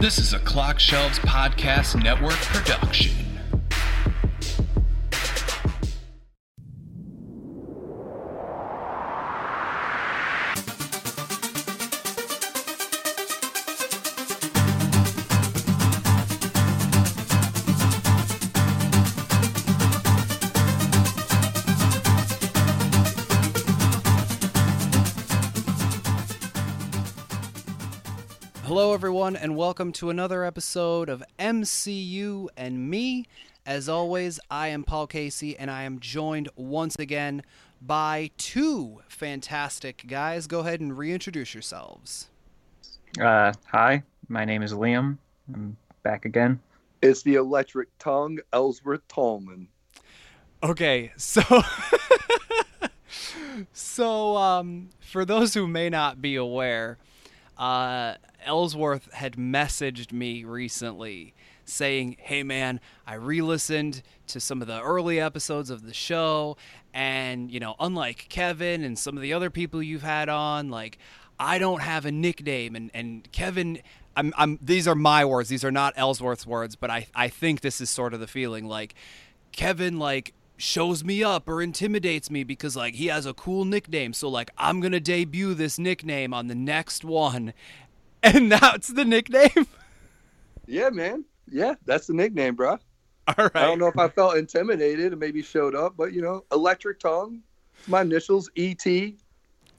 This is a Clock Shelves Podcast Network production. Welcome to another episode of MCU and Me. As always, I am Paul Casey, and I am joined once again by two fantastic guys. Go ahead and reintroduce yourselves. Uh, hi, my name is Liam. I'm back again. It's the electric tongue, Ellsworth Tallman. Okay, so so um, for those who may not be aware, uh, Ellsworth had messaged me recently saying, "Hey man, I re-listened to some of the early episodes of the show, and you know, unlike Kevin and some of the other people you've had on, like." I don't have a nickname, and, and Kevin, I'm, I'm. These are my words. These are not Ellsworth's words, but I, I think this is sort of the feeling. Like, Kevin, like shows me up or intimidates me because like he has a cool nickname so like i'm gonna debut this nickname on the next one and that's the nickname Yeah, man. Yeah, that's the nickname, bro. all right I don't know if I felt intimidated and maybe showed up, but you know, electric tongue. My initials, ET. I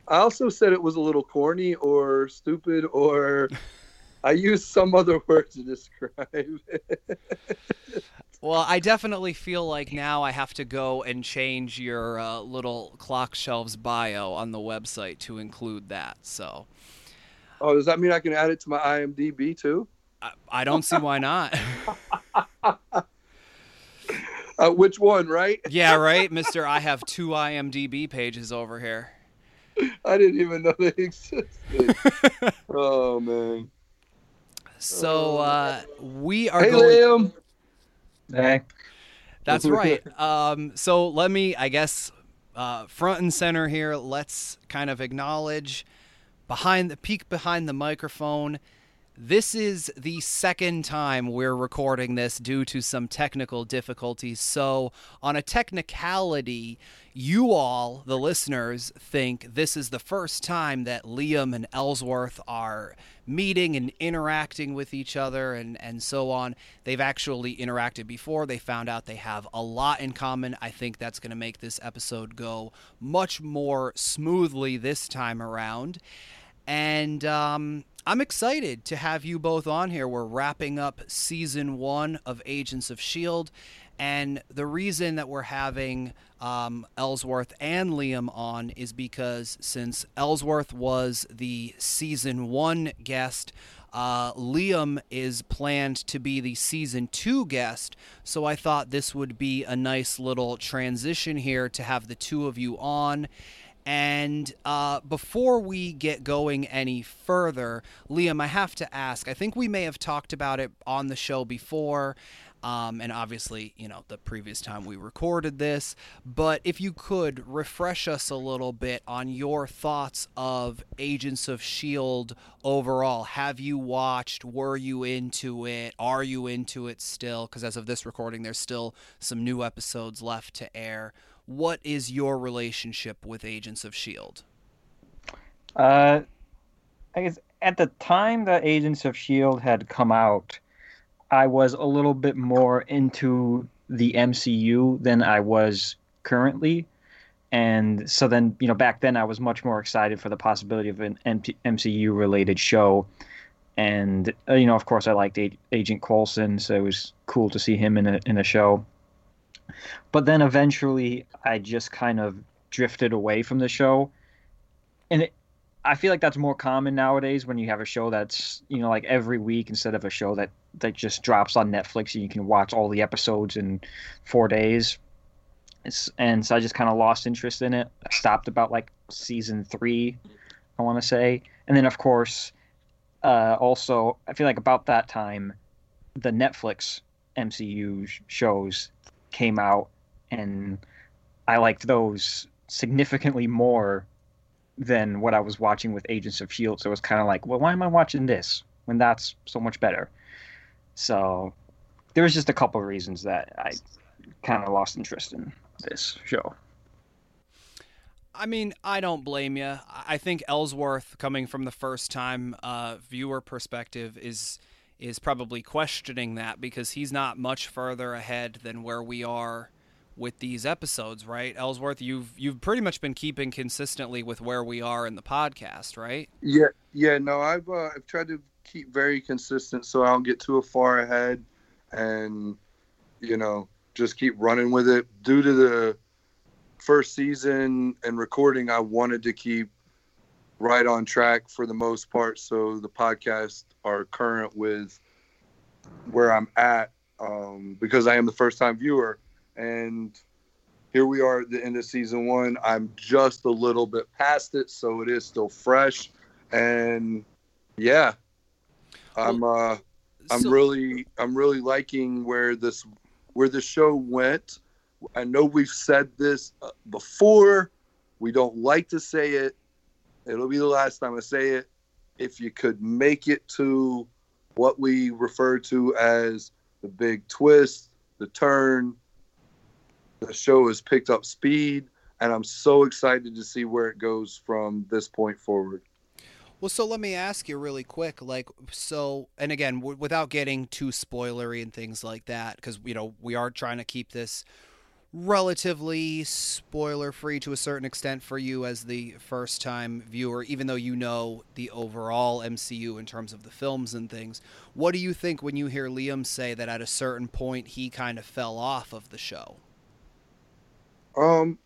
also said it was a little corny or stupid or I used some other word to describe it. Well i definitely feel like now i have to go and change your uh, little clock shelves bio on the website to include that so Oh, does that mean I can add it to my IMDb too? i, I don't see why not Uh, which one, right? yeah right mr i have two imdb pages over here I didn't even know they existed. oh man. so uh, we are Hey going Liam. Hey. That's right. Um, so let me, I guess, uh, front and center here. Let's kind of acknowledge behind the peek behind the microphone. This is the second time we're recording this due to some technical difficulties. So, on a technicality, you all, the listeners, think this is the first time that Liam and Ellsworth are meeting and interacting with each other and, and so on. They've actually interacted before. They found out they have a lot in common. I think that's going to make this episode go much more smoothly this time around. And um, I'm excited to have you both on here. We're wrapping up season one of Agents of S.H.I.E.L.D. And the reason that we're having um, Ellsworth and Liam on is because since Ellsworth was the season one guest, uh, Liam is planned to be the season two guest. So I thought this would be a nice little transition here to have the two of you on. And uh, before we get going any further, Liam, I have to ask. I think we may have talked about it on the show before, um, and obviously, you know, the previous time we recorded this. But if you could refresh us a little bit on your thoughts of Agents of S.H.I.E.L.D. overall. Have you watched? Were you into it? Are you into it still? Because as of this recording, there's still some new episodes left to air what is your relationship with Agents of S.H.I.E.L.D.? Uh, I guess at the time that Agents of S.H.I.E.L.D. had come out, I was a little bit more into the MCU than I was currently. And so then, you know, back then I was much more excited for the possibility of an MCU related show. And, uh, you know, of course, I liked Agent Coulson, so it was cool to see him in a, in a show. But then eventually I just kind of drifted away from the show. And it, I feel like that's more common nowadays when you have a show that's, you know, like every week instead of a show that, that just drops on Netflix and you can watch all the episodes in four days. It's, and so I just kind of lost interest in it. I stopped about like season three, I want to say. And then, of course, uh, also, I feel like about that time, the Netflix MCU shows came out, and I liked those significantly more than what I was watching with Agents of Shield. So it was kind of like, well, why am I watching this when that's so much better. So there was just a couple of reasons that I kind of lost interest in this show. I mean, I don't blame you. I think Ellsworth, coming from the first time uh, viewer perspective, is is probably questioning that because he's not much further ahead than where we are with these episodes, right? Ellsworth, you've you've pretty much been keeping consistently with where we are in the podcast, right? Yeah, yeah. No, I've uh, I've tried to keep very consistent so I don't get too far ahead, and you know just keep running with it. Due to the first season and recording, I wanted to keep right on track for the most part, so the podcasts are current with where I'm at um, because I am the first time viewer and here we are at the end of season one. I'm just a little bit past it, so it is still fresh. And yeah, I'm uh, I'm so, really I'm really liking where this where the show went. I know we've said this uh, before. We don't like to say it. It'll be the last time I say it. If you could make it to what we refer to as the big twist, the turn, the show has picked up speed, and I'm so excited to see where it goes from this point forward. Well, so let me ask you really quick, like, so, and again, w- without getting too spoilery and things like that, because you know we are trying to keep this relatively spoiler free to a certain extent for you as the first time viewer, even though you know the overall MCU in terms of the films and things. What do you think when you hear Liam say that at a certain point he kind of fell off of the show? Um,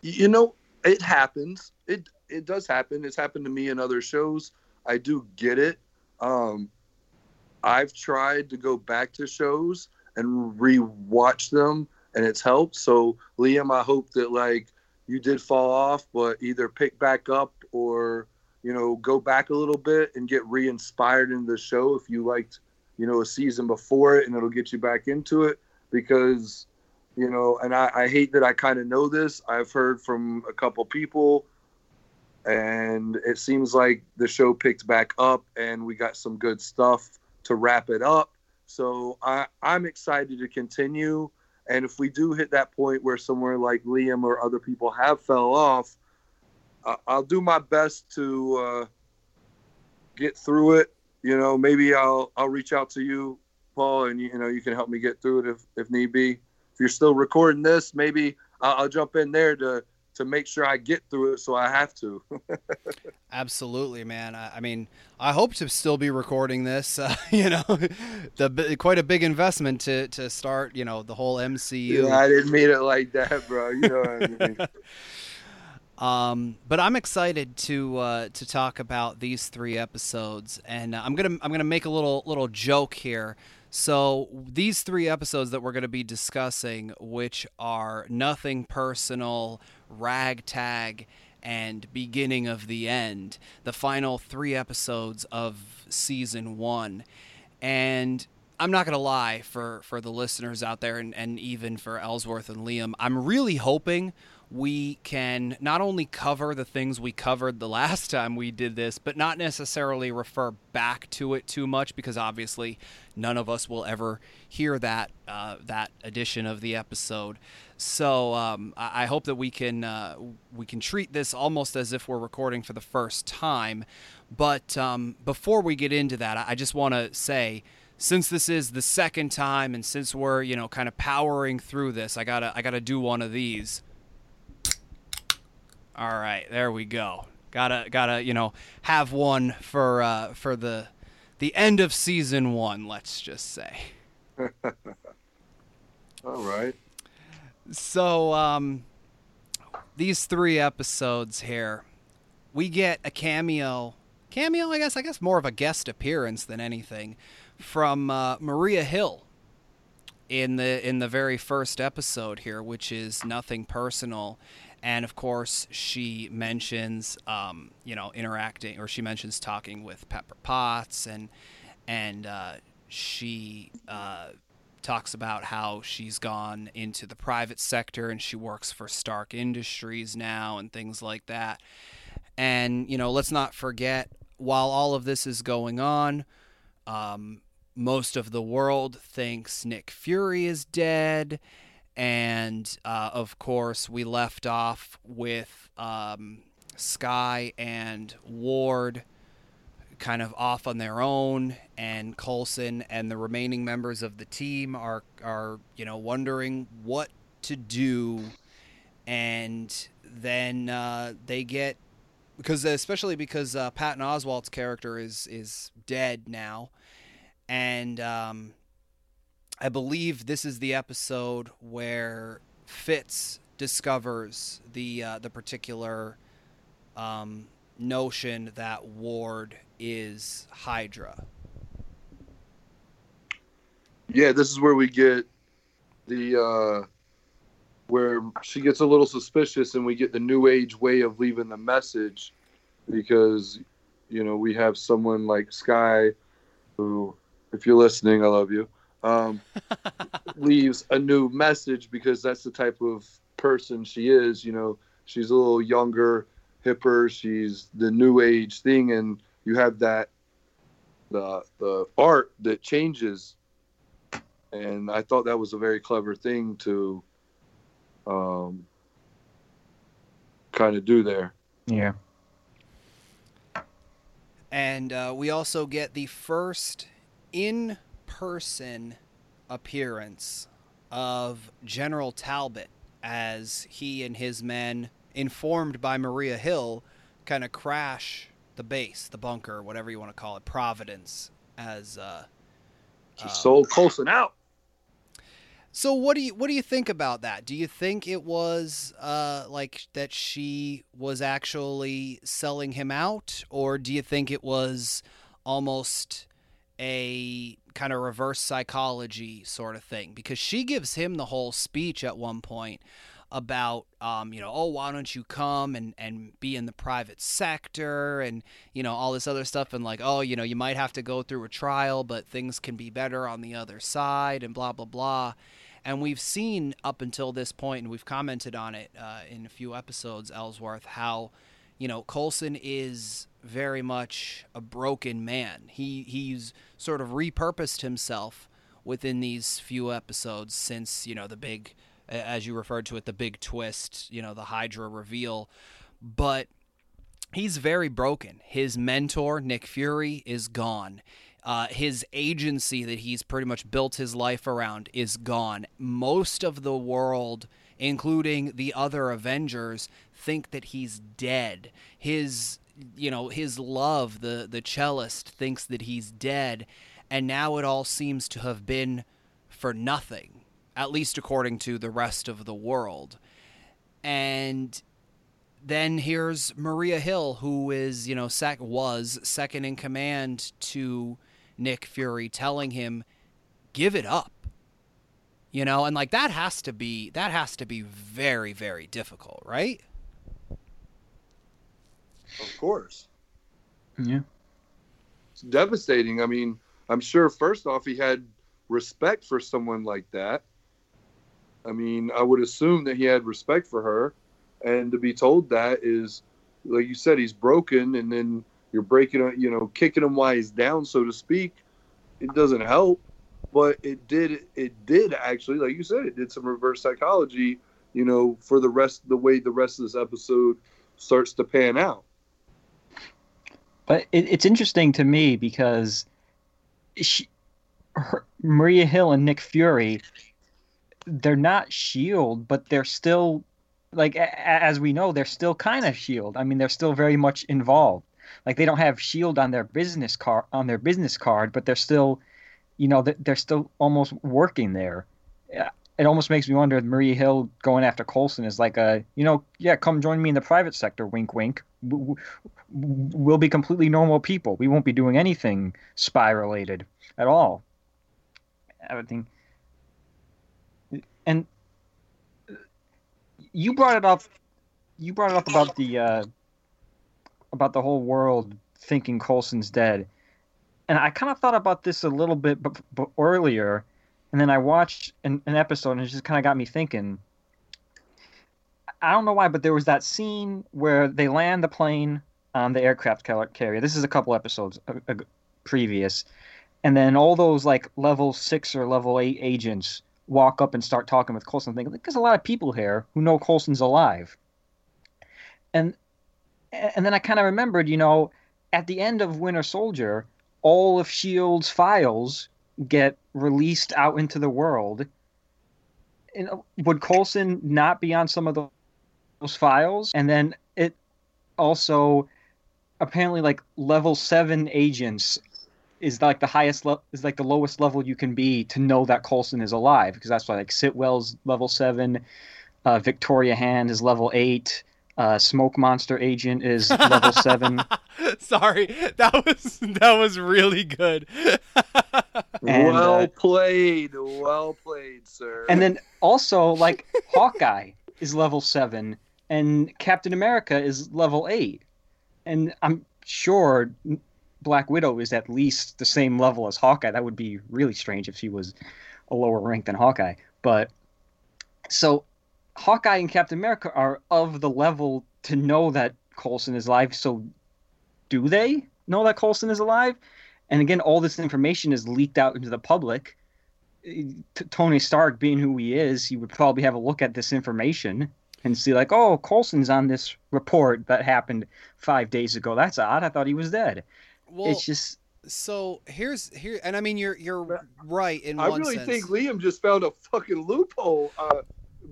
you know, it happens. It it does happen. It's happened to me in other shows. I do get it. Um, I've tried to go back to shows and rewatch them, and it's helped. So, Liam, I hope that like you did fall off, but either pick back up or you know go back a little bit and get re-inspired in the show if you liked you know a season before it, and it'll get you back into it because you know, and I, I hate that I kind of know this. I've heard from a couple people, and it seems like the show picked back up, and we got some good stuff to wrap it up. So I, I'm excited to continue. And if we do hit that point where somewhere like Liam or other people have fell off, I'll do my best to uh, get through it. You know, maybe I'll I'll reach out to you, Paul, and you, you know you can help me get through it if if need be if you're still recording this, maybe I'll, I'll jump in there to to make sure I get through it. So I have to. Absolutely, man. I, I, mean, I hope to still be recording this. Uh, you know, the quite a big investment to to start. You know, the whole MCU. Yeah, I didn't mean it like that, bro. You know what I mean. Um, but I'm excited to uh, to talk about these three episodes, and uh, I'm gonna I'm gonna make a little little joke here. So, these three episodes that we're going to be discussing, which are Nothing Personal, Ragtag, and Beginning of the End, the final three episodes of season one. And I'm not going to lie for, for the listeners out there and, and even for Ellsworth and Liam, I'm really hoping we can not only cover the things we covered the last time we did this, but not necessarily refer back to it too much because obviously none of us will ever hear that uh, that edition of the episode. So um, I, I, hope that we can uh, we can treat this almost as if we're recording for the first time. But um, before we get into that, I just want to say since this is the second time and since we're you know kind of powering through this, I gotta I gotta do one of these. All right, there we go. Gotta gotta you know have one for uh, for the the end of season one. Let's just say. All right. So um, these three episodes here, we get a cameo. Cameo, I guess. I guess more of a guest appearance than anything from uh, Maria Hill in the in the very first episode here, which is nothing personal, and of course she mentions um, you know interacting or she mentions talking with Pepper Potts and and uh, she uh, talks about how she's gone into the private sector and she works for Stark Industries now and things like that. And you know, let's not forget while all of this is going on, um, most of the world thinks Nick Fury is dead. And uh, of course, we left off with um, Skye and Ward kind of off on their own, and Coulson and the remaining members of the team are are you know wondering what to do, and then uh, they get because especially because uh, Patton Oswalt's character is is dead now, and um, I believe this is the episode where Fitz discovers the uh, the particular um, notion that Ward is Hydra. Yeah, this is where we get the uh where she gets a little suspicious and we get the new age way of leaving the message because you know, we have someone like Skye, who if you're listening, I love you. Um leaves a new message because that's the type of person she is, you know, she's a little younger, hipper, she's the new age thing and you have that the the art that changes. And i thought that was a very clever thing to um kind of do there. Yeah. And uh, we also get the first in person appearance of General Talbot as he and his men, informed by Maria Hill, kind of crash the base, the bunker, whatever you want to call it, Providence, as. Uh, she uh, sold Coulson out So what do you what do you think about that? Do you think it was uh, like that she was actually selling him out, or do you think it was almost a kind of reverse psychology sort of thing? Because she gives him the whole speech at one point about um, you know oh why don't you come and and be in the private sector and you know all this other stuff and like oh you know you might have to go through a trial but things can be better on the other side and blah blah blah and we've seen up until this point and we've commented on it uh, in a few episodes ellsworth how you know coulson is very much a broken man he he's sort of repurposed himself within these few episodes since you know the big as you referred to it, the big twist, you know, the Hydra reveal. But he's very broken. His mentor, Nick Fury, is gone. Uh, his agency that he's pretty much built his life around is gone. Most of the world, including the other Avengers, think that he's dead. His, you know, his love, the the cellist, thinks that he's dead, and now it all seems to have been for nothing at least according to the rest of the world. And then here's Maria Hill, who is, you know, sec- was second in command to Nick Fury, telling him, give it up. You know, and like that has to be that has to be very, very difficult, right? Of course. Yeah. it's devastating. I mean i'm sure first off he had respect for someone like that. I mean i would assume that he had respect for her. And to be told that is like you said he's broken and then you're breaking you know kicking him while he's down so to speak. It doesn't help but it did it did actually like you said it did some reverse psychology you know for the rest the way the rest of this episode starts to pan out But it, it's interesting to me because she, her, Maria Hill and Nick Fury, they're not Shield, but they're still like a- as we know, they're still kind of Shield. I mean, they're still very much involved. Like they don't have Shield on their business card on their business card, but they're still, you know, they- they're still almost working there. It almost makes me wonder if Maria Hill going after Coulson is like a, you know, yeah, come join me in the private sector, wink, wink. We'll be completely normal people. We won't be doing anything spy related at all. I think. And you brought it up. You brought it up about the uh, about the whole world thinking Coulson's dead, and I kind of thought about this a little bit b- b- earlier, and then I watched an, an episode and it just kind of got me thinking. I don't know why, but there was that scene where they land the plane on the aircraft carrier. This is a couple episodes previous, and then all those like level six or level eight agents walk up and start talking with Coulson. Thinking there's a lot of people here who know Coulson's alive, and and then I kind of remembered, you know, at the end of Winter Soldier, all of Shield's files get released out into the world. And uh, would Coulson not be on some of those files? And then it also apparently like level seven agents is like the highest level is like the lowest level you can be to know that Coulson is alive because that's why like Sitwell's level seven, uh, Victoria Hand is level eight, uh, Smoke Monster Agent is level seven. Sorry, that was that was really good. And, well uh, played, well played, sir. And then also like Hawkeye is level seven and Captain America is level eight, and I'm sure Black Widow is at least the same level as Hawkeye. That would be really strange if she was a lower rank than Hawkeye. But so Hawkeye and Captain America are of the level to know that Coulson is alive. So do they know that Coulson is alive? And again, all this information is leaked out into the public. T- Tony Stark, being who he is, he would probably have a look at this information and see, like, oh, Coulson's on this report that happened five days ago. That's odd. I thought he was dead. Well, it's just so here's here, and I mean you're you're right in I one really sense. think Liam just found a fucking loophole, uh,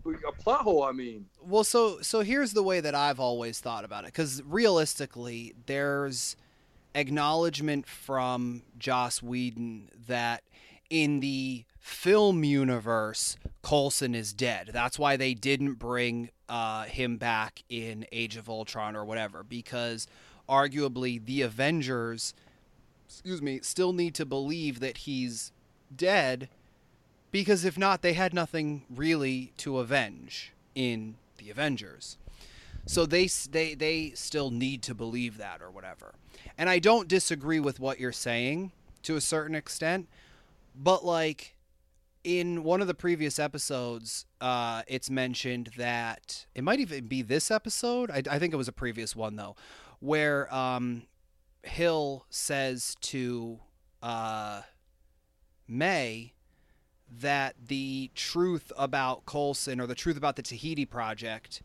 a plot hole. I mean, Well, so so here's the way that I've always thought about it, because realistically, there's acknowledgement from Joss Whedon that in the film universe, Coulson is dead. That's why they didn't bring uh, him back in Age of Ultron or whatever, because arguably the Avengers, excuse me, still need to believe that he's dead because if not, they had nothing really to avenge in the Avengers. So they they they still need to believe that or whatever. And I don't disagree with what you're saying to a certain extent, but like in one of the previous episodes, uh, it's mentioned that it might even be this episode. I, I think it was a previous one though, where um, Hill says to uh, May that the truth about Coulson or the truth about the Tahiti project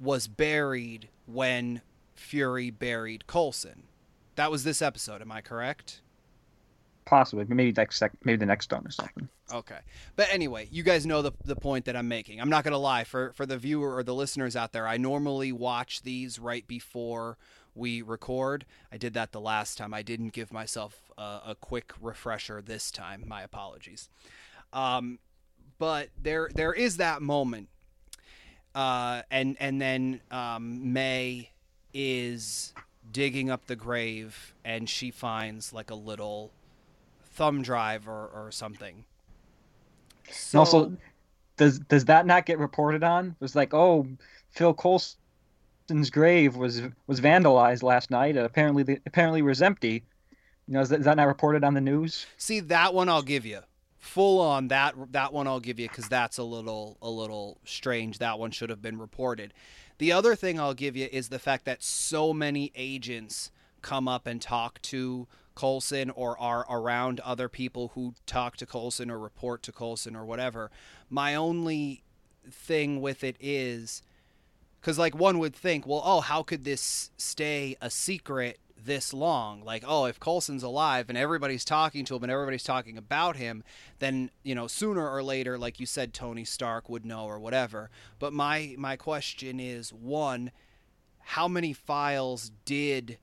was buried when Fury buried Coulson. That was this episode, am I correct? possibly maybe next sec- maybe the next one or something. Okay. But anyway, you guys know the, the point that I'm making. I'm not going to lie. For, for the viewer or the listeners out there, I normally watch these right before we record. I did that the last time. I didn't give myself a, a quick refresher this time. My apologies. Um, but there there is that moment. Uh, and and then um, May is digging up the grave and she finds like a little thumb drive or, or something. And also, does does that not get reported on? It was like, oh, Phil Coulson's grave was was vandalized last night. And apparently, the, apparently was empty. You know, is that, is that not reported on the news? See that one I'll give you. Full on that that one I'll give you cuz that's a little a little strange. That one should have been reported. The other thing I'll give you is the fact that so many agents come up and talk to Coulson or are around other people who talk to Coulson or report to Coulson or whatever. My only thing with it is because, like, one would think, well, oh, how could this stay a secret this long? Like, oh, if Coulson's alive and everybody's talking to him and everybody's talking about him, then, you know, sooner or later, like you said, Tony Stark would know or whatever. But my, my question is one, how many files did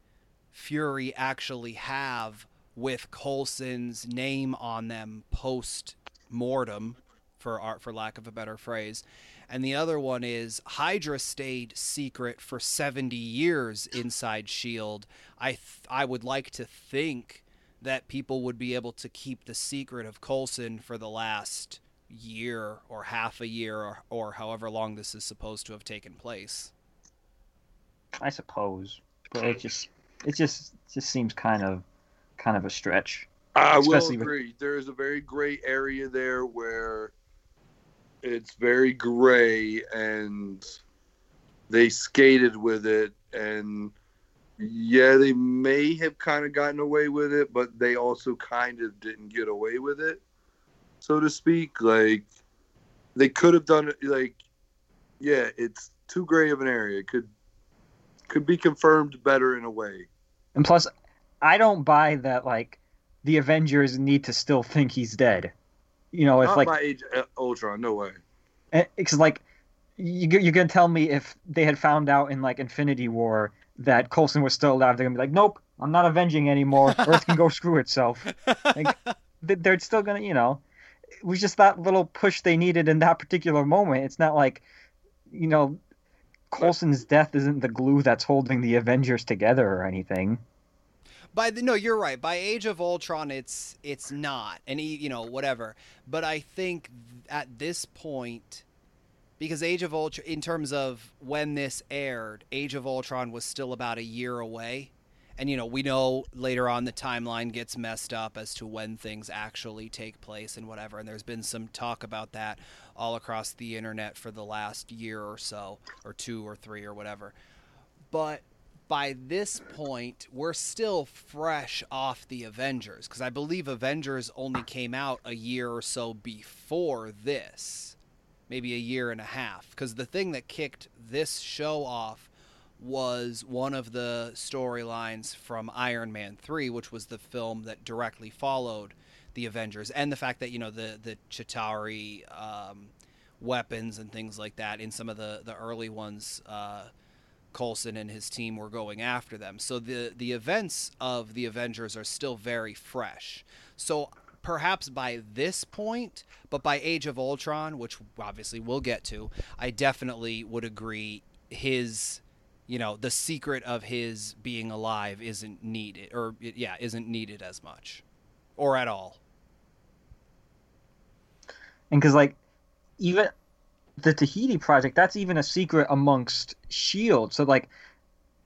Fury actually have with Coulson's name on them post mortem, for art for lack of a better phrase. And the other one is Hydra stayed secret for 70 years inside Shield. I th- I would like to think that people would be able to keep the secret of Coulson for the last year or half a year or, or however long this is supposed to have taken place. I suppose, but it just it just just seems kind of kind of a stretch. I will Especially with- agree. There is a very gray area there where it's very gray, and they skated with it, and yeah, they may have kind of gotten away with it, but they also kind of didn't get away with it, so to speak. Like they could have done it. Like, yeah, it's too gray of an area. It could could be confirmed better in a way. And plus, I don't buy that like the Avengers need to still think he's dead. You know, if Not like by Age of Ultron, no way. Eh, because like you, you're gonna tell me if they had found out in like Infinity War that Coulson was still alive, they're gonna be like, nope, I'm not avenging anymore. Earth can go screw itself. Like, they're still gonna, you know, it was just that little push they needed in that particular moment. It's not like, you know, Coulson's death isn't the glue that's holding the Avengers together or anything. By the no, you're right. By Age of Ultron, it's it's not, and he, you know, whatever. But I think at this point, because Age of Ultron, in terms of when this aired, Age of Ultron was still about a year away, and you know, we know later on the timeline gets messed up as to when things actually take place and whatever. And there's been some talk about that all across the internet for the last year or so, or two or three or whatever. But by this point, we're still fresh off the Avengers because I believe Avengers only came out a year or so before this, maybe a year and a half. Because the thing that kicked this show off was one of the storylines from Iron Man 3, which was the film that directly followed the Avengers, and the fact that, you know, the, the Chitauri um, weapons and things like that in some of the, the early ones. Uh, Coulson and his team were going after them. So the the events of the Avengers are still very fresh. So perhaps by this point, but by Age of Ultron, which obviously we'll get to, I definitely would agree his you know, the secret of his being alive isn't needed or yeah, isn't needed as much or at all. And because like even the Tahiti project, that's even a secret amongst Shield. So like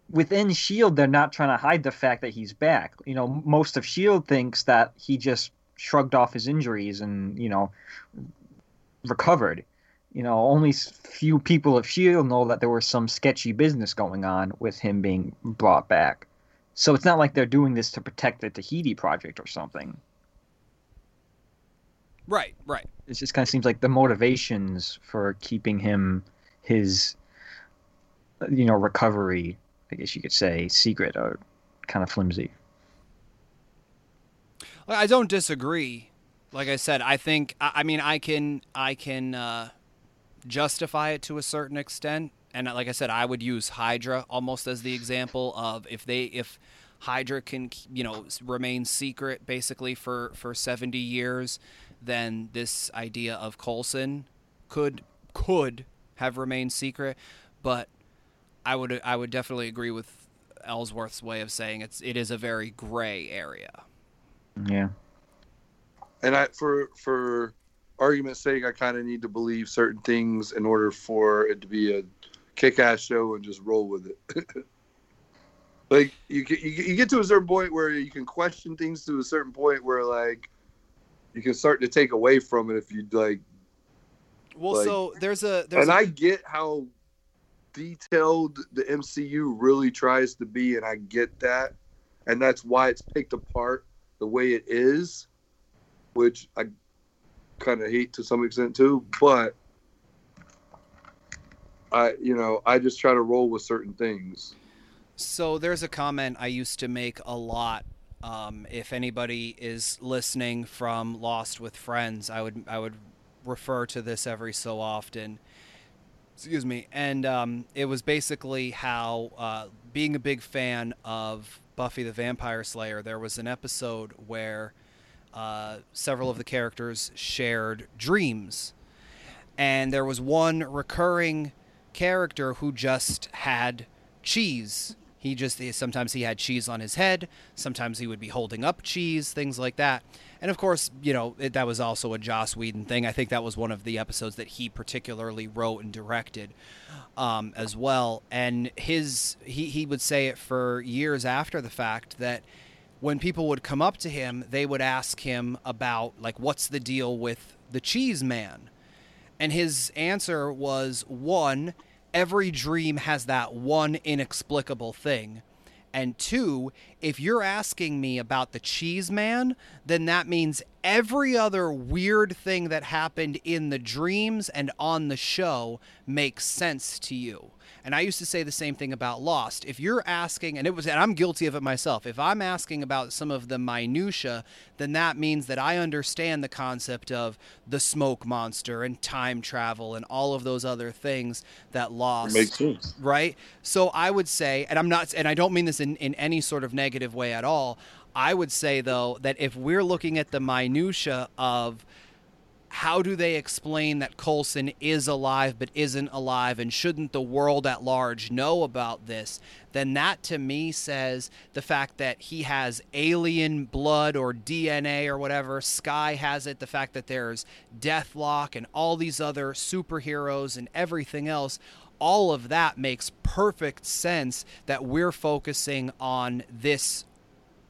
within Shield, they're not trying to hide the fact that he's back. You know, most of Shield thinks that he just shrugged off his injuries and you know recovered. You know, only few people of Shield know that there was some sketchy business going on with him being brought back. So it's not like they're doing this to protect the Tahiti project or something. Right, right. It just kind of seems like the motivations for keeping him his, you know, recovery, I guess you could say, secret are kind of flimsy. I don't disagree. Like I said, I think I mean I can I can uh, justify it to a certain extent, and like I said, I would use Hydra almost as the example of if they if Hydra can you know remain secret basically for for seventy years, then this idea of Coulson could could have remained secret, but I would I would definitely agree with Ellsworth's way of saying it's it is a very gray area. Yeah. And I for for argument's sake, I kind of need to believe certain things in order for it to be a kick-ass show and just roll with it. like you, get- you you get to a certain point where you can question things to a certain point where like you can start to take away from it if you like. Well, Like- so there's a there's And a, I get how detailed the MCU really tries to be, and I get that, and that's why it's picked apart the way it is, which I kind of hate to some extent too. But I, you know, I just try to roll with certain things. So there's a comment I used to make a lot. Um, if anybody is listening from Lost with Friends, I would I would refer to this every so often. Excuse me, and um, it was basically how uh, being a big fan of Buffy the Vampire Slayer. There was an episode where uh, several of the characters shared dreams, and there was one recurring character who just had cheese. He just sometimes he had cheese on his head, sometimes he would be holding up cheese, things like that. And of course, you know it, that was also a Joss Whedon thing. I think that was one of the episodes that he particularly wrote and directed um, as well. And his he he would say it for years after the fact that when people would come up to him, they would ask him about like what's the deal with the cheese man. And his answer was one, every dream has that one inexplicable thing. And two, if you're asking me about the cheese man, then that means every other weird thing that happened in the dreams and on the show makes sense to you. And I used to say the same thing about Lost. If you're asking, and it was, and I'm guilty of it myself. If I'm asking about some of the minutia, then that means that I understand the concept of the smoke monster and time travel and all of those other things that Lost Makes sense. right? So I would say, and I'm not, and I don't mean this in, in any sort of negative way at all. I would say though that if we're looking at the minutia of how do they explain that Coulson is alive but isn't alive, and shouldn't the world at large know about this? Then that to me says the fact that he has alien blood or DNA or whatever, Skye has it, the fact that there's Deathlok and all these other superheroes and everything else all of that makes perfect sense that we're focusing on this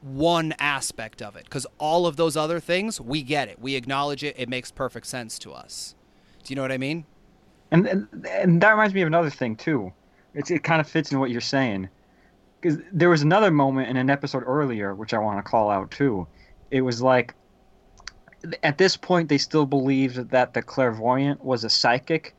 one aspect of it because all of those other things we get it. We acknowledge it. It makes perfect sense to us. Do you know what i mean? And, and and that reminds me of another thing too. It's it kind of fits in what you're saying, because there was another moment in an episode earlier which I want to call out too. It was like, at this point they still believed that the clairvoyant was a psychic,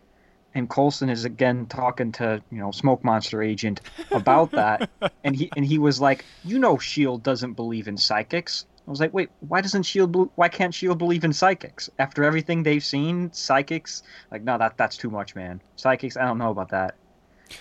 and Coulson is again talking to you know Smoke Monster Agent about that, and he and he was like, you know, Shield doesn't believe in psychics. I was like, wait, why doesn't Shield? bel- Why can't Shield believe in psychics after everything they've seen? Psychics, like, no, that that's too much, man. Psychics, I don't know about that.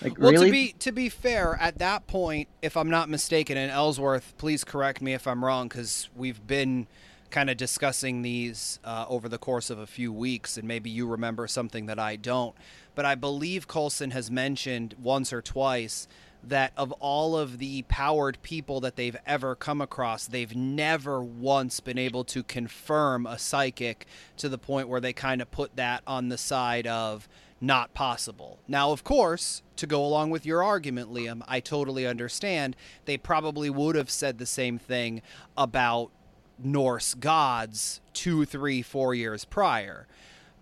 Like, well really? to be to be fair at that point if i'm not mistaken and ellsworth please correct me if i'm wrong because we've been kind of discussing these uh, over the course of a few weeks and maybe you remember something that i don't but i believe coulson has mentioned once or twice that of all of the powered people that they've ever come across, they've never once been able to confirm a psychic to the point where they kind of put that on the side of not possible. Now, of course, to go along with your argument, Liam, I totally understand. They probably would have said the same thing about Norse gods two, three, four years prior.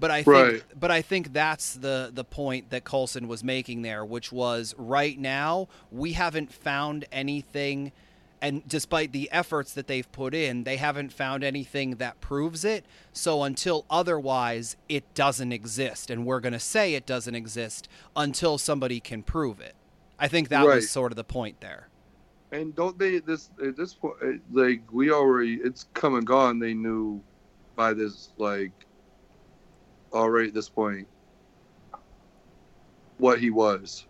But I think, Right. but I think that's the the point that Coulson was making there, which was right now we haven't found anything, and despite the efforts that they've put in, they haven't found anything that proves it. So until otherwise, it doesn't exist, and we're gonna say it doesn't exist until somebody can prove it. I think that Right. was sort of the point there. And don't they this at this point like we already it's come and gone. They knew by this like already at this point what he was.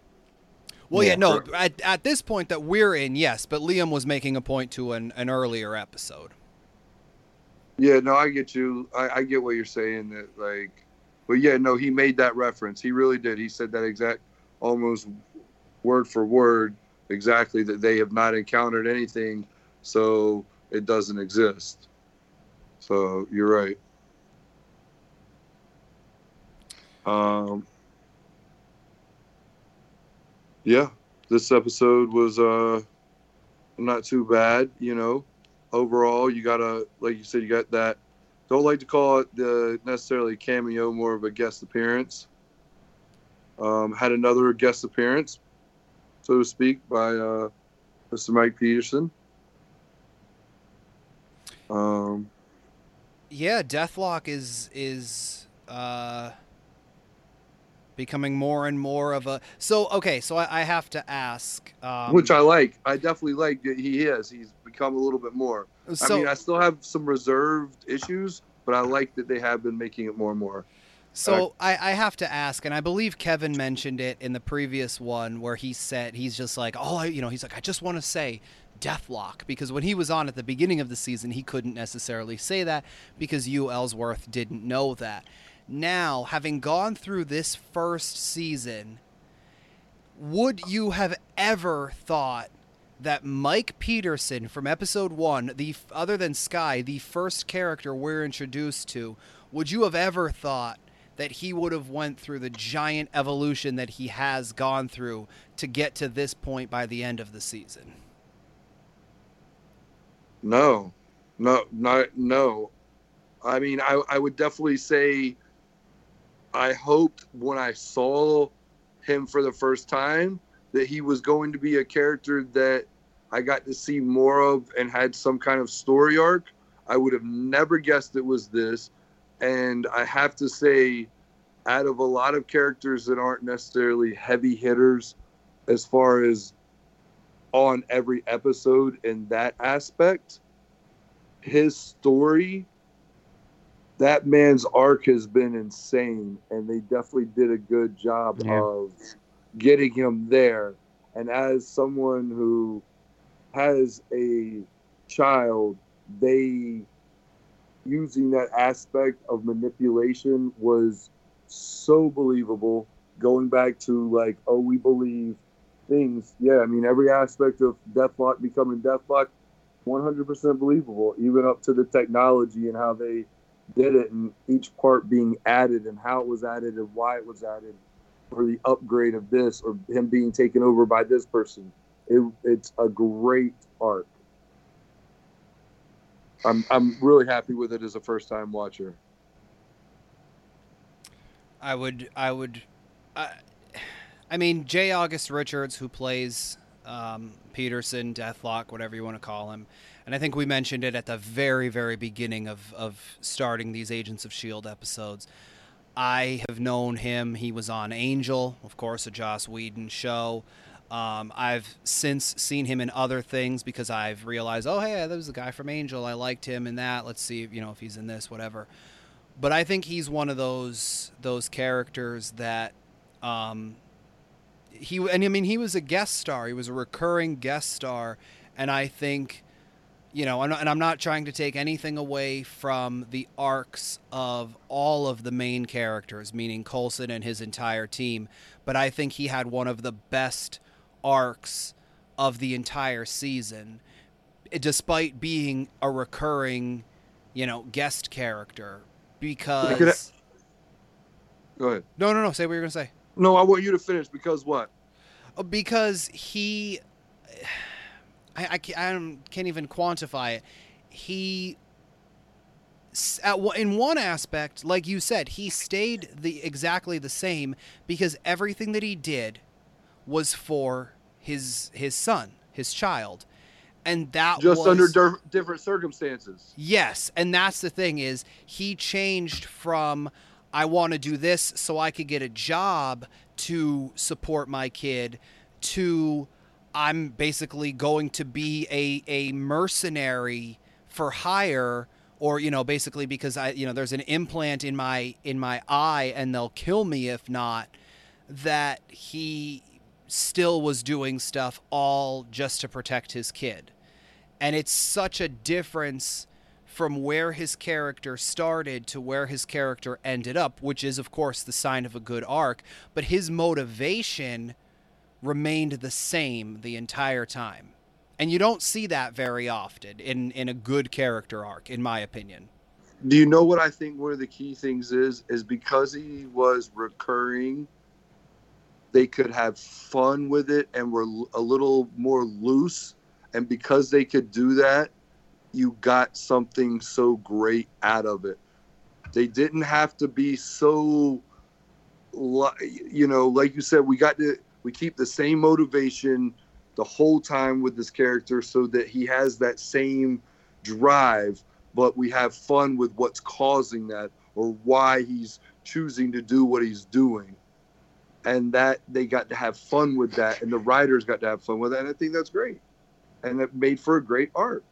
Well, yeah, Yeah. no, at, at this point that we're in, yes, but Liam was making a point to an, an earlier episode. Yeah, no, I get you. I, I get what you're saying. That like, but yeah, no, he made that reference. He really did. He said that exact, almost word for word, exactly that they have not encountered anything, so it doesn't exist. So you're right. Um. Yeah, this episode was uh not too bad, you know overall you gotta like you said you got that don't like to call it the necessarily cameo more of a guest appearance um, had another guest appearance so to speak by uh, mr mike peterson um, Yeah, Deathlok is is uh, becoming more and more of a. So okay, so I, I have to ask. Um, which i like i definitely like that he is he's become a little bit more so, i mean i still have some reserved issues but i like that they have been making it more and more So I, I have to ask, and I believe Kevin mentioned it in the previous one where he said he's just like, oh, I, you know, he's like, I just want to say Deathlok because when he was on at the beginning of the season, he couldn't necessarily say that because you Ellsworth didn't know that. Now, having gone through this first season, would you have ever thought that Mike Peterson from episode one, the other than Skye, the first character we're introduced to, would you have ever thought that he would have went through the giant evolution that he has gone through to get to this point by the end of the season? No, no, not no. I mean, I I would definitely say. I hoped when I saw him for the first time that he was going to be a character that I got to see more of and had some kind of story arc. I would have never guessed it was this. And I have to say, out of a lot of characters that aren't necessarily heavy hitters as far as on every episode in that aspect, his story, that man's arc has been insane. And they definitely did a good job Yeah. of getting him there. And as someone who has a child, they using that aspect of manipulation was so believable. Going back to like, oh, we believe things. Yeah, I mean, every aspect of Deathlok becoming Deathlok, 100% believable, even up to the technology and how they did it, and each part being added and how it was added and why it was added for the upgrade of this or him being taken over by this person. It, it's a great arc. I'm I'm really happy with it as a first time watcher. I would, I would, I, I mean, J. August Richards, who plays um, Peterson, Deathlok, whatever you want to call him, and I think we mentioned it at the very, very beginning of of starting these Agents of Shield episodes. I have known him. He was on Angel, of course, a Joss Whedon show. Um, I've since seen him in other things because I've realized, oh, hey, that was the guy from Angel. I liked him in that. Let's see, if, you know, if he's in this, whatever but I think he's one of those those characters that um, he and I mean he was a guest star. He was a recurring guest star, and I think you know, and, and I'm not trying to take anything away from the arcs of all of the main characters, meaning Coulson and his entire team, but I think he had one of the best arcs of the entire season, despite being a recurring, you know, guest character. Because Go ahead. no, no, no. Say what you're gonna say. No, I want you to finish because what? Uh, because he I, I, ca- I can't even quantify it he at, in one aspect like you said he stayed the exactly the same because everything that he did was for his his son his child and that Just was, under different circumstances. Yes, and that's the thing is he changed from I want to do this so I could get a job to support my kid to I'm basically going to be a a mercenary for hire or you know basically because I you know there's an implant in my in my eye and they'll kill me if not that he still was doing stuff all just to protect his kid and it's such a difference from where his character started to where his character ended up, which is, of course, the sign of a good arc. But his motivation remained the same the entire time. And you don't see that very often in, in a good character arc, in my opinion. Do you know what I think one of the key things is? Is because he was recurring, they could have fun with it and were a little more loose. And because they could do that, you got something so great out of it. They didn't have to be so, you know, like you said, we got to, we keep the same motivation the whole time with this character so that he has that same drive but we have fun with what's causing that or why he's choosing to do what he's doing. And that they got to have fun with that, and the writers got to have fun with that. And I think that's great. And it made for a great art.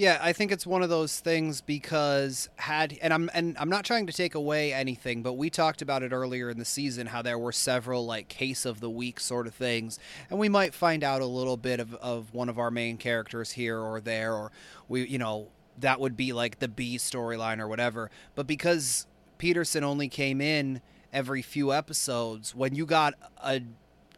Yeah, I think it's one of those things because had and I'm and I'm not trying to take away anything, but we talked about it earlier in the season how there were several like case of the week sort of things, and we might find out a little bit of, of one of our main characters here or there, or we you know that would be like the B storyline or whatever. But because Peterson only came in every few episodes, when you got a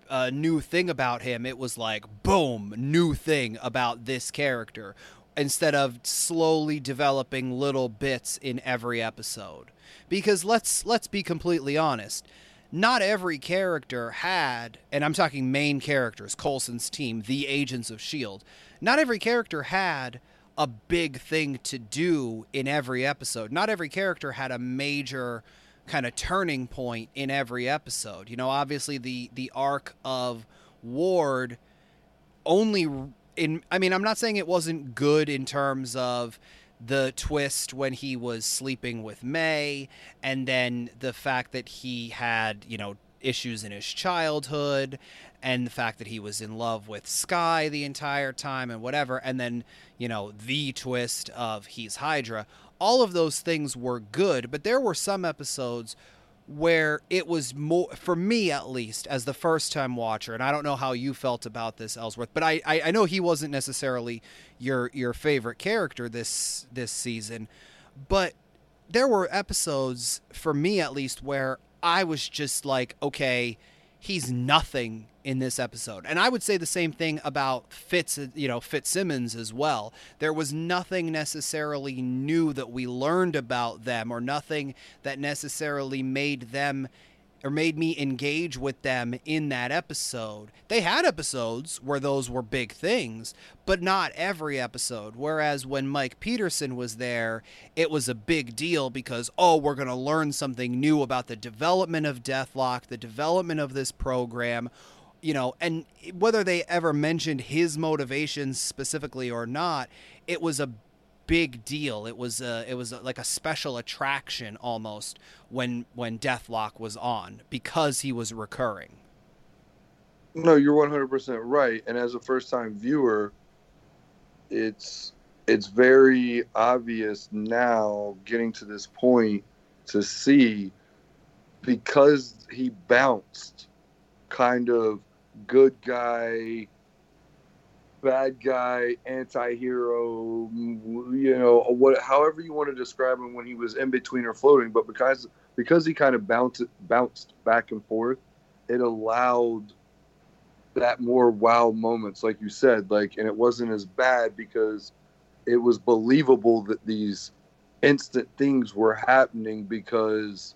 a new thing about him, it was like boom, new thing about this character instead of slowly developing little bits in every episode. Because let's let's be completely honest, not every character had, and I'm talking main characters, Coulson's team, the Agents of Shield. Not every character had a big thing to do in every episode. Not every character had a major kind of turning point in every episode. You know, obviously the the arc of Ward only in I mean, I'm not saying it wasn't good in terms of the twist when he was sleeping with May and then the fact that he had, you know, issues in his childhood and the fact that he was in love with Skye the entire time and whatever and then, you know, the twist of he's Hydra. All of those things were good, but there were some episodes where it was more for me at least as the first time watcher and i don't know how you felt about this ellsworth but I, I i know he wasn't necessarily your your favorite character this this season but there were episodes for me at least where i was just like okay he's nothing in this episode. And I would say the same thing about Fitz, you know, Fitzsimmons as well. There was nothing necessarily new that we learned about them or nothing that necessarily made them or made me engage with them in that episode. They had episodes where those were big things, but not every episode. Whereas when Mike Peterson was there, it was a big deal because, oh, we're going to learn something new about the development of Deathlok, the development of this program. You know, and whether they ever mentioned his motivations specifically or not, it was a big deal. It was a, it was a, like a special attraction almost when when Deathlok was on because he was recurring. No, you're 100% right. And as a first-time viewer, it's it's very obvious now getting to this point to see because he bounced kind of good guy bad guy, anti-hero, you know, what however you want to describe him when he was in between or floating, but because because he kind of bounced bounced back and forth, it allowed that more wow moments like you said, like and it wasn't as bad because it was believable that these instant things were happening because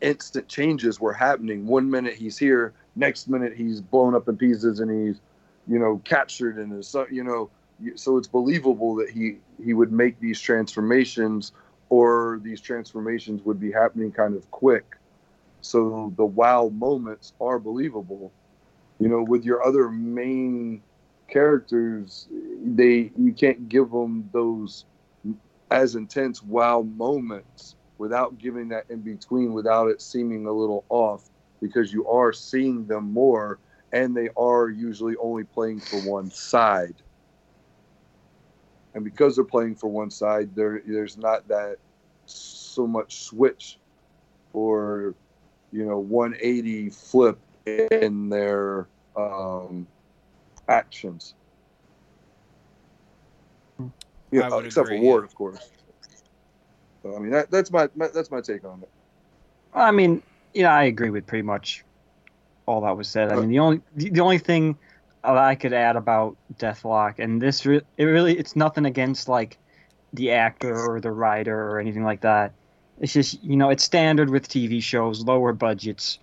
instant changes were happening. One minute he's here, next minute he's blown up in pieces and he's you know, captured and his, you know, so it's believable that he he would make these transformations, or these transformations would be happening kind of quick. So the wow moments are believable. You know, with your other main characters, they you can't give them those as intense wow moments without giving that in between, without it seeming a little off, because you are seeing them more and they are usually only playing for one side. And because they're playing for one side, there there's not that so much switch or you know 180 flip in their um, actions. Yeah, except agree, for Ward, yeah. of course. So, I mean, that, that's my, my that's my take on it. I mean, yeah, I agree with pretty much all that was said. I uh, mean, the only the only thing I could add about Deathlok, and this re- it really it's nothing against like the actor or the writer or anything like that. It's just you know it's standard with TV shows, lower budgets,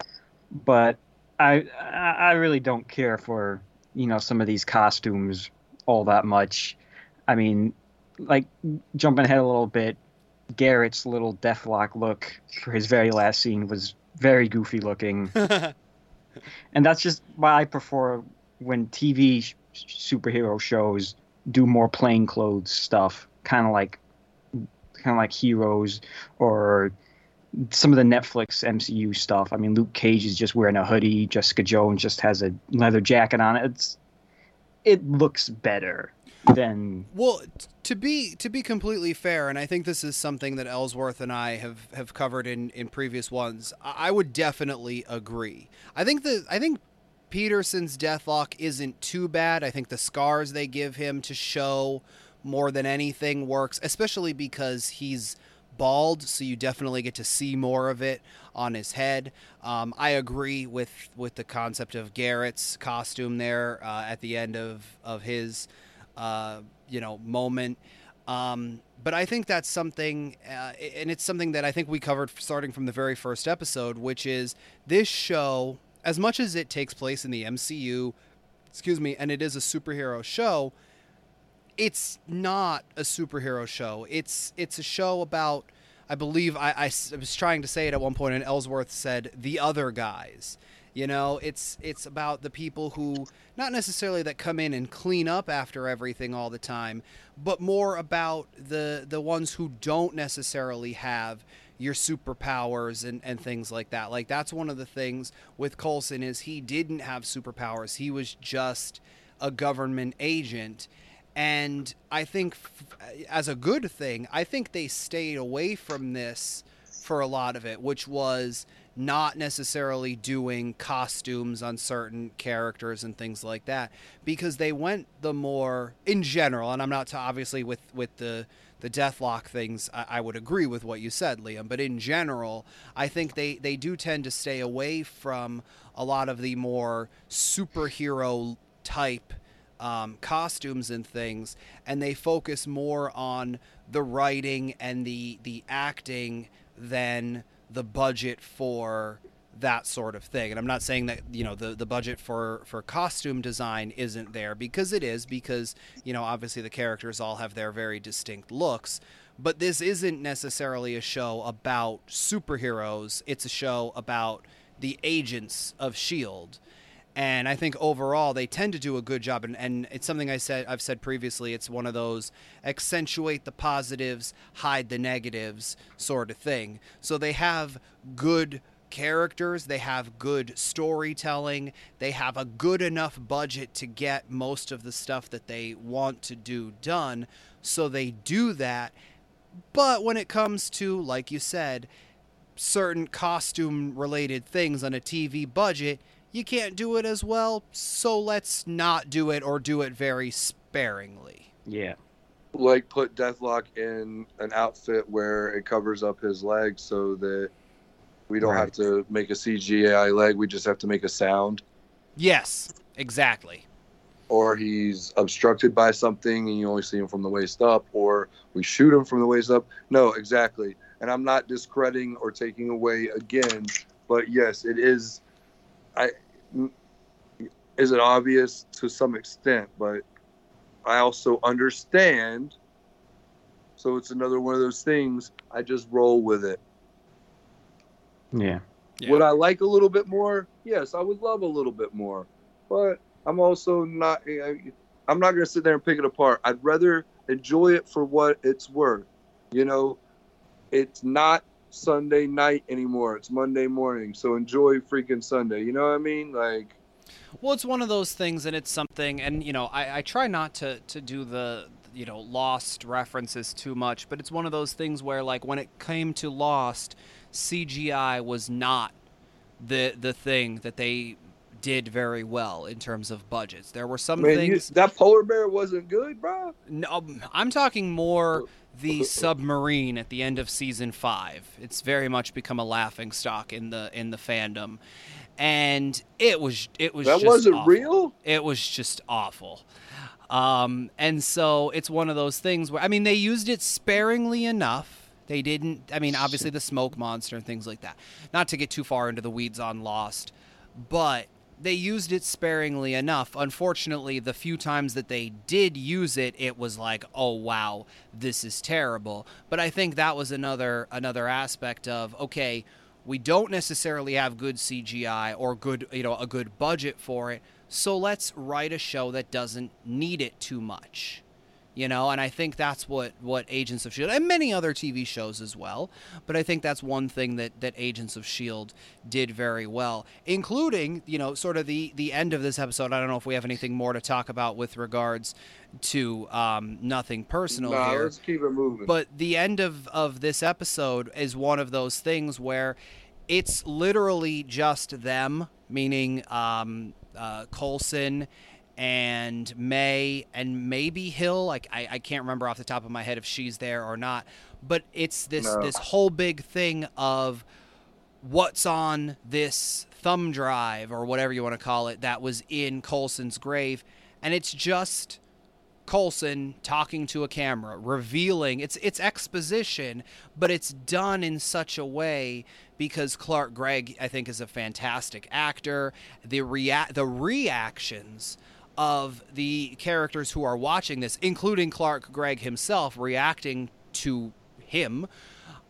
but I I really don't care for you know some of these costumes all that much. I mean, like jumping ahead a little bit, Garrett's little Deathlok look for his very last scene was very goofy looking. and that's just why I prefer when TV superhero shows do more plain clothes stuff, kind of like kind of like Heroes or some of the Netflix MCU stuff. I mean, Luke Cage is just wearing a hoodie. Jessica Jones just has a leather jacket on it. It's it looks better than well to be to be completely fair and i think this is something that ellsworth and i have have covered in in previous ones i would definitely agree. I think that i think peterson's deathlok isn't too bad. I think the scars they give him to show more than anything works especially because he's bald, so you definitely get to see more of it on his head. Um, I agree with with the concept of Garrett's costume there uh, at the end of of his uh, you know, moment. Um, but I think that's something, uh, and it's something that I think we covered starting from the very first episode, which is this show, as much as it takes place in the MCU, excuse me, and it is a superhero show, it's not a superhero show. It's it's a show about, I believe I, I was trying to say it at one point, and Ellsworth said the other guys, You know, it's it's about the people who not necessarily that come in and clean up after everything all the time, but more about the the ones who don't necessarily have your superpowers and, and things like that. Like that's one of the things with Coulson is he didn't have superpowers. He was just a government agent. And I think f- as a good thing, I think they stayed away from this for a lot of it, which was not necessarily doing costumes on certain characters and things like that because they went the more in general and i'm not ta- obviously with with the the deathlok things I, I would agree with what you said liam but in general i think they they do tend to stay away from a lot of the more superhero type um, costumes and things, and they focus more on the writing and the the acting than the budget for that sort of thing. And I'm not saying that you know the the budget for for costume design isn't there because it is because you know obviously the characters all have their very distinct looks. But this isn't necessarily a show about superheroes. It's a show about the agents of Shield and I think overall they tend to do a good job. And, and it's something I said I've said previously. It's one of those accentuate the positives, hide the negatives sort of thing. So they have good characters, they have good storytelling, they have a good enough budget to get most of the stuff that they want to do done. So they do that. But when it comes to, like you said, certain costume related things on a TV budget, you can't do it as well, so let's not do it or do it very sparingly. Yeah. Like put Deathlok in an outfit where it covers up his legs so that we don't have to make a CGI leg. We just have to make a sound. Yes, exactly. Or he's obstructed by something and you only see him from the waist up. Or we shoot him from the waist up. No, exactly. And I'm not discrediting or taking away again, but yes, it is. I is it obvious to some extent, but I also understand. So it's another one of those things. I just roll with it. Yeah. Yeah. Would I like a little bit more? Yes, I would love a little bit more. But I'm also not. I- I'm not going to sit there and pick it apart. I'd rather enjoy it for what it's worth. You know, it's not Sunday night anymore. It's Monday morning. So enjoy freaking Sunday. You know what I mean? Like, Well, it's one of those things, and it's something, and you know, I, I try not to to do the you know Lost references too much, but it's one of those things where like when it came to Lost, CGI was not the the thing that they did very well in terms of budgets. There were some man, you, things. that polar bear wasn't good, bro. No, I'm talking more oh. The submarine at the end of season five. It's very much become a laughing stock in the in the fandom, and it was it was That wasn't awful. real? It was just awful. Um, and so it's one of those things where I mean they used it sparingly enough. They didn't. I mean, obviously the smoke monster and things like that. Not to get too far into the weeds on Lost, but they used it sparingly enough. Unfortunately, the few times that they did use it, it was like, "Oh wow, this is terrible." But I think that was another another aspect of okay, we don't necessarily have good CGI or good, you know, a good budget for it. So let's write a show that doesn't need it too much. You know, and I think that's what, what Agents of Shield and many other TV shows as well. But I think that's one thing that, that Agents of Shield did very well, including, you know, sort of the, the end of this episode. I don't know if we have anything more to talk about with regards to um, nothing personal here. let's keep it moving. But the end of, of this episode is one of those things where it's literally just them, meaning um, uh, Coulson and May and maybe Hill. Like I, I can't remember off the top of my head if she's there or not. But it's this No. this whole big thing of what's on this thumb drive or whatever you want to call it that was in Coulson's grave, and it's just Coulson talking to a camera, revealing it's it's exposition, but it's done in such a way because Clark Gregg I think is a fantastic actor. The rea- the reactions of the characters who are watching this, including Clark Gregg himself, reacting to him.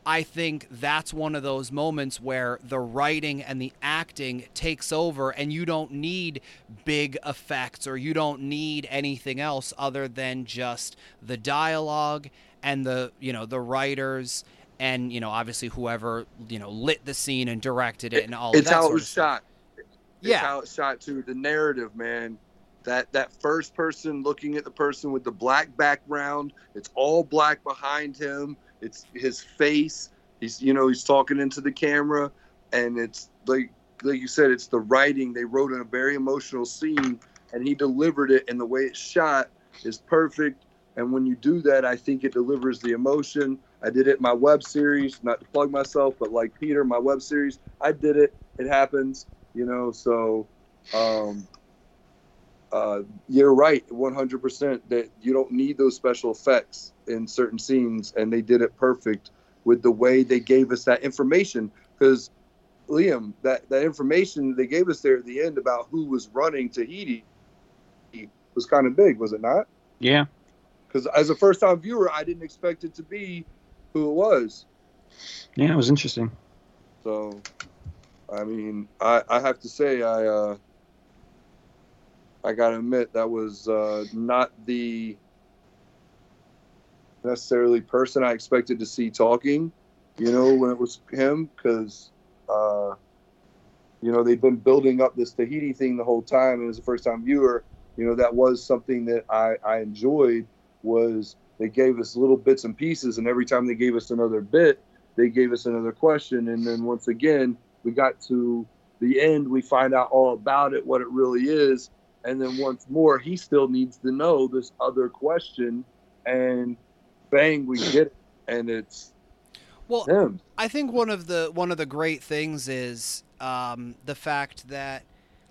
I think that's one of those moments where the writing and the acting takes over, and you don't need big effects or you don't need anything else other than just the dialogue and the you know the writers and you know obviously whoever you know lit the scene and directed it and all. It's of that how it was shot. It's Yeah. how it's shot too. The narrative, man. That that first person looking at the person with the black background. It's all black behind him. It's his face. He's you know he's talking into the camera, and it's like like you said, it's the writing. They wrote in a very emotional scene, and he delivered it. And the way it's shot is perfect. And when you do that, I think it delivers the emotion. I did it in my web series, not to plug myself, but like Peter, my web series, I did it. It happens, you know. So, um, uh, you're right, 100% that you don't need those special effects in certain scenes, and they did it perfect with the way they gave us that information. Because Liam, that that information they gave us there at the end about who was running Tahiti was kind of big, was it not? Yeah. Because as a first time viewer, I didn't expect it to be who it was. Yeah, it was interesting. So, I mean, I, I have to say, I uh, I gotta admit that was uh, not the necessarily person I expected to see talking. You know, when it was him, because uh, you know they've been building up this Tahiti thing the whole time, and as a first time viewer, you know that was something that I, I enjoyed was they gave us little bits and pieces, and every time they gave us another bit, they gave us another question, and then once again we got to the end, we find out all about it, what it really is, and then once more he still needs to know this other question, and bang, we get it, and it's Well, him. I think one of the one of the great things is um, the fact that,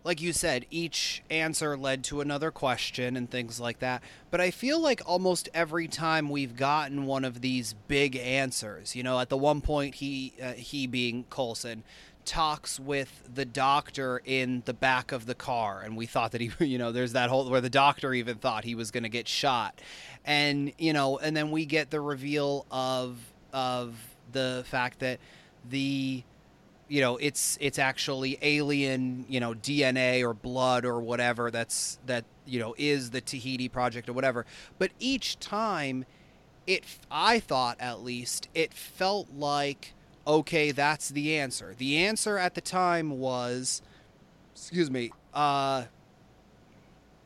like you said, each answer led to another question and things like that. But I feel like almost every time we've gotten one of these big answers, you know, at the one point he uh, he being Coulson talks with the doctor in the back of the car and we thought that he you know there's that whole where the doctor even thought he was going to get shot. And you know and then we get the reveal of of the fact that the you know it's it's actually alien you know DNA or blood or whatever that's that you know is the Tahiti project or whatever. But each time it I thought at least it felt like okay that's the answer. The answer at the time was excuse me uh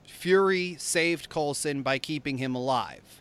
Fury saved Coulson by keeping him alive.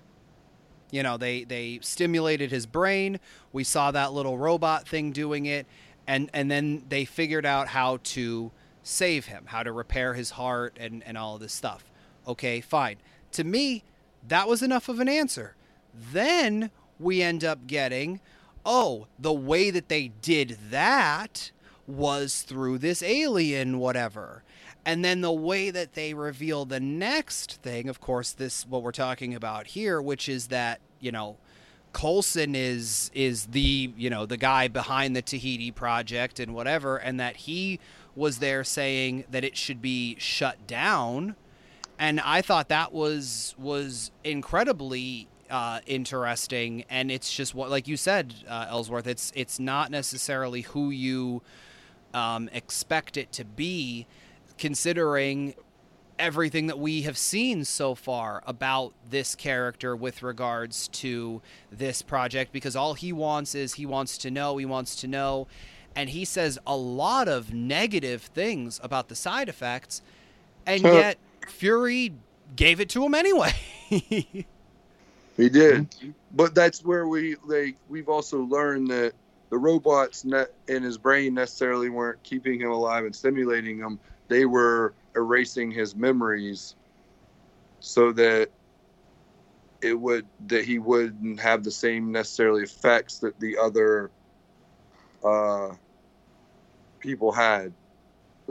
You know they they stimulated his brain. We saw that little robot thing doing it. And and then they figured out how to save him how to repair his heart and and all this stuff. Okay fine. To me that was enough of an answer. Then we end up getting oh the way that they did that was through this alien whatever. And then the way that they reveal the next thing, of course, this what we're talking about here, which is that you know, Coulson is is the you know the guy behind the Tahiti project and whatever, and that he was there saying that it should be shut down, and I thought that was was incredibly uh, interesting, and it's just what like you said, uh, Ellsworth, it's it's not necessarily who you um, expect it to be considering everything that we have seen so far about this character with regards to this project because all he wants is he wants to know, he wants to know. And he says a lot of negative things about the side effects, and yet Fury gave it to him anyway. He did, but that's where we like we've also learned that the robots ne- in his brain necessarily weren't keeping him alive and stimulating him. They were erasing his memories so that it would that he wouldn't have the same necessarily effects that the other uh, people had.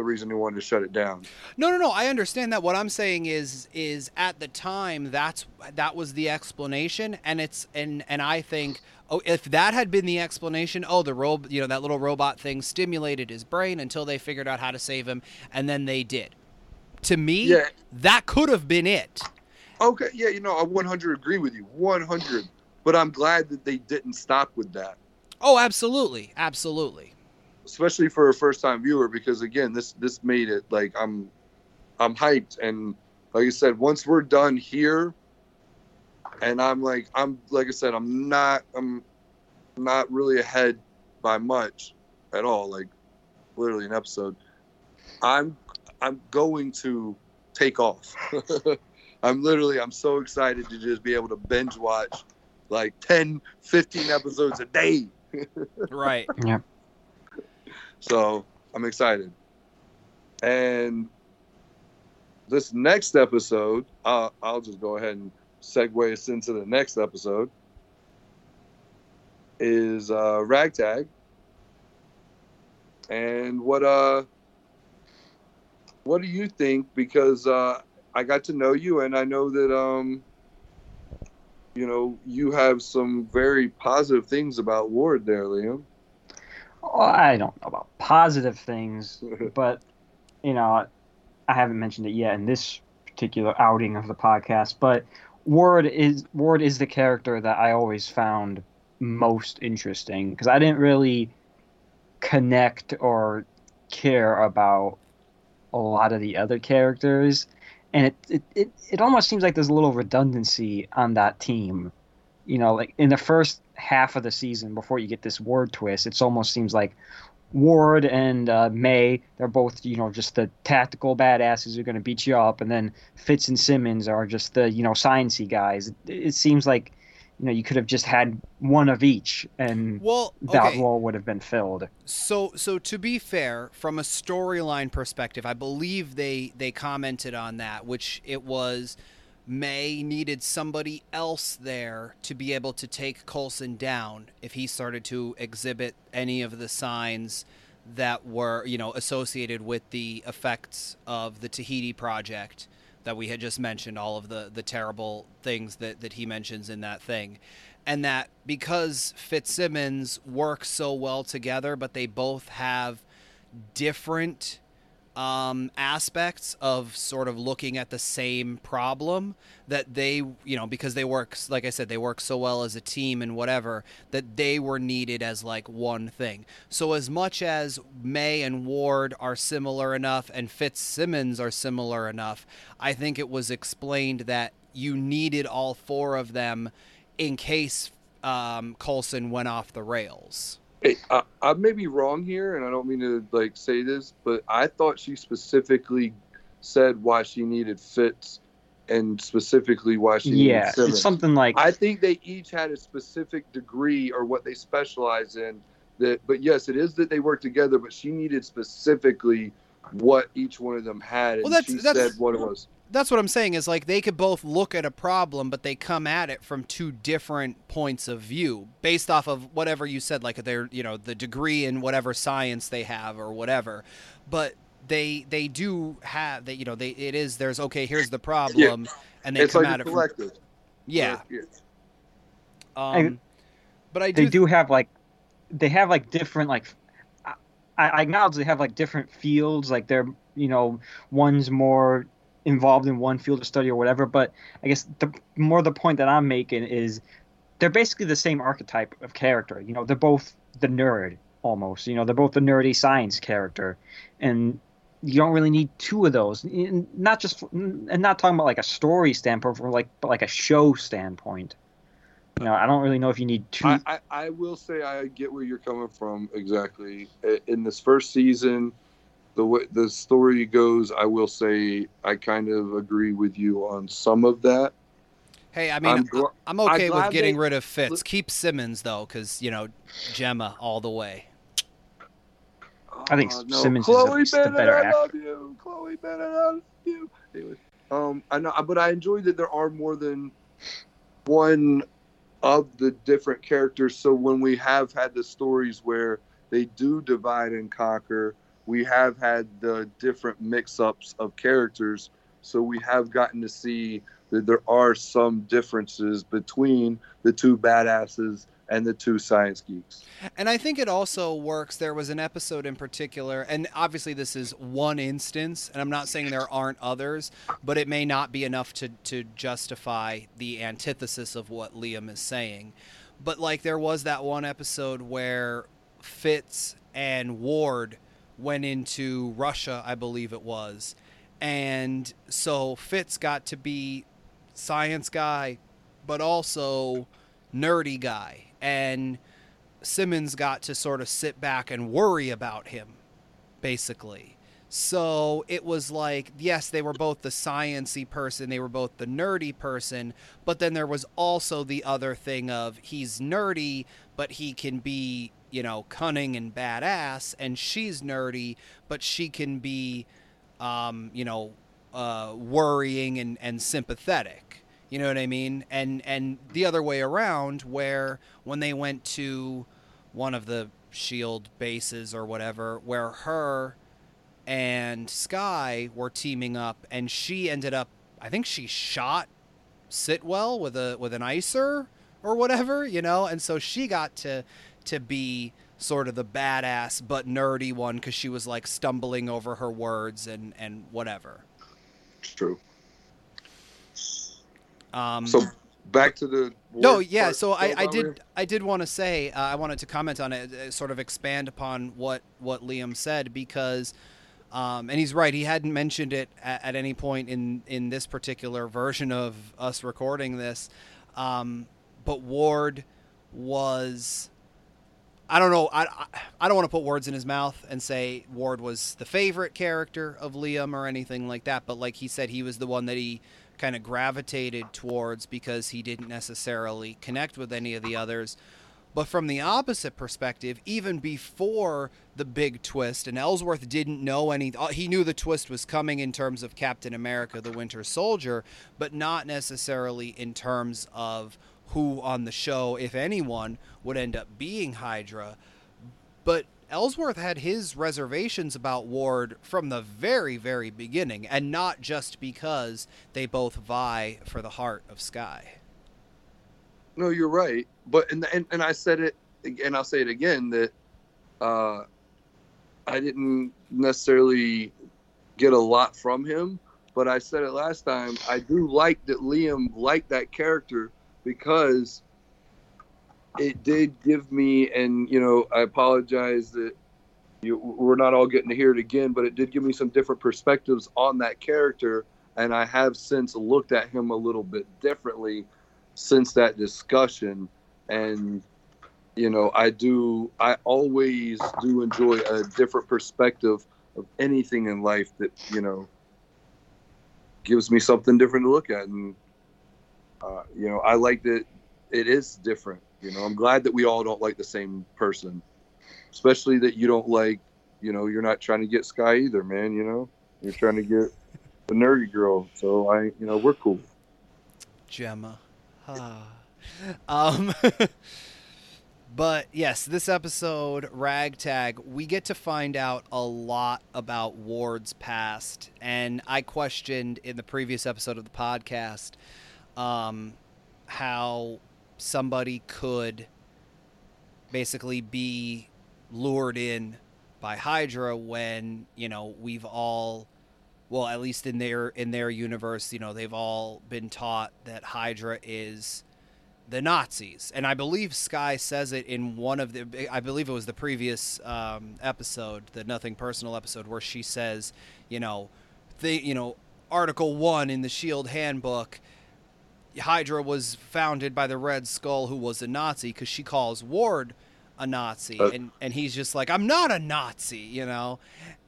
The reason he wanted to shut it down. No, no, no. I understand that. What I'm saying is, is at the time that's that was the explanation, and it's and and I think, oh, if that had been the explanation, oh, the ro- you know, that little robot thing stimulated his brain until they figured out how to save him, and then they did. To me, Yeah. that could have been it. Okay, yeah, you know, I 100 agree with you. 100. but I'm glad that they didn't stop with that, Oh, absolutely, absolutely. Especially for a first time viewer, because again, this this made it like I'm I'm hyped and like I said, once we're done here, and I'm like I'm like I said, I'm not I'm not really ahead by much at all, like literally an episode. I'm I'm going to take off. I'm literally I'm so excited to just be able to binge watch like 10, 15 episodes a day. Right. So I'm excited. And this next episode, uh, I'll just go ahead and segue us into the next episode, is uh, Ragtag. And what uh, what do you think? Because uh, I got to know you, and I know that um, you know you have some very positive things about Ward there, Liam. Well, I don't know about positive things, but you know, I haven't mentioned it yet in this particular outing of the podcast. But Ward is Ward is the character that I always found most interesting because I didn't really connect or care about a lot of the other characters, and it it, it, it almost seems like there's a little redundancy on that team. You know, like in the first half of the season before you get this Ward twist, it almost seems like Ward and uh, May, they're both, you know, just the tactical badasses who are going to beat you up. And then Fitz and Simmons are just the, you know, sciencey guys. It, it seems like, you know, you could have just had one of each and Well, that okay. role would have been filled. So, so to be fair, from a storyline perspective, I believe they they commented on that, which it was May needed somebody else there to be able to take Coulson down if he started to exhibit any of the signs that were, you know, associated with the effects of the Tahiti project that we had just mentioned, all of the the terrible things that that he mentions in that thing. And that because Fitzsimmons work so well together, but they both have different um, aspects of sort of looking at the same problem that they, you know, because they work, like I said, they work so well as a team and whatever, that they were needed as like one thing. So, as much as May and Ward are similar enough and Fitzsimmons are similar enough, I think it was explained that you needed all four of them in case um, Coulson went off the rails. Hey, I, I may be wrong here, and I don't mean to like say this, but I thought she specifically said why she needed Fitz, and specifically why she Yeah, needed Simmons. it's something like I think they each had a specific degree or what they specialize in. That, but yes, it is that they work together. But she needed specifically what each one of them had, and Well, that's- she that's- said what it was. That's what I'm saying is like they could both look at a problem, but they come at it from two different points of view based off of whatever you said, like their you know the degree in whatever science they have or whatever. But they they do have that you know they it is there's okay here's the problem and they It's come like at a it from collective. yeah. yeah. Um, but I they do do have like they have like different like I, I acknowledge they have like different fields like they're you know one's more involved in one field of study or whatever but i guess the more the point that i'm making is they're basically the same archetype of character you know they're both the nerd almost you know they're both the nerdy science character and you don't really need two of those N- not just and not talking about like a story standpoint from like but like a show standpoint you know i don't really know if you need two I, I, I will say I get where you're coming from exactly. In this first season, the way the story goes, I will say I kind of agree with you on some of that. hey I mean I'm gl- I'm okay I'm with getting they- rid of Fitz. Keep Simmons though, because you know Jemma all the way. I think Oh, Simmons is the- Chloe is the Bennet, better I actor. love you. Chloe Bennet, I love you. Anyway, um, I know, but I enjoy that there are more than one of the different characters. So when we have had the stories where they do divide and conquer, we have had the different mix-ups of characters. So we have gotten to see that there are some differences between the two badasses and the two science geeks. And I think it also works. There was an episode in particular, and obviously this is one instance, and I'm not saying there aren't others, but it may not be enough to, to justify the antithesis of what Liam is saying. But like there was that one episode where Fitz and Ward went into Russia, I believe it was. And so Fitz got to be science guy, but also nerdy guy. And Simmons got to sort of sit back and worry about him, basically. So it was like, yes, they were both the sciency person, they were both the nerdy person, but then there was also the other thing of he's nerdy, but he can be, you know, cunning and badass, and she's nerdy, but she can be, um, you know, uh, worrying and, and sympathetic. You know what I mean? And and the other way around, where when they went to one of the shield bases or whatever, where her and Skye were teaming up, and she ended up. I think she shot Sitwell with a with an icer or whatever, you know, and so she got to to be sort of the badass but nerdy one because she was like stumbling over her words and and whatever. True. Um, So back to the no, yeah. So I, I did? I did want to say uh, I wanted to comment on it, uh, sort of expand upon what what Liam said because, um, and he's right. He hadn't mentioned it at, at any point in in this particular version of us recording this, um, but Ward was. I don't know. I, I, don't want to put words in his mouth and say Ward was the favorite character of Liam or anything like that. But like he said, he was the one that he kind of gravitated towards because he didn't necessarily connect with any of the others. But from the opposite perspective, even before the big twist, and Ellsworth didn't know any, uh, he knew the twist was coming in terms of Captain America the Winter Soldier, but not necessarily in terms of who on the show, if anyone, would end up being Hydra. But Ellsworth had his reservations about Ward from the very, very beginning, and not just because they both vie for the heart of Skye. No, you're right. But and and, and I said it, and I'll say it again that uh, I didn't necessarily get a lot from him. But I said it last time. I do like that Liam liked that character because it did give me, and you know, I apologize that you, we're not all getting to hear it again, but it did give me some different perspectives on that character, and I have since looked at him a little bit differently since that discussion. And you know i do i always do enjoy a different perspective of anything in life that you know gives me something different to look at and uh, you know i like that it is different you know i'm glad that we all don't like the same person especially that you don't like you know you're not trying to get Skye either man you know you're trying to get the nerdy girl so i you know we're cool Jemma. Ah. um, but yes, this episode, Ragtag, we get to find out a lot about Ward's past. And I questioned in the previous episode of the podcast um, how somebody could basically be lured in by Hydra when, you know, we've all well at least in their in their universe you know they've all been taught that hydra is the nazis. And i believe Skye says it in one of the i believe it was the previous um, episode the nothing personal episode where she says you know the you know article 1 in the shield handbook hydra was founded by the red skull who was a nazi because she calls ward a nazi Uh, and and he's just like i'm not a nazi you know?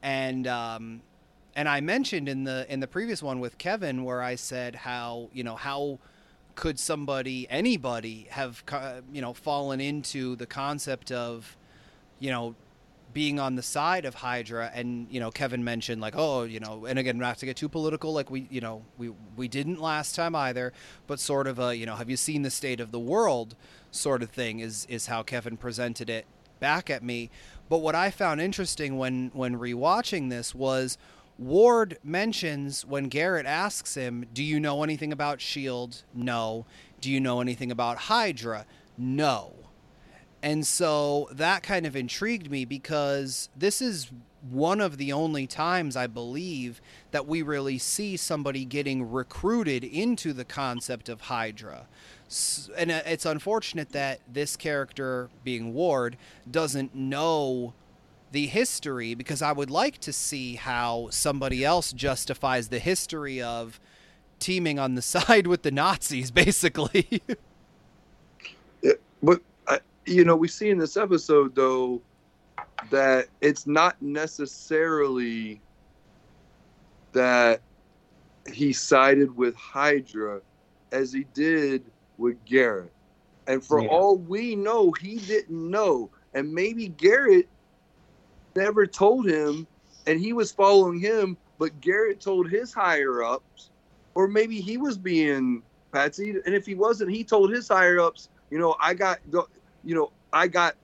And um and I mentioned in the in the previous one with Kevin where I said how you know how could somebody anybody have you know fallen into the concept of you know being on the side of Hydra and you know Kevin mentioned like oh you know and again not to get too political like we you know we we didn't last time either but sort of a you know have you seen the state of the world sort of thing is is how Kevin presented it back at me but what I found interesting when when rewatching this was Ward mentions when Garrett asks him, Do you know anything about S.H.I.E.L.D.? No. Do you know anything about Hydra? No. And so that kind of intrigued me because this is one of the only times I believe that we really see somebody getting recruited into the concept of Hydra. And uh, it's unfortunate that this character, being Ward, doesn't know the history because I would like to see how somebody else justifies the history of teaming on the side with the Nazis, basically. yeah, but you know, we see in this episode though that it's not necessarily that he sided with Hydra as he did with Garrett. And for yeah. all we know, he didn't know. And maybe Garrett never told him and he was following him, but Garrett told his higher ups, or maybe he was being Patsy. And if he wasn't, he told his higher ups, you know, I got you know, I got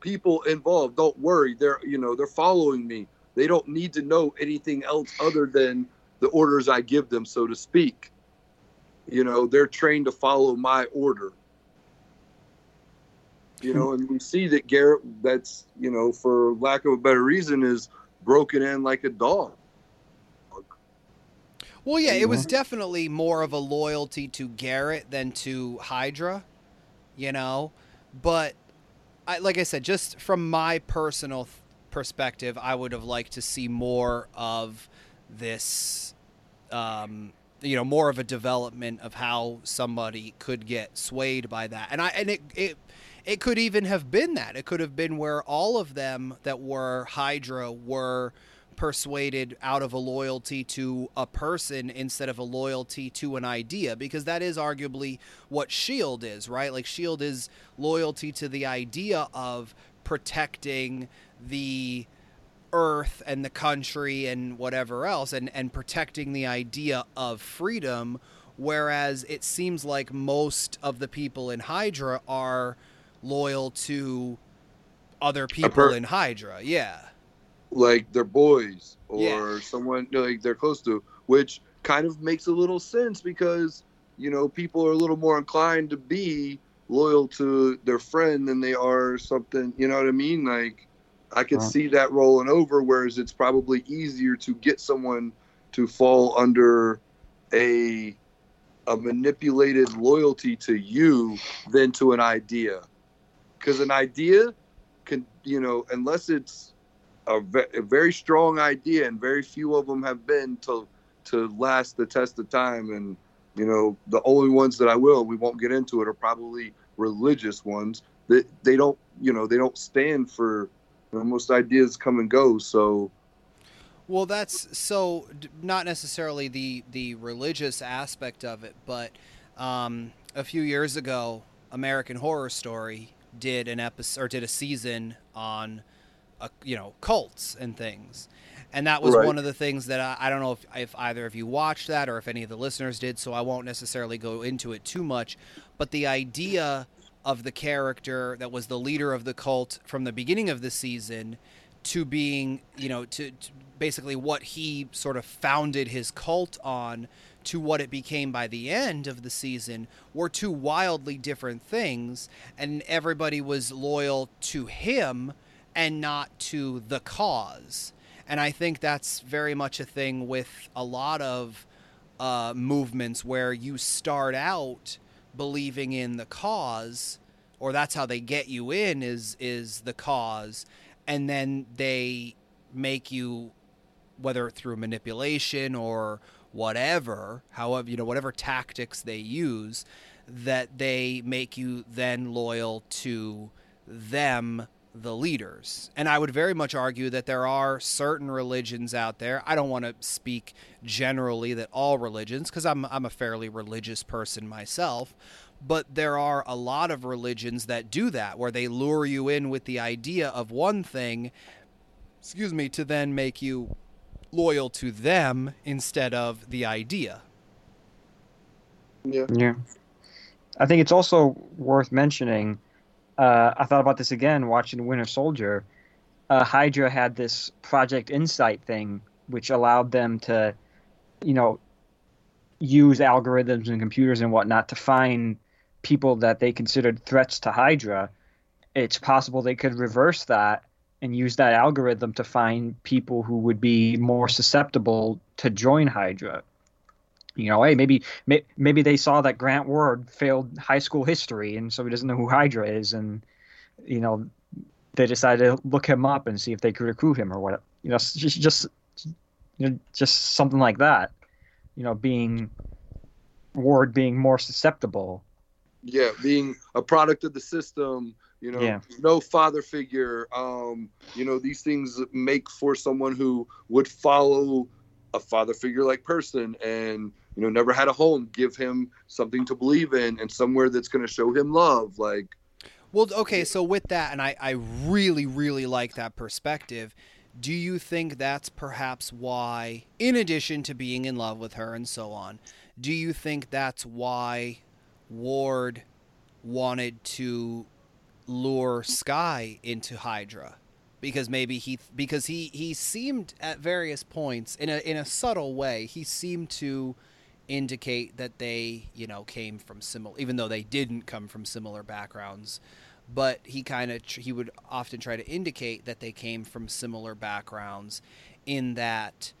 people involved. Don't worry. They're, you know, they're following me. They don't need to know anything else other than the orders I give them, so to speak. You know, they're trained to follow my order you know, and we see that Garrett, that's, you know, for lack of a better reason, is broken in like a dog. Well, yeah, it was mm-hmm. definitely more of a loyalty to Garrett than to Hydra, you know, but I, like I said, just from my personal th- perspective, I would have liked to see more of this, um, you know, more of a development of how somebody could get swayed by that, and I and it it it could even have been that. It could have been where all of them that were Hydra were persuaded out of a loyalty to a person instead of a loyalty to an idea because that is arguably what shield is right like shield is loyalty to the idea of protecting the earth and the country and whatever else and and protecting the idea of freedom whereas it seems like most of the people in hydra are loyal to other people per- in Hydra. Yeah. Like their boys or yeah. someone like they're close to, which kind of makes a little sense because, you know, people are a little more inclined to be loyal to their friend than they are something, you know what I mean? Like I could uh-huh. see that rolling over, whereas it's probably easier to get someone to fall under a a manipulated loyalty to you than to an idea because an idea can you know unless it's a, ve- a, very strong idea and very few of them have been to to last the test of time. And you know the only ones that i will we won't get into it are probably religious ones. That they don't you know they don't stand for you know, most ideas come and go. So well that's so not necessarily the the religious aspect of it but um, a few years ago american horror story did an episode or did a season on, a, you know, cults and things, and that was right. one of the things that I, I don't know if, if either of you watched that or if any of the listeners did, so I won't necessarily go into it too much, but the idea of the character that was the leader of the cult from the beginning of the season to being, you know, to, to basically what he sort of founded his cult on to what it became by the end of the season were two wildly different things, and everybody was loyal to him and not to the cause. And I think that's very much a thing with a lot of uh, movements where you start out believing in the cause, or that's how they get you in is is the cause, and then they make you whether through manipulation or whatever, however, you know, whatever tactics they use, that they make you then loyal to them, the leaders. And I would very much argue that there are certain religions out there. I don't want to speak generally that all religions, because I'm, I'm a fairly religious person myself. But there are a lot of religions that do that, where they lure you in with the idea of one thing, excuse me, to then make you loyal to them instead of the idea. Yeah. Yeah. I think it's also worth mentioning. Uh, I thought about this again watching Winter Soldier. Uh, Hydra had this Project Insight thing, which allowed them to, you know, use algorithms and computers and whatnot to find people that they considered threats to Hydra it's possible they could reverse that and use that algorithm to find people who would be more susceptible to join Hydra. You know, hey, maybe may, maybe they saw that Grant Ward failed high school history, and so he doesn't know who Hydra is, and you know, they decided to look him up and see if they could recruit him or what. You know, just just you know, just something like that. You know, being Ward being more susceptible. Yeah, being a product of the system, you know, Yeah. no father figure. Um, you know, these things make for someone who would follow a father figure like person and you know never had a home give him something to believe in and somewhere that's going to show him love like Well, okay, so with that, and I, I really, really like that perspective. Do you think that's perhaps why, in addition to being in love with her and so on, do you think that's why Ward wanted to lure Skye into Hydra? Because maybe he, because he, he seemed at various points in a in a subtle way, he seemed to indicate that they, you know, came from similar, even though they didn't come from similar backgrounds. But he kind of he would often try to indicate that they came from similar backgrounds, in that,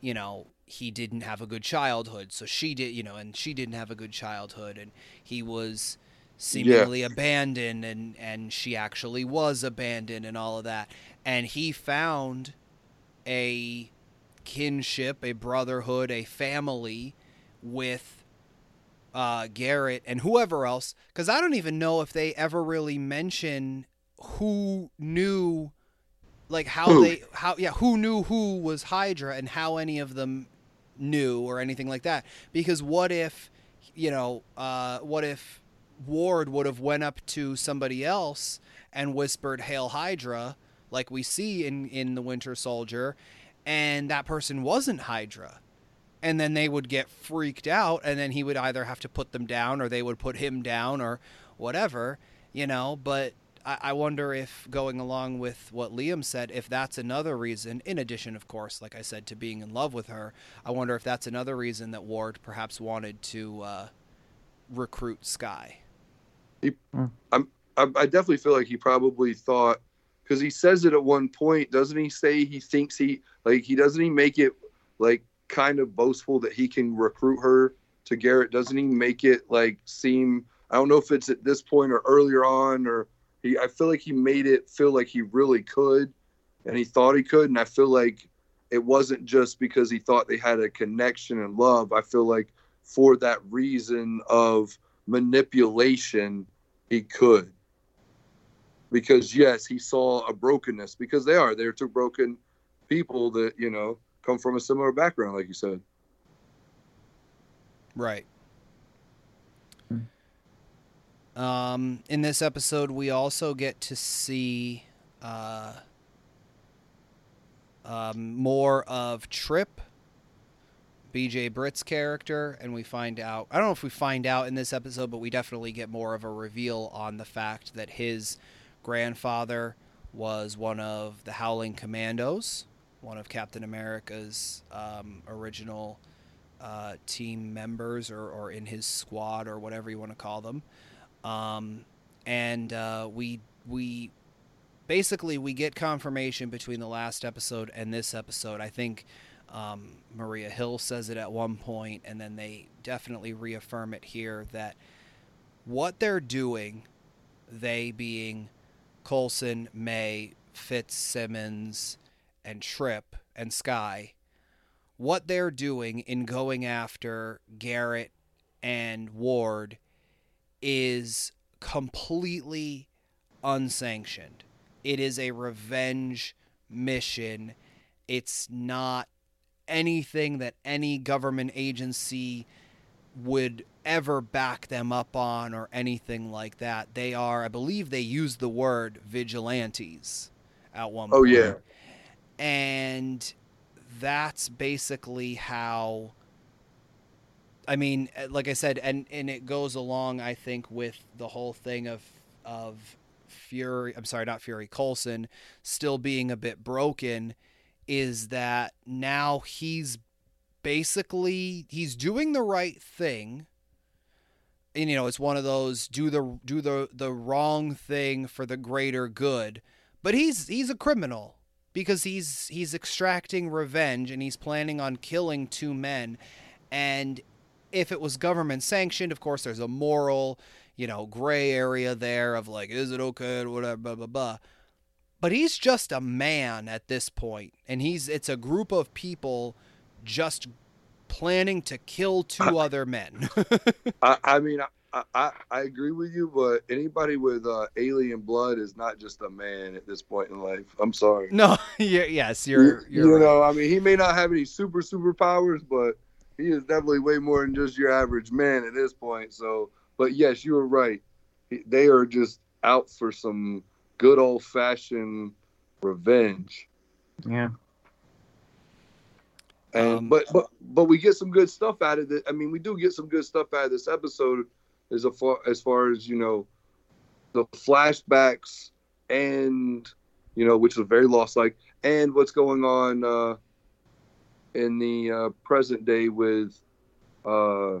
you know, he didn't have a good childhood, so she did, you know, and she didn't have a good childhood, and he was seemingly abandoned, and and she actually was abandoned, and all of that, and he found a kinship, a brotherhood, a family with uh, Garrett and whoever else, because I don't even know if they ever really mention who knew, like how Who? they how yeah who knew who was Hydra and how any of them knew or anything like that. Because what if you know uh, what if Ward would have went up to somebody else and whispered "Hail Hydra," like we see in in the Winter Soldier, and that person wasn't Hydra and then they would get freaked out and then he would either have to put them down or they would put him down or whatever you know? But I, I wonder if going along with what liam said if that's another reason in addition of course like i said to being in love with her i wonder if that's another reason that ward perhaps wanted to uh, recruit Skye. I, I definitely feel like he probably thought because he says it at one point doesn't he say he thinks he like he doesn't he make it like kind of boastful that he can recruit her to garrett doesn't he make it like seem i don't know if it's at this point or earlier on or he i feel like he made it feel like he really could and he thought he could and i feel like it wasn't just because he thought they had a connection and love. I feel like for that reason of manipulation he could. Because yes he saw a brokenness because they are they're two broken people that you know come from a similar background like you said Right. Hmm. Um, in this episode, we also get to see uh, um, more of Trip, BJ Britt's character, and we find out. I don't know if we find out in this episode, but we definitely get more of a reveal on the fact that his grandfather was one of the Howling Commandos, one of Captain America's um, original uh, team members or, or in his squad or whatever you want to call them. Um, and uh, we we basically we get confirmation between the last episode and this episode. I think um, Maria Hill says it at one point, and then they definitely reaffirm it here that what they're doing, they being Coulson, May, Fitzsimmons, and Trip and Skye, what they're doing in going after Garrett and Ward is completely unsanctioned. It is a revenge mission. It's not anything that any government agency would ever back them up on or anything like that. They are, I believe they use the word vigilantes at one Oh, point. Oh yeah. And that's basically how I mean, uh, like I said, and and it goes along, I think, with the whole thing of of Fury. I'm sorry, not Fury. Coulson still being a bit broken, is that now he's basically he's doing the right thing, and you know it's one of those do the do the the wrong thing for the greater good but he's he's a criminal because he's he's extracting revenge and he's planning on killing two men. And if it was government sanctioned of course there's a moral you know gray area there of like is it okay? Or whatever blah blah blah. But he's just a man at this point and he's it's a group of people just planning to kill two other men. I, I mean, I, I, I agree with you, but anybody with uh, alien blood is not just a man at this point in life. I'm sorry. no yeah, yes you're you, you're you right. know, I mean, he may not have any super super powers, but he is definitely way more than just your average man at this point. So, but yes, you were right. They are just out for some good old fashioned revenge. Yeah. And Um, but but but we get some good stuff out of it. I mean, we do get some good stuff out of this episode, as a far as far as you know, the flashbacks and you know, which was very lost like, and what's going on uh, in the uh, present day with uh,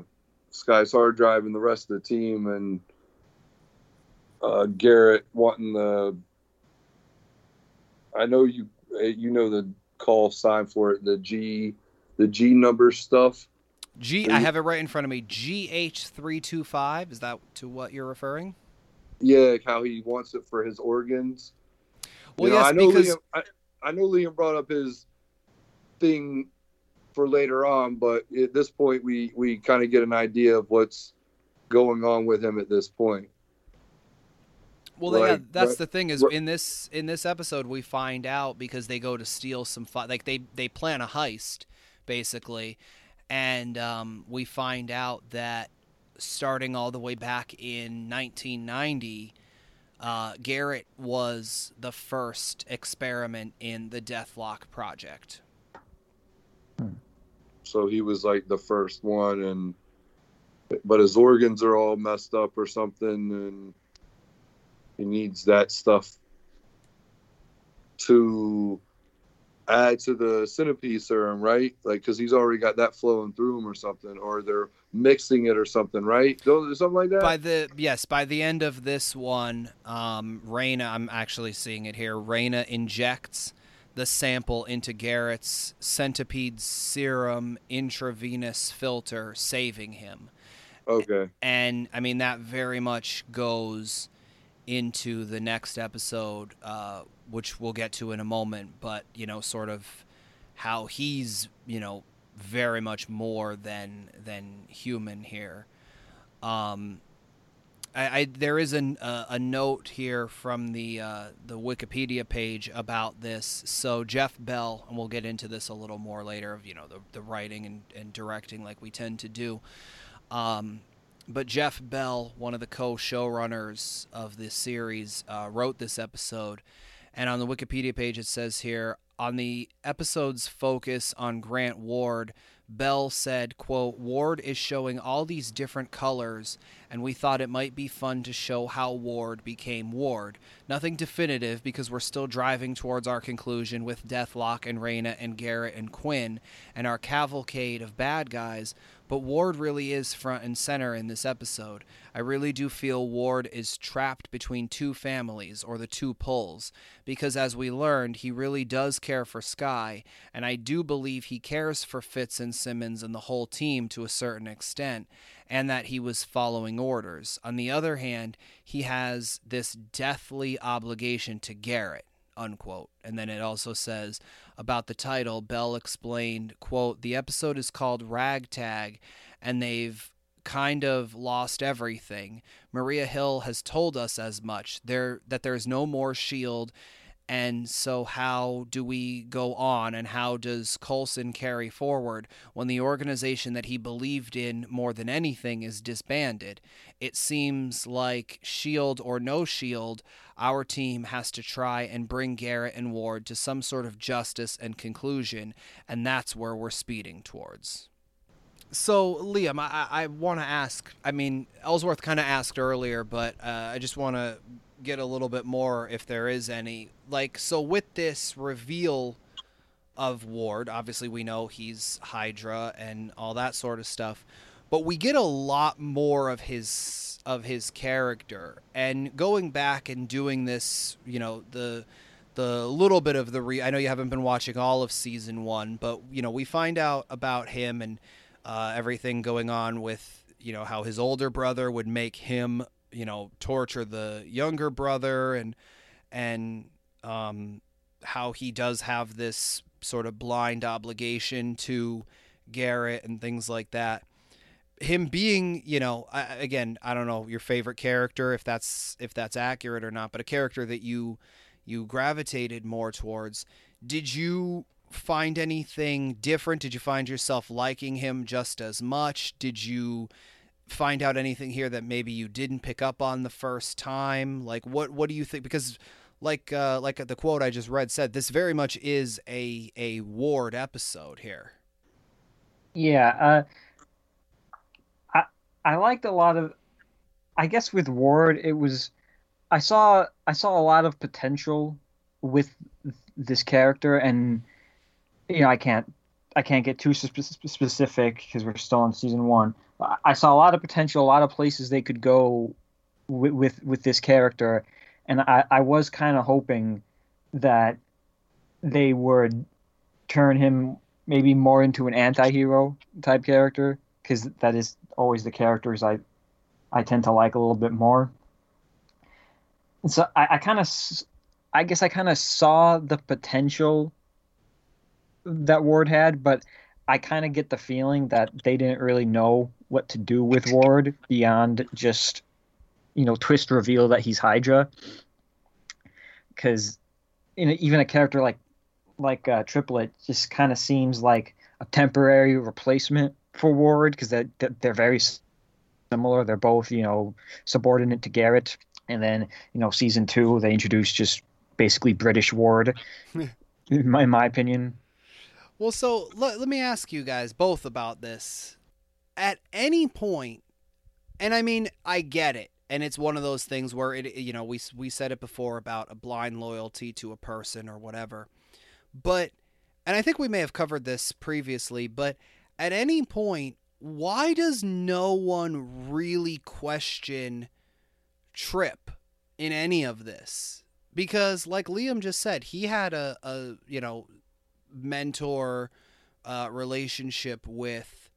Skye's hard drive and the rest of the team, and uh, Garrett wanting the. I know you you know the call sign for it, the G the G number stuff. G I have it right in front of me GH325 is that to what you're referring Yeah, how he wants it for his organs. well You know, yes I know because Liam, I, I know Liam brought up his thing for later on, but at this point we we kind of get an idea of what's going on with him at this point. Well, yeah, that's right- the thing is right- in this in this episode we find out because they go to steal some fi- like they they plan a heist basically, and um, we find out that starting all the way back in 1990, uh, Garrett was the first experiment in the Deathlok project. So he was like the first one, and but his organs are all messed up or something, and he needs that stuff to add to the centipede serum, right? Like, because he's already got that flowing through him or something, or they're mixing it or something, right? Something like that. By the yes, by the end of this one, um, Raina, I'm actually seeing it here. Raina injects the sample into Garrett's centipede serum intravenous filter, saving him. okay. And I mean that very much goes into the next episode, uh, which we'll get to in a moment. But you know, sort of how he's you know very much more than than human here. Um, I, I there is an, uh, a note here from the uh, the Wikipedia page about this. So Jeff Bell, and we'll get into this a little more later of you know the the writing and, and directing like we tend to do. Um, but Jeff Bell, one of the co-showrunners of this series, uh, wrote this episode, and on the Wikipedia page it says here on the episode's focus on Grant Ward, Bell said, quote, Ward is showing all these different colors, and we thought it might be fun to show how Ward became Ward. Nothing definitive because we're still driving towards our conclusion with Deathlok and Raina and Garrett and Quinn and our cavalcade of bad guys, but Ward really is front and center in this episode. I really do feel Ward is trapped between two families, or the two poles because as we learned, he really does care for Skye, and I do believe he cares for Fitz and Simmons and the whole team to a certain extent, and that he was following orders. On the other hand, he has this deathly obligation to Garrett unquote. And then it also says about the title bell explained quote the episode is called ragtag and they've kind of lost everything. Maria hill has told us as much. There that there's no more shield and so how do we go on and how does Coulson carry forward when the organization that he believed in more than anything is disbanded it seems like shield or no shield our team has to try and bring Garrett and Ward to some sort of justice and conclusion, and that's where we're speeding towards. So, Liam, I, I want to ask. I mean, Ellsworth kind of asked earlier, but uh, I just want to get a little bit more, if there is any. Like, so with this reveal of Ward, obviously we know he's Hydra and all that sort of stuff. but we get a lot more of his of his character. And going back and doing this, you know, the the little bit of the re I know you haven't been watching all of season 1, but you know, we find out about him and uh, everything going on with, you know, how his older brother would make him, you know, torture the younger brother and and um how he does have this sort of blind obligation to Garrett and things like that. Him being, you know, again, I don't know your favorite character if that's if that's accurate or not, but a character that you you gravitated more towards. Did you find anything different? Did you find yourself liking him just as much? Did you find out anything here that maybe you didn't pick up on the first time? Like what what do you think because like uh, like the quote I just read said, this very much is a a Ward episode here. Yeah, uh, I I liked a lot of. I guess with Ward, it was I saw I saw a lot of potential with this character, and you know I can't I can't get too specific because we're still in season one. I saw a lot of potential, a lot of places they could go with with, with this character, and I, I was kind of hoping that they would turn him maybe more into an anti-hero type character because that is always the characters I I tend to like a little bit more. And so I, I kind of I guess I kind of saw the potential that Ward had, but I kind of get the feeling that they didn't really know what to do with Ward beyond just you know twist reveal that he's Hydra because even a character like like uh, Triplet just kind of seems like a temporary replacement for Ward because they're they're very similar. They're both you know subordinate to Garrett, and then you know season two they introduced just basically British Ward, in, my, in my opinion. Well, so let, let me ask you guys both about this. At any point, and I mean, I get it and it's one of those things where it you know we we said it before about a blind loyalty to a person or whatever but and I think we may have covered this previously but at any point why does no one really question Trip in any of this? Because like Liam just said he had a, a you know mentor uh, relationship with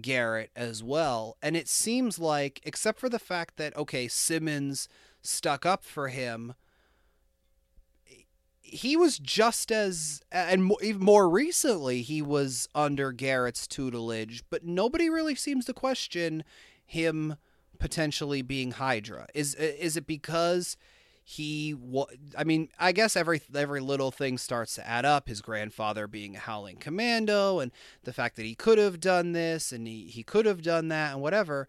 Garrett as well. And it seems like, except for the fact that, okay, Simmons stuck up for him, he was just as, and more recently, he was under Garrett's tutelage, but nobody really seems to question him potentially being Hydra. Is is it because he I mean, I guess every every little thing starts to add up. His grandfather being a howling commando and the fact that he could have done this and he, he could have done that and whatever.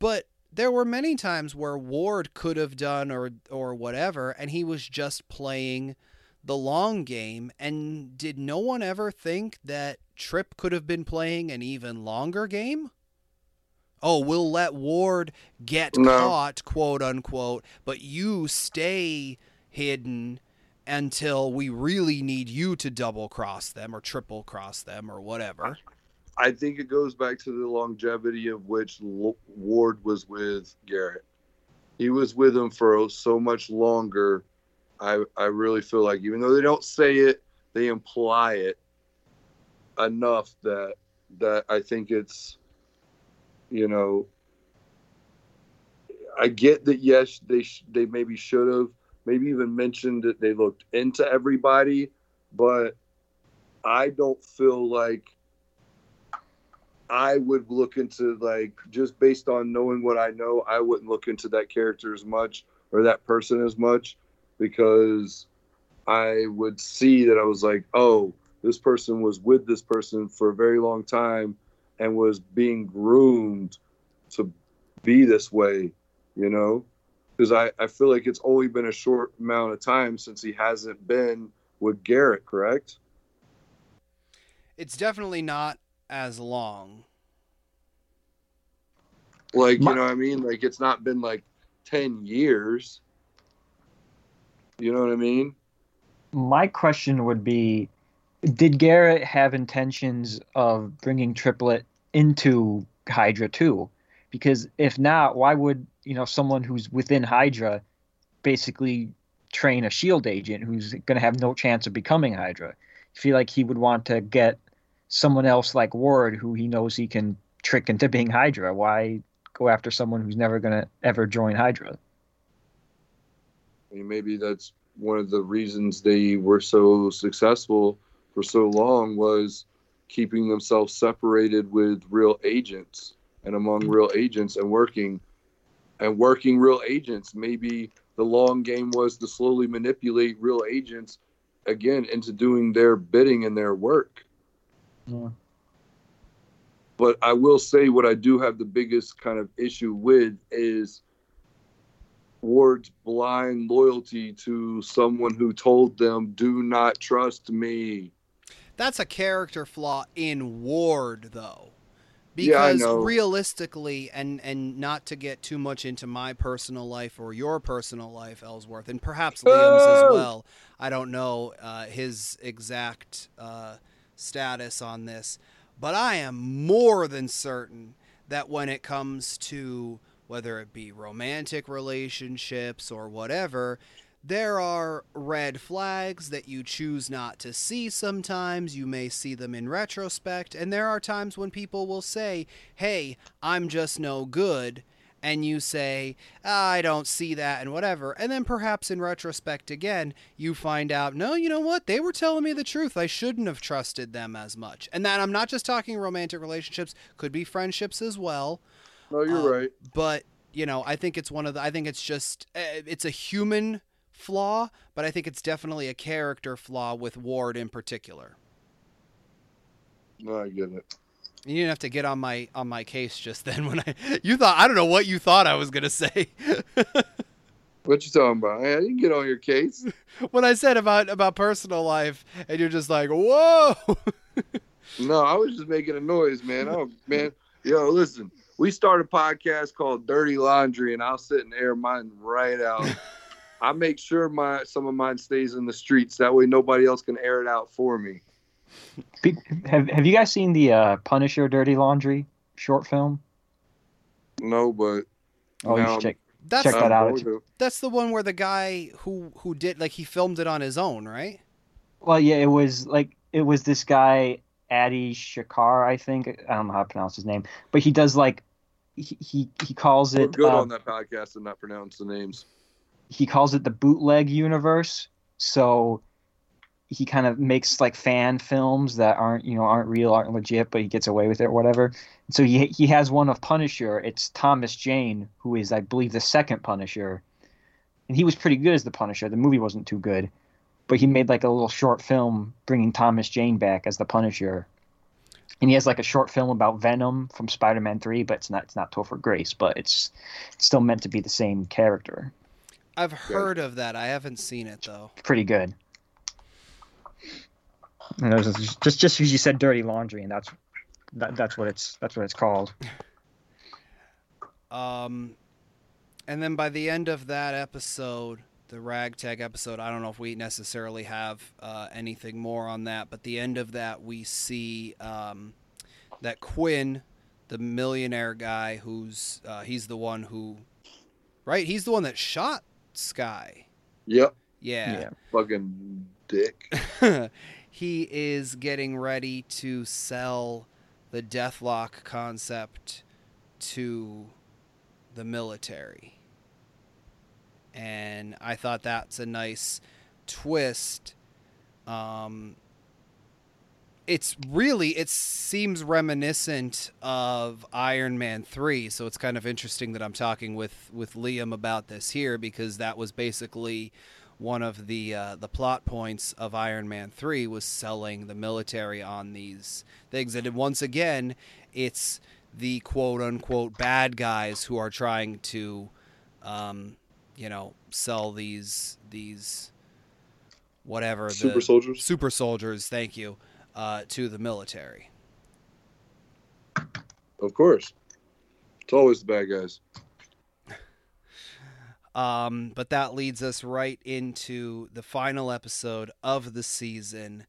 But there were many times where Ward could have done or or whatever and he was just playing the long game and did no one ever think that Trip could have been playing an even longer game? Oh, we'll let Ward get no. caught, quote unquote, but you stay hidden until we really need you to double cross them or triple cross them or whatever. I think it goes back to the longevity of which Ward was with Garrett. He was with him for so much longer. I I really feel like even though they don't say it, they imply it enough that that I think it's you know, I get that. Yes, they sh- they maybe should have maybe even mentioned that they looked into everybody, but I don't feel like I would look into like just based on knowing what I know, I wouldn't look into that character as much or that person as much because I would see that I was like, oh, this person was with this person for a very long time and was being groomed to be this way, you know? Because I, I feel like it's only been a short amount of time since he hasn't been with Garrett, correct? It's definitely not as long. Like, you know what I mean? Like, it's not been like 10 years. You know what I mean? My question would be did Garrett have intentions of bringing Triplet into Hydra too, because if not, why would you know someone who's within Hydra basically train a Shield agent who's going to have no chance of becoming Hydra? I feel like he would want to get someone else like Ward, who he knows he can trick into being Hydra. Why go after someone who's never going to ever join Hydra? I mean, maybe that's one of the reasons they were so successful for so long was keeping themselves separated with real agents and among real agents and working and working real agents. Maybe the long game was to slowly manipulate real agents again into doing their bidding and their work. Yeah. But I will say what I do have the biggest kind of issue with is Ward's blind loyalty to someone who told them, do not trust me. That's a character flaw in Ward, though. Because know. realistically, and, and not to get too much into my personal life or your personal life, Ellsworth, and perhaps Liam's as Oh! well. I don't know uh, his exact uh, status on this, but I am more than certain that when it comes to whether it be romantic relationships or whatever, there are red flags that you choose not to see sometimes. You may see them in retrospect. And there are times when people will say, Hey, I'm just no good. And you say, "Ah, I don't see that, and whatever. And then perhaps in retrospect again, you find out, no, you know what? They were telling me the truth. I shouldn't have trusted them as much. And that I'm not just talking romantic relationships, could be friendships as well No, you're Um, right. but you know i think it's one of the i think it's just uh, it's a human flaw but i think it's definitely a character flaw with ward in particular No, I get it. you didn't have to get on my on my case just then when i you thought i don't know what you thought i was gonna say What you talking about? I didn't get on your case. when i said about about personal life and you're just like whoa No, I was just making a noise, man. Oh, man. Yo, listen, we start a podcast called Dirty Laundry, and I'll sit and air mine right out. I make sure my some of mine stays in the streets. That way, nobody else can air it out for me. Have Have you guys seen the uh, Punisher Dirty Laundry short film? No, but Oh, you should check. that's Check that out. I'm going to. that's the one where the guy who who did like he filmed it on his own right Well, yeah, it was like it was this guy Adi Shankar, I think. I don't know how to pronounce his name, but he does like he he, he calls We're it good uh, on that podcast and not pronounce the names. He calls it the bootleg universe. So he kind of makes like fan films that aren't you know aren't real, aren't legit, but he gets away with it or whatever. So he he has one of Punisher. It's Thomas Jane, who is I believe the second Punisher, and he was pretty good as the Punisher. The movie wasn't too good, but he made like a little short film bringing Thomas Jane back as the Punisher. And he has like a short film about Venom from Spider-Man 3, but it's not it's not Topher Grace, but it's, it's still meant to be the same character. I've heard of that i haven't seen it though pretty good. And it was just just just because you said dirty laundry, and that's that, that's what it's that's what it's called. Um, and then by the end of that episode, the ragtag episode, I don't know if we necessarily have uh, anything more on that, but the end of that, we see um, that Quinn, the millionaire guy, who's uh, he's the one who, right? He's the one that shot Skye. Yep. Yeah. Fucking dick. he is getting ready to sell the Deathlok concept to the military. And I thought that's a nice twist. Um, it's really it seems reminiscent of Iron Man 3 so it's kind of interesting that I'm talking with with Liam about this here because that was basically one of the uh, the plot points of Iron Man 3 was selling the military on these things and once again it's the quote unquote bad guys who are trying to um, you know sell these these whatever Super soldiers. super soldiers thank you uh, to the military Of course. It's always the bad guys. Um, but that leads us right into the final episode of the season.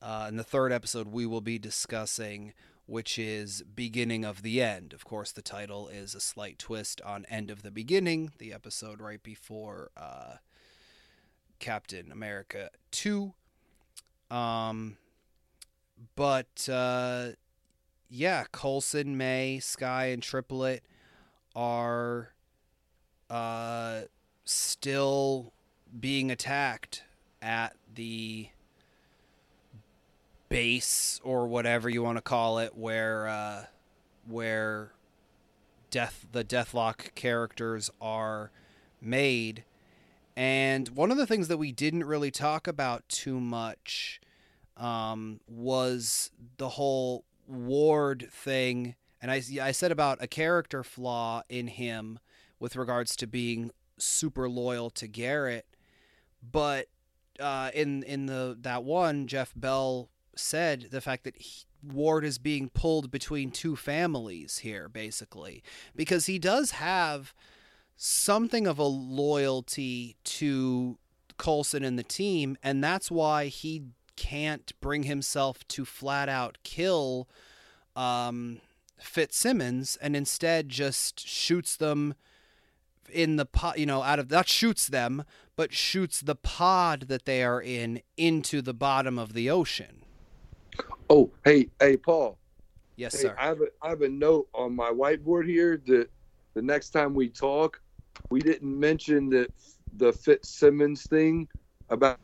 Uh, in the third episode, we will be discussing which is Beginning of the End. Of course, the title is a slight twist on End of the Beginning, the episode right before uh, Captain America 2. Um, but uh, yeah, Coulson, May, Skye, and Triplet are uh, still being attacked at the base or whatever you want to call it, where uh, where death the Deathlok characters are made. And one of the things that we didn't really talk about too much um, was the whole Ward thing. And I, I said about a character flaw in him with regards to being super loyal to Garrett. But uh, in in the that one, Jeff Bell said the fact that he, Ward is being pulled between two families here, basically, because he does have something of a loyalty to Coulson and the team, and that's why he can't bring himself to flat out kill um, Fitzsimmons and instead just shoots them in the pod, you know, out of that shoots them, but shoots the pod that they are in into the bottom of the ocean. Oh, hey, hey, Paul. Yes, Hey, sir. I have a I have a note on my whiteboard here that the next time we talk, we didn't mention that the Fitzsimmons thing about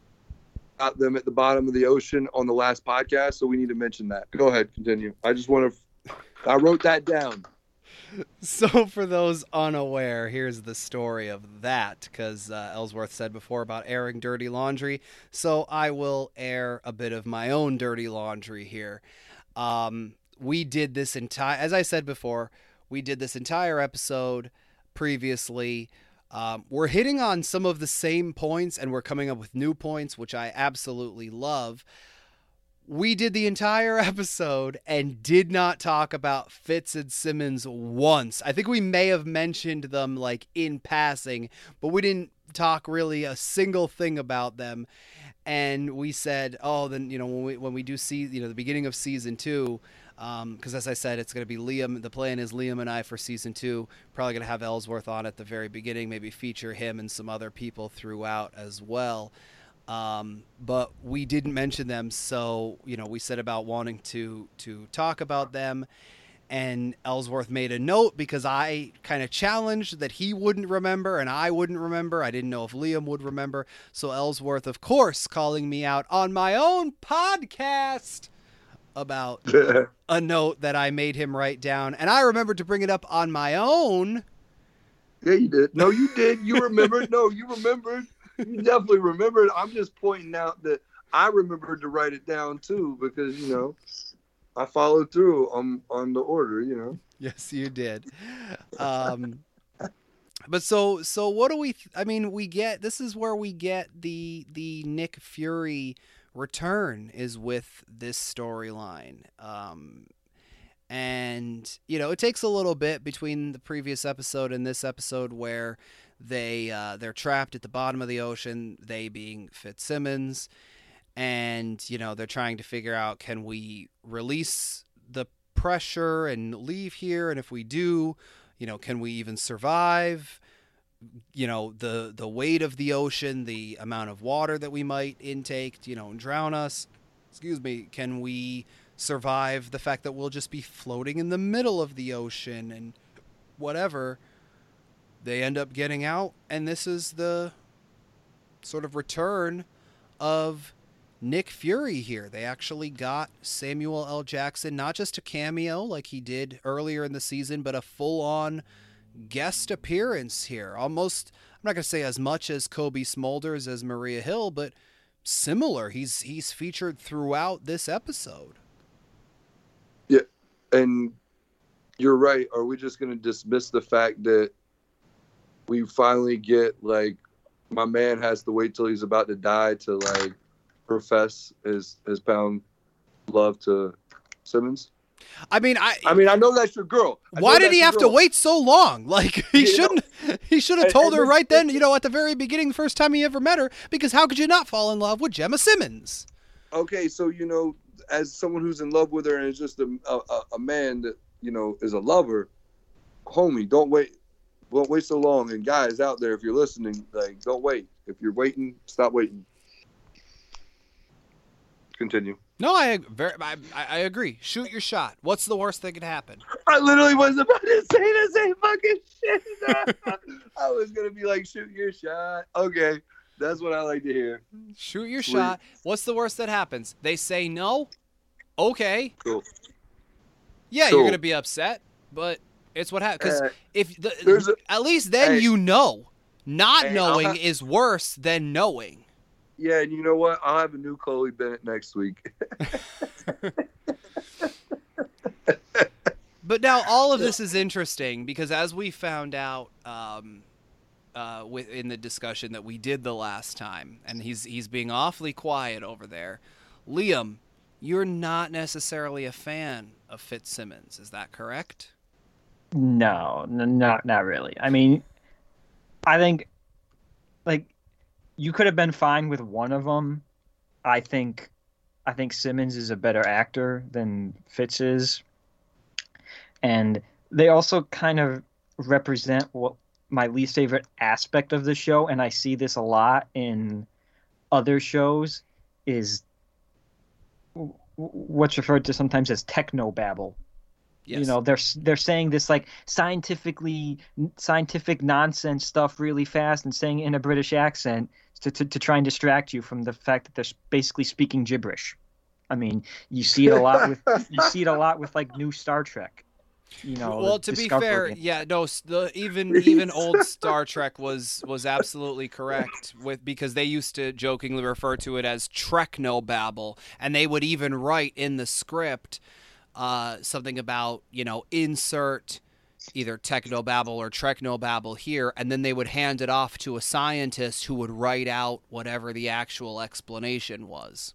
about them at the bottom of the ocean on the last podcast. So we need to mention that. Go ahead, continue. I just want to. I wrote that down. So, for those unaware, here's the story of that because uh, Ellsworth said before about airing dirty laundry. So, I will air a bit of my own dirty laundry here. Um, we did this entire, as I said before, we did this entire episode previously. Um, we're hitting on some of the same points and we're coming up with new points, which I absolutely love we did the entire episode and did not talk about Fitz and Simmons once. I think we may have mentioned them like in passing, but we didn't talk really a single thing about them. And we said, oh, then you know when we when we do see you know the beginning of season two, because um, as I said, it's going to be Liam. The plan is Liam and I for season two. Probably going to have Ellsworth on at the very beginning, maybe feature him and some other people throughout as well. Um, but we didn't mention them, so you know we said about wanting to to talk about them, and Ellsworth made a note because I kind of challenged that he wouldn't remember and I wouldn't remember. I didn't know if Liam would remember, so Ellsworth, of course, calling me out on my own podcast about a note that I made him write down, and I remembered to bring it up on my own. Yeah, you did. No, you did. You remembered. No, you remembered. You definitely remembered. I'm just pointing out that I remembered to write it down too because you know I followed through on on the order. You know. Yes, you did. Um, but so so what do we? Th- I mean, we get this is where we get the the Nick Fury return is with this storyline. Um, and you know, it takes a little bit between the previous episode and this episode where they uh, they're trapped at the bottom of the ocean. They being Fitzsimmons, and you know they're trying to figure out can we release the pressure and leave here, and if we do, you know, can we even survive? You know the the weight of the ocean, the amount of water that we might intake, you know, and drown us. Excuse me. Can we survive the fact that we'll just be floating in the middle of the ocean and whatever? they end up getting out, and this is the sort of return of Nick Fury here. They actually got Samuel L. Jackson, not just a cameo like he did earlier in the season, but a full on guest appearance here. Almost, I'm not going to say as much as Cobie Smulders as Maria Hill, but similar. He's he's featured throughout this episode. Yeah, and you're right. Are we just going to dismiss the fact that we finally get like my man has to wait till he's about to die to like profess his his pound love to Simmons? I mean, I I mean, I know that's your girl. I why did he have to wait so long? Like he shouldn't. He should have told and her right then. You know, at the very beginning, the first time he ever met her. Because how could you not fall in love with Jemma Simmons? Okay, so you know, as someone who's in love with her and is just a, a a man that you know is a lover, homie, don't wait, don't wait so long. And guys out there, if you're listening, like don't wait. If you're waiting, stop waiting. Continue. No, I very I, I agree. Shoot your shot. What's the worst that could happen? I literally was about to say the same fucking shit. I was gonna be like, shoot your shot. Okay, that's what I like to hear. Shoot your Sweet. shot. What's the worst that happens? They say no. Okay. Cool. Yeah, Cool. you're gonna be upset, but it's what happens. Because Uh, if the, at least then Hey. you know. Not Hey, knowing is worse than knowing. Yeah, and you know what? I'll have a new Chloe Bennet next week. But now all of this is interesting because as we found out um, uh, with, in the discussion that we did the last time, and he's he's being awfully quiet over there. Liam, you're not necessarily a fan of Fitzsimmons, is that correct? No, n- not not really. I mean, I think like you could have been fine with one of them. I think I think Simmons is a better actor than Fitz is, and they also kind of represent what my least favorite aspect of the show, and I see this a lot in other shows, is what's referred to sometimes as techno babble Yes. you know they're they're saying this like scientifically scientific nonsense stuff really fast and saying it in a british accent to, to, to try and distract you from the fact that they're basically speaking gibberish i mean you see it a lot with you see it a lot with like new star trek you know well, to be fair, Discovery. yeah, no, the even even old Star Trek was was absolutely correct with because they used to jokingly refer to it as Treknobabble, and they would even write in the script uh, something about you know insert either technobabble or treknobabble here, and then they would hand it off to a scientist who would write out whatever the actual explanation was.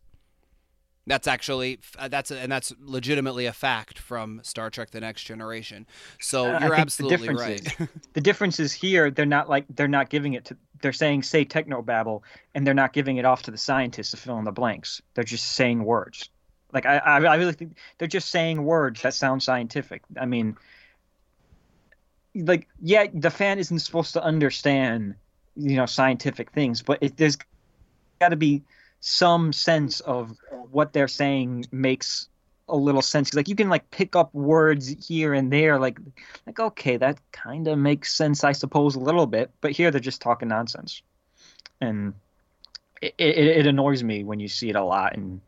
That's actually uh, that's a, and that's legitimately a fact from Star Trek: The Next Generation. So I you're think the absolutely right. is- the difference is here they're not like they're not giving it to they're saying say technobabble and they're not giving it off to the scientists to fill in the blanks they're just saying words like i i, I really think they're just saying words that sound scientific i mean like yeah the fan isn't supposed to understand you know scientific things but it, there's got to be some sense of what they're saying makes a little sense like you can like pick up words here and there like like okay that kind of makes sense i suppose a little bit but here they're just talking nonsense and it, it, it annoys me when you see it a lot in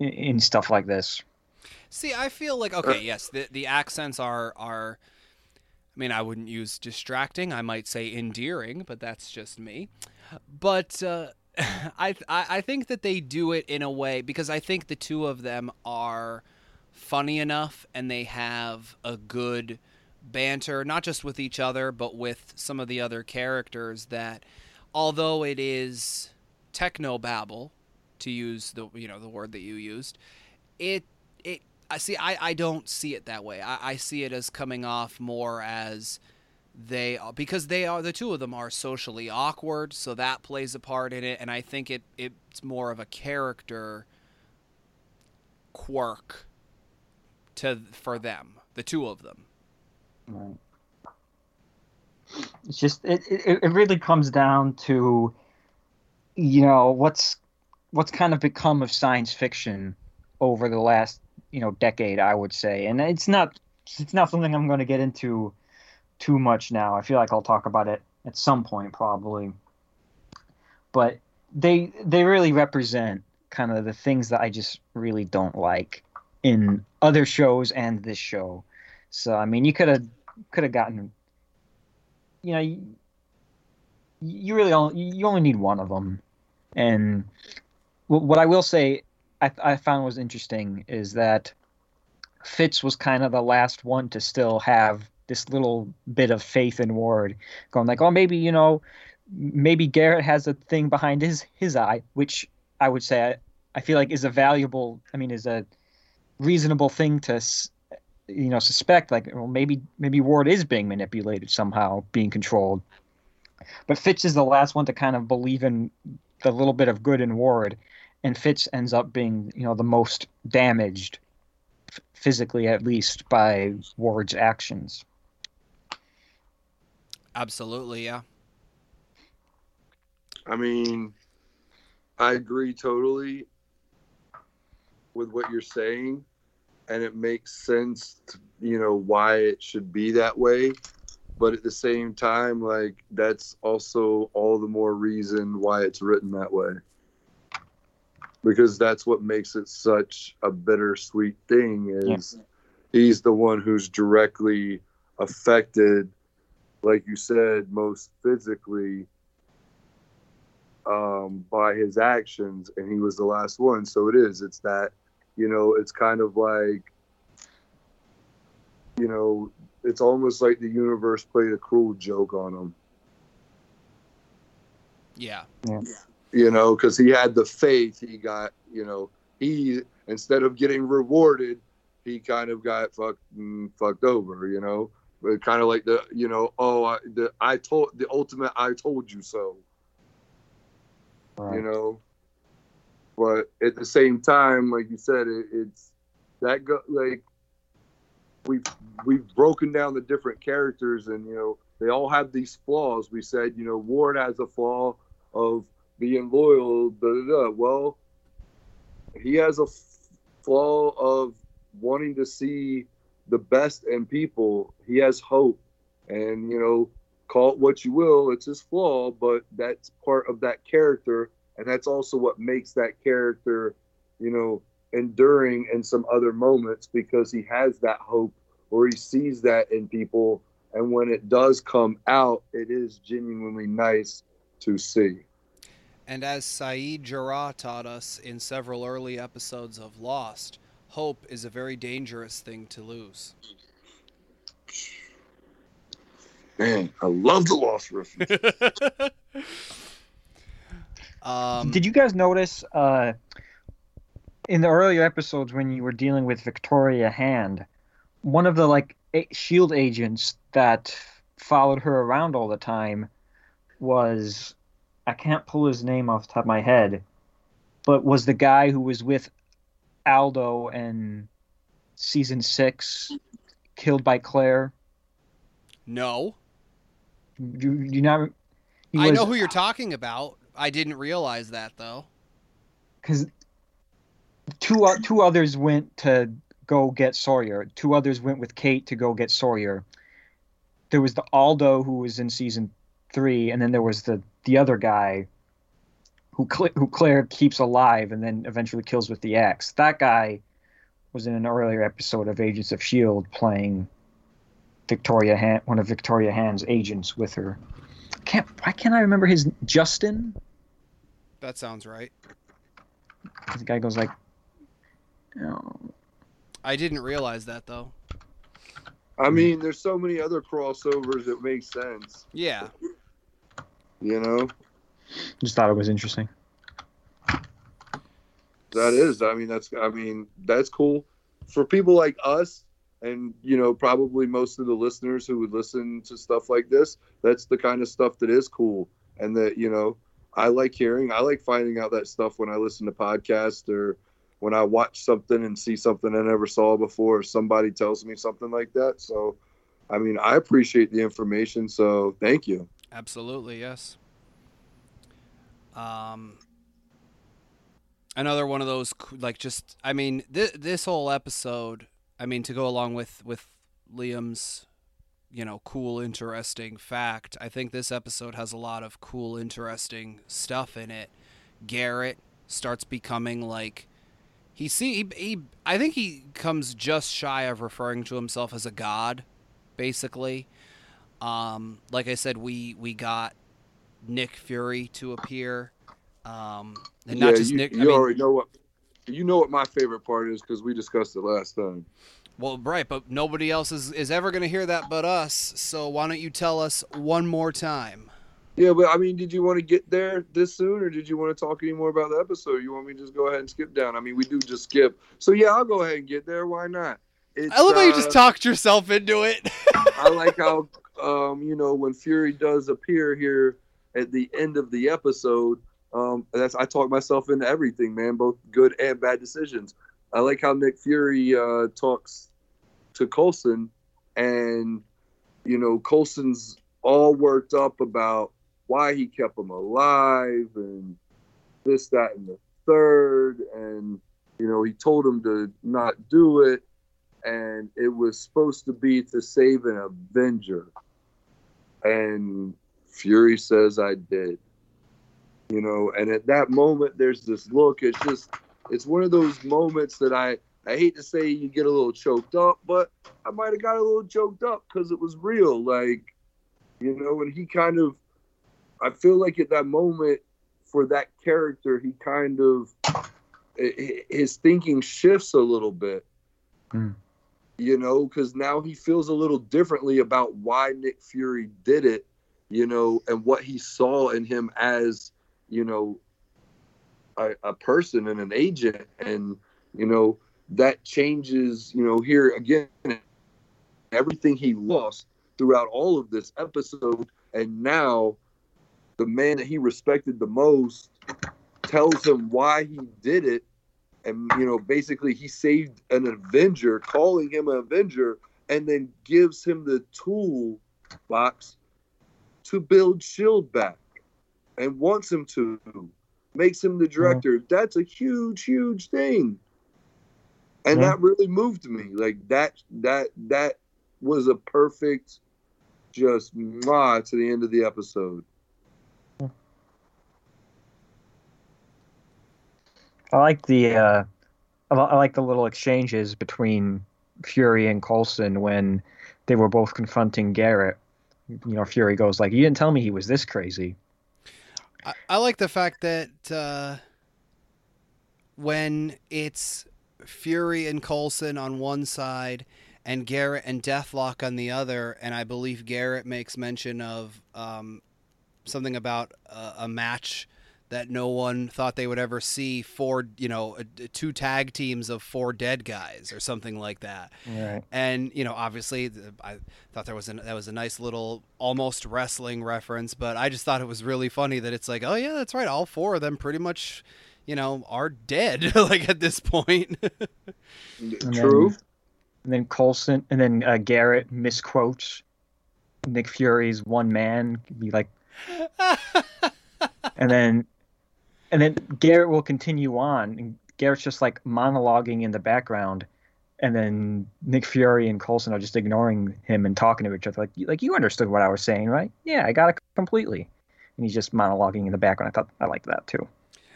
in stuff like this See, I feel like okay, yes, the the accents are are. I mean, I wouldn't use distracting. I might say endearing, but that's just me. But uh, I, I think that they do it in a way because I think the two of them are funny enough and they have a good banter, not just with each other, but with some of the other characters. That although it is techno babble, to use the you know the word that you used, it I see I, I don't see it that way. I, I see it as coming off more as they are because they are the two of them are socially awkward, so that plays a part in it, and I think it it's more of a character quirk to for them, the two of them. Right. It's just it, it, it really comes down to you know what's what's kind of become of science fiction over the last you know decade I would say. And it's not it's not something I'm going to get into too much now. I feel like I'll talk about it at some point probably. But they they really represent kind of the things that I just really don't like in other shows and this show. So I mean you could have could have gotten you know you, you really only you only need one of them. And what I will say I, I found was interesting is that Fitz was kind of the last one to still have this little bit of faith in Ward, going like, oh, maybe you know, maybe Garrett has a thing behind his his eye, which I would say I, I feel like is a valuable, I mean, is a reasonable thing to you know suspect like well maybe maybe Ward is being manipulated somehow, being controlled. But Fitz is the last one to kind of believe in the little bit of good in Ward, and Fitz ends up being you know the most damaged, physically at least, by Ward's actions. Absolutely, yeah. I mean, I agree totally with what you're saying, and it makes sense, to, you know, why it should be that way. But at the same time, like, that's also all the more reason why it's written that way. Because that's what makes it such a bittersweet thing is he's the one who's directly affected, like you said, most physically um, by his actions, and he was the last one. So it is. It's that, you know, it's kind of like, you know, it's almost like the universe played a cruel joke on him. yeah, Yeah. You know, because he had the faith. He got, you know, he instead of getting rewarded, he kind of got fucked mm, fucked over. You know, but kind of like the, you know, oh, I, the I told the ultimate I told you so. you know. But at the same time, like you said, it, it's that go like we've we've broken down the different characters, and you know they all have these flaws. We said, you know, Ward has a flaw of being loyal. Well, he has a flaw of wanting to see the best in people. He has hope, and you know, call it what you will. It's his flaw, but that's part of that character, and that's also what makes that character, you know, enduring in some other moments because he has that hope or he sees that in people, and when it does come out, it is genuinely nice to see. And as Sayid Jarrah taught us in several early episodes of Lost, hope is a very dangerous thing to lose. Man, I love the Lost reference. um, Did you guys notice uh, in the earlier episodes when you were dealing with Victoria Hand, one of the like a- Shield agents that followed her around all the time was I can't pull his name off the top of my head, but was the guy who was with Aldo in season six, killed by Claire. no, You, you not? I was- know who you're talking about. I didn't realize that though. because two two others went to go get Sawyer. Two others went with Kate to go get Sawyer. There was the Aldo who was in season three, and then there was the the other guy who Cla- who Claire keeps alive and then eventually kills with the axe. That guy was in an earlier episode of Agents of Shield playing Victoria Han- one of Victoria Hand's agents with her. Can't why can't I remember his Justin? That sounds right. The guy goes like, oh, I didn't realize that though. I mean, there's so many other crossovers that make sense. Yeah. You know, just thought it was interesting. that is. I mean, that's. I mean, that's cool for people like us, and you know, probably most of the listeners who would listen to stuff like this. That's the kind of stuff that is cool, and that you know, I like hearing. I like finding out that stuff when I listen to podcasts or when I watch something and see something I never saw before. Or somebody tells me something like that. So, I mean, I appreciate the information. So, thank you. Absolutely, yes. Um, another one of those like just I mean th- this whole episode. I mean to go along with with Liam's, you know, cool, interesting fact. I think this episode has a lot of cool, interesting stuff in it. Garrett starts becoming like he see he, he I think he comes just shy of referring to himself as a god, basically. Um, like I said, we we got Nick Fury to appear, um, and not just you, Nick. I You mean, already know what. You know what my favorite part is because we discussed it last time. well, right, but nobody else is is ever going to hear that but us. So why don't you tell us one more time? Yeah, but I mean, did you want to get there this soon, or did you want to talk any more about the episode? You want me to just go ahead and skip down? I mean, we do just skip. So yeah, I'll go ahead and get there. Why not? It's, I love how you uh, just talked yourself into it. I like how, um, you know, when Fury does appear here at the end of the episode, Um, that's I talk myself into everything, man, both good and bad decisions. I like how Nick Fury uh, talks to Coulson, and you know Coulson's all worked up about why he kept him alive and this, that, and the third, and you know he told him to not do it, and it was supposed to be to save an Avenger, and Fury says I did. You know, and at that moment, there's this look. It's just, it's one of those moments that I, I hate to say you get a little choked up, but I might have got a little choked up because it was real. Like, you know, and he kind of, I feel like at that moment for that character, he kind of, his thinking shifts a little bit. Mm. You know, because now he feels a little differently about why Nick Fury did it you know, and what he saw in him as, you know, a, a person and an agent. And, you know, that changes, you know, here again, everything he lost throughout all of this episode. And now the man that he respected the most tells him why he did it. And, you know, basically he saved an Avenger, calling him an Avenger, and then gives him the tool box to build Shield back and wants him to, makes him the director. Mm-hmm. That's a huge, huge thing. And yeah. that really moved me. Like that, that, that was a perfect, just mwah, to the end of the episode. I like the, uh, I like the little exchanges between Fury and Coulson when they were both confronting Garrett you know Fury goes like, "You didn't tell me he was this crazy." I, I like the fact that uh, when it's Fury and Coulson on one side and Garrett and Deathlok on the other, and I believe Garrett makes mention of um, something about a, a match that no one thought they would ever see four, you know, two tag teams of four dead guys or something like that. Right. And you know, obviously, I thought there was a that was a nice little almost wrestling reference, but I just thought it was really funny that it's like, oh yeah, that's right, all four of them pretty much, you know, are dead like at this point. True. Then, and then Coulson and then uh, Garrett misquotes Nick Fury's one man, be like. and then and then Garrett will continue on, and Garrett's just like monologuing in the background, and then Nick Fury and Coulson are just ignoring him and talking to each other like, like you understood what I was saying, right? Yeah, I got it completely. And he's just monologuing in the background. I thought I liked that too.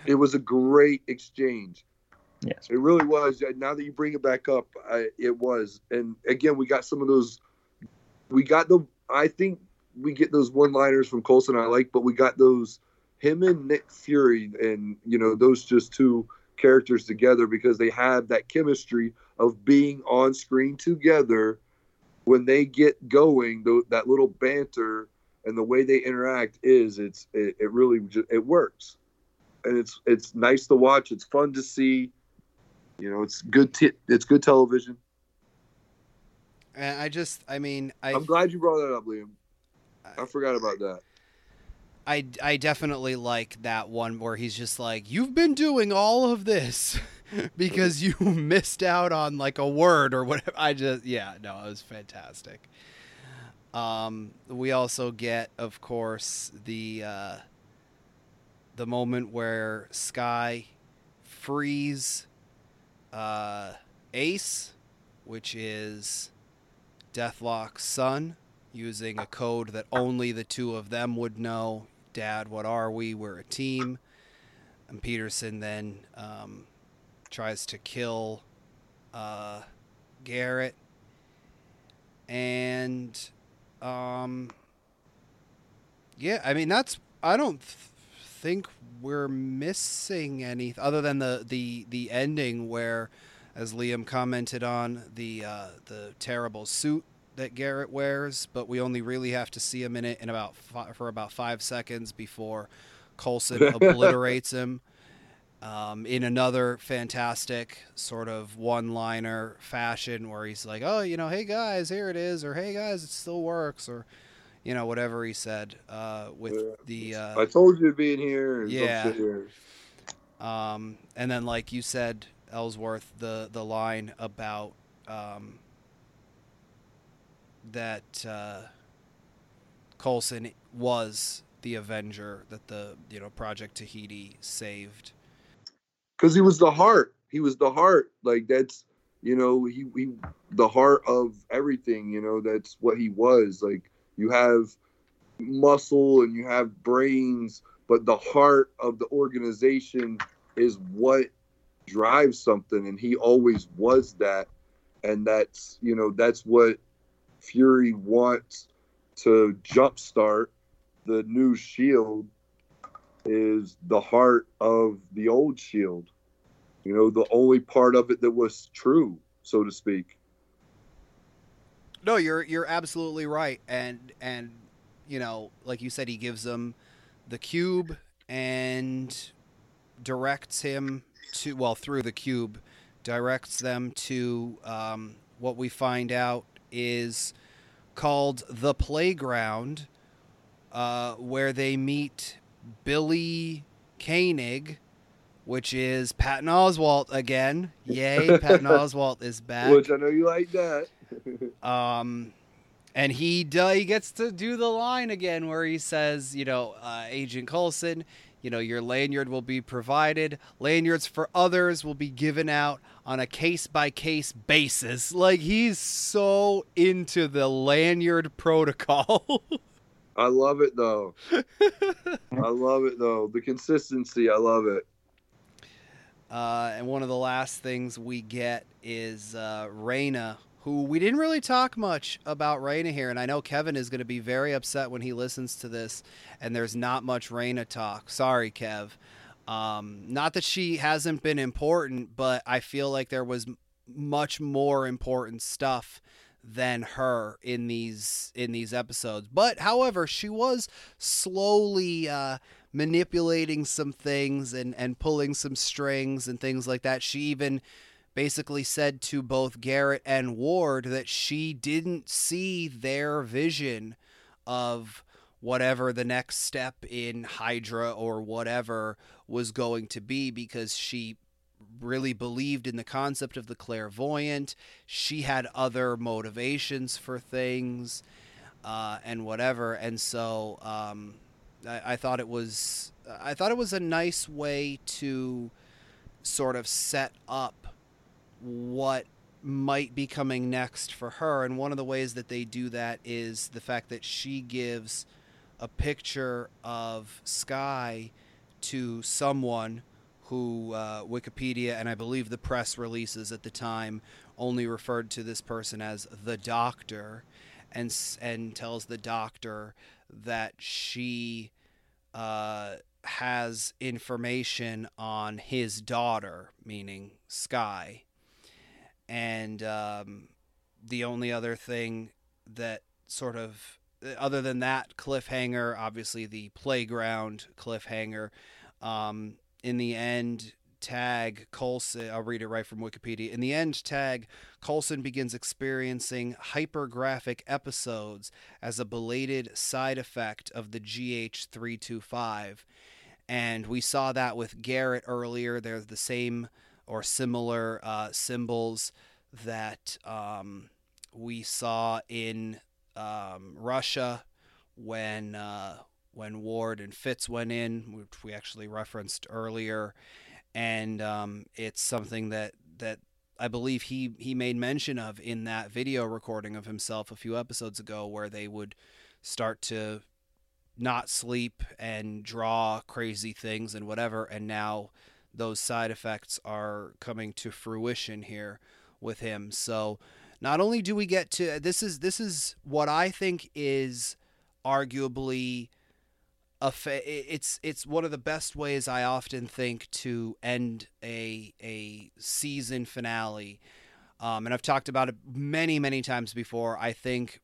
It was a great exchange. Yes, it really was. Now that you bring it back up, I, it was. And again, we got some of those. We got the. I think we get those one-liners from Coulson I like, but we got those him and Nick Fury and you know those just two characters together because they have that chemistry of being on screen together. When they get going that little banter and the way they interact is it's it, it really it works. And it's it's nice to watch. It's fun to see. You know it's good t- it's good television. And i just i mean I, i'm glad you brought that up liam. I, I forgot about that I, I definitely like that one where he's just like, You've been doing all of this because you missed out on like a word or whatever. I just, yeah, no, it was fantastic. Um, we also get, of course, the uh, the moment where Skye frees uh, Ace, which is Deathlok's son, using a code that only the two of them would know. Dad, what are we? We're a team. And Peterson then um, tries to kill uh, Garrett. And um, yeah, I mean that's I don't th- think we're missing any other than the the the ending where, as Liam commented on the uh, the terrible suit that Garrett wears, but we only really have to see him in it in about five, for about five seconds before Coulson obliterates him. Um, in another fantastic sort of one-liner fashion, where he's like, "Oh, you know, hey guys, here it is," or "Hey guys, it still works," or you know, whatever he said uh, with Yeah. the. Uh, I told you to be in here. And Yeah. here. Um, and then, like you said, Ellsworth, the the line about um, that uh, Coulson was the Avenger that the you know Project Tahiti saved. because he was the heart. He was the heart. Like that's you know he he the heart of everything. You know that's what he was. Like you have muscle and you have brains, but the heart of the organization is what drives something, and he always was that. And that's you know that's what Fury wants to jumpstart the new Shield is the heart of the old Shield. You know the only part of it that was true so to speak. No, you're you're absolutely right, and and you know, like you said, he gives them the cube and directs him to well through the cube, directs them to um, what we find out is called the playground, uh, where they meet Billy Koenig. Which is Patton Oswalt again. Yay, Patton Oswalt is back. which i know you like that Um, and he uh, he gets to do the line again where he says, you know, uh, Agent Coulson, you know, your lanyard will be provided. Lanyards for others will be given out on a case by case basis. Like he's so into the lanyard protocol. i love it though i love it though the consistency i love it Uh, and one of the last things we get is uh, Raina, who we didn't really talk much about Raina here. And I know Kevin is going to be very upset when he listens to this and there's not much Raina talk. Sorry, Kev. Um, not that she hasn't been important, but I feel like there was much more important stuff than her in these in these episodes. But however, she was slowly uh, manipulating some things and and pulling some strings and things like that. She even basically said to both Garrett and Ward that she didn't see their vision of whatever the next step in Hydra or whatever was going to be because she really believed in the concept of the clairvoyant. She had other motivations for things uh, and whatever. And so um, I, I thought it was I thought it was a nice way to sort of set up what might be coming next for her. And one of the ways that they do that is the fact that she gives a picture of Skye to someone who uh, Wikipedia and I believe the press releases at the time only referred to this person as the doctor and and tells the doctor that she uh, has information on his daughter, meaning Skye. And um, the only other thing that sort of, other than that cliffhanger, obviously the playground cliffhanger, um, in the end, tag Coulson, I'll read it right from Wikipedia. In the end, tag Coulson begins experiencing hypergraphic episodes as a belated side effect of the GH325. And we saw that with Garrett earlier. They're the same or similar uh, symbols that um, we saw in um, Russia when uh, when Ward and Fitz went in, which we actually referenced earlier, and um, it's something that that I believe he he made mention of in that video recording of himself a few episodes ago, where they would start to not sleep and draw crazy things and whatever, and now those side effects are coming to fruition here with him. So not only do we get to this is this is what I think is arguably a fa- it's it's one of the best ways I often think to end a a season finale. Um, and I've talked about it many many times before. I think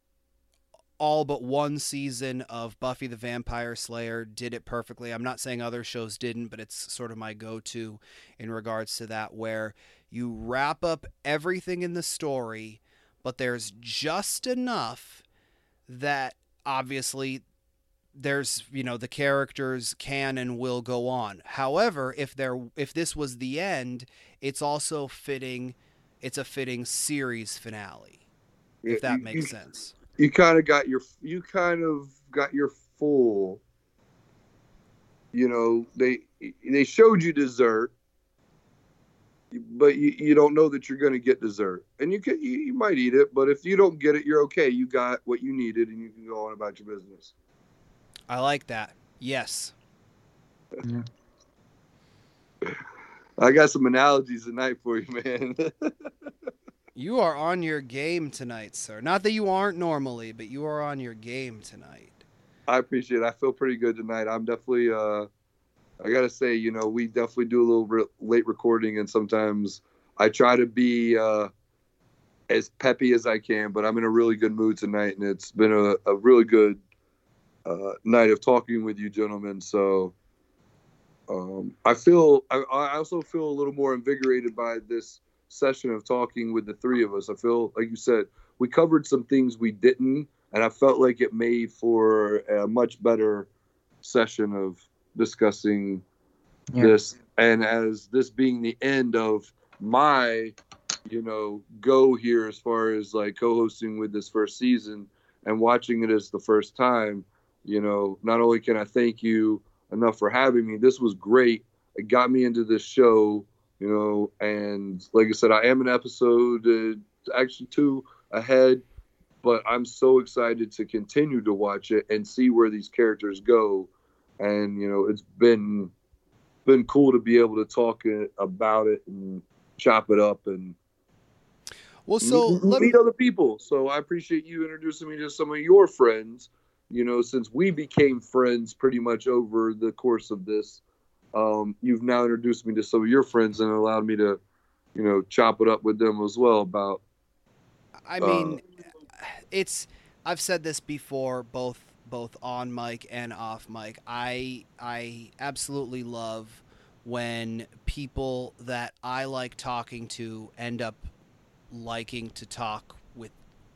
all but one season of Buffy the Vampire Slayer did it perfectly. I'm not saying other shows didn't, but it's sort of my go to in regards to that, where you wrap up everything in the story, but there's just enough that obviously there's you know the characters can and will go on however if there if this was the end it's also fitting it's a fitting series finale if that makes sense You kind of got your you kind of got your full. You know they they showed you dessert, but you, you don't know that you're going to get dessert, and you can you, you might eat it, but if you don't get it, you're okay. You got what you needed, and you can go on about your business. i like that yes Yeah. I got some analogies tonight for you, man. you are on your game tonight sir not that you aren't normally but you are on your game tonight I appreciate it. I feel pretty good tonight. I'm definitely, uh, I gotta say, you know, we definitely do a little re- late recording, and sometimes I try to be uh, as peppy as I can. But I'm in a really good mood tonight, and it's been a, a really good uh, night of talking with you, gentlemen. So um, I feel, I, I also feel a little more invigorated by this session of talking with the three of us. I feel, like you said, we covered some things we didn't and I felt like it made for a much better session of discussing Yeah. this. And as this being the end of my, you know, go here as far as like co-hosting with this first season and watching it as the first time, you know, not only can I thank you enough for having me, this was great. It got me into this show, you know, and like I said, I am an episode uh, actually two ahead but I'm so excited to continue to watch it and see where these characters go. And you know, it's been been cool to be able to talk it, about it and chop it up and well so meet, let me meet other people. So I appreciate you introducing me to some of your friends. You know, since we became friends pretty much over the course of this, um, you've now introduced me to some of your friends and allowed me to, you know, chop it up with them as well about I Uh, mean, it's I've said this before, both both on mic and off mic. I I absolutely love when people that I like talking to end up liking to talk with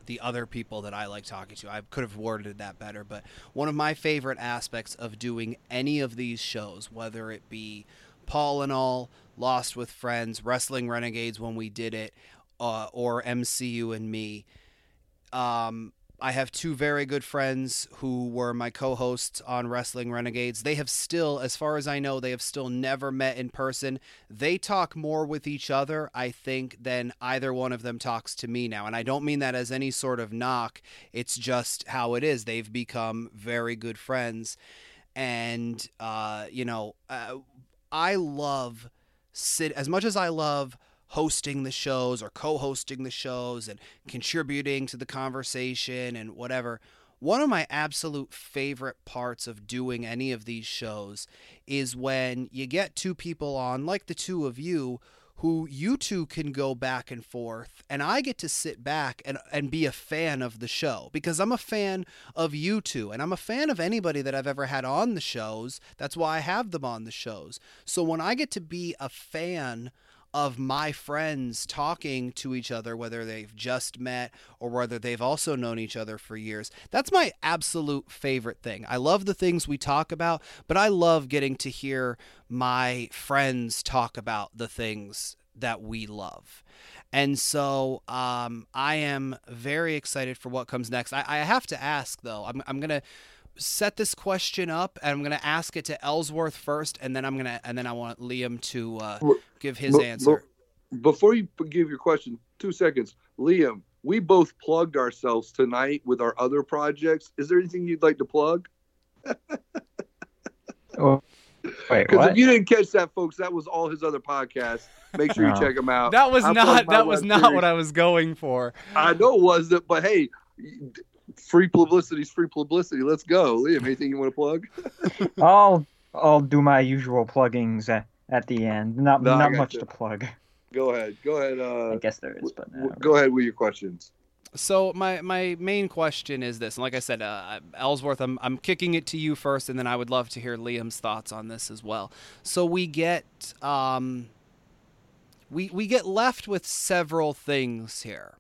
the other people that I like talking to. I could have worded that better, but one of my favorite aspects of doing any of these shows, whether it be Paul and all, Lost with Friends, Wrestling Renegades when we did it, uh, or MCU and me. Um, I have two very good friends who were my co-hosts on Wrestling Renegades. They have still, as far as I know, they have still never met in person. They talk more with each other, I think, than either one of them talks to me now. And I don't mean that as any sort of knock. It's just how it is. They've become very good friends, and uh, you know, uh, I love sit as much as I love hosting the shows or co-hosting the shows and contributing to the conversation and whatever. One of my absolute favorite parts of doing any of these shows is when you get two people on, like the two of you, who you two can go back and forth, and I get to sit back and, and be a fan of the show because I'm a fan of you two, and I'm a fan of anybody that I've ever had on the shows. That's why I have them on the shows. So when I get to be a fan of my friends talking to each other, whether they've just met or whether they've also known each other for years. That's my absolute favorite thing. I love the things we talk about, but I love getting to hear my friends talk about the things that we love. And so um, I am very excited for what comes next. I, I have to ask, though, I'm, I'm going to set this question up and I'm going to ask it to Ellsworth first and then I'm going to and then I want Liam to uh, give his Be- answer. be- before you give your question, two seconds. Liam, we both plugged ourselves tonight with our other projects. Is there anything you'd like to plug? Oh, Because what? if you didn't catch that, folks, that was all his other podcasts. Make sure you check them out. That was I not that was not series. what I was going for. I know it wasn't, but hey, free publicity is free publicity. Let's go, Liam. Anything you want to plug? I'll I'll do my usual pluggings at, at the end. Not No, not much you. to plug. Go ahead. Go ahead. I Uh, guess there is, but w- uh, go ahead with your questions. So my my main question is this, and like I said, uh, Ellsworth, I'm I'm kicking it to you first, and then I would love to hear Liam's thoughts on this as well. So we get um, we we get left with several things here.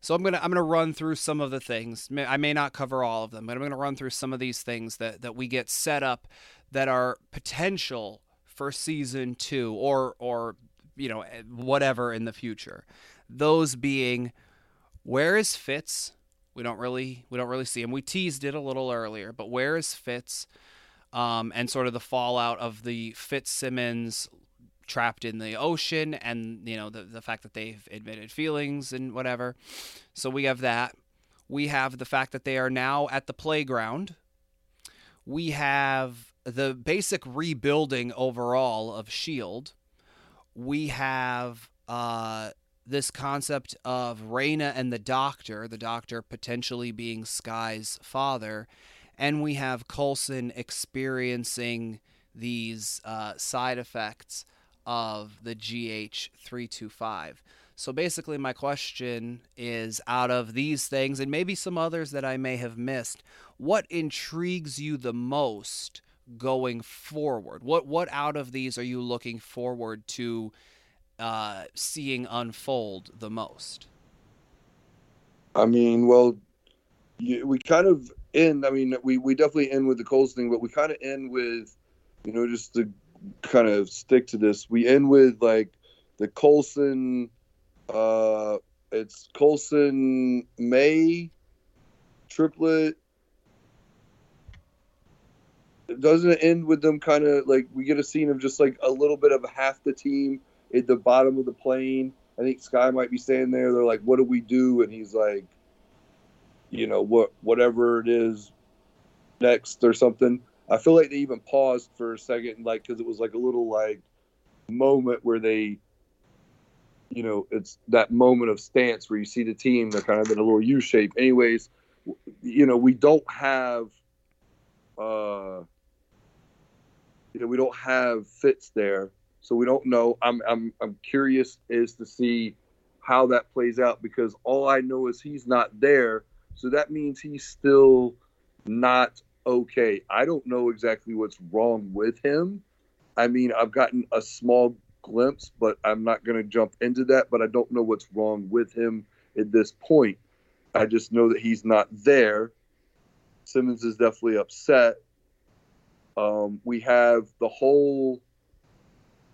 So I'm gonna I'm gonna run through some of the things. I may not cover all of them, but I'm gonna run through some of these things that that we get set up that are potential for season two or or you know whatever in the future. Those being, where is Fitz? We don't really we don't really see him. We teased it a little earlier, but where is Fitz? Um, and sort of the fallout of the Fitzsimmons trapped in the ocean and you know the, the fact that they've admitted feelings and whatever. So we have that. We have the fact that they are now at the playground. We have the basic rebuilding overall of shield we have uh, this concept of Raina and the Doctor, the Doctor potentially being Skye's father, and we have Coulson experiencing these uh, side effects of the GH325. So basically, my question is out of these things, and maybe some others that I may have missed, what intrigues you the most going forward? What, what out of these are you looking forward to uh, seeing unfold the most? I mean, well, you, we kind of end. I mean, we, we definitely end with the Coles thing, but we kind of end with, you know, just to kind of stick to this. We end with like the Coulson. Uh, it's Coulson May triplet. Doesn't it end with them kind of like we get a scene of just like a little bit of half the team at the bottom of the plane. I think Skye might be standing there. They're like, "What do we do?" And he's like, "You know what? Whatever it is, next or something." I feel like they even paused for a second, like because it was like a little like moment where they, you know, it's that moment of stance where you see the team they're kind of in a little U shape. Anyways, you know, we don't have, uh, you know, we don't have Fitz there so we don't know. I'm I'm I'm curious is to see how that plays out because all I know is he's not there. So that means he's still not okay. I don't know exactly what's wrong with him. I mean, I've gotten a small glimpse, but I'm not going to jump into that. But I don't know what's wrong with him at this point. I just know that he's not there. Simmons is definitely upset. Um, we have the whole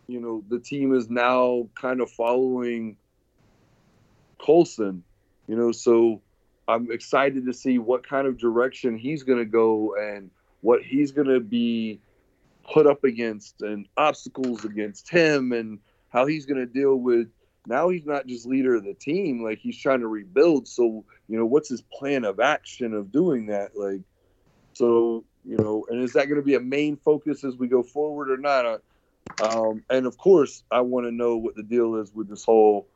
you know, the team is now kind of following Coulson, you know, so I'm excited to see what kind of direction he's going to go and what he's going to be put up against and obstacles against him and how he's going to deal with now he's not just leader of the team like he's trying to rebuild. So you know what's his plan of action of doing that? Like so you know and is that going to be a main focus as we go forward or not? Um, and of course, I want to know what the deal is with this whole,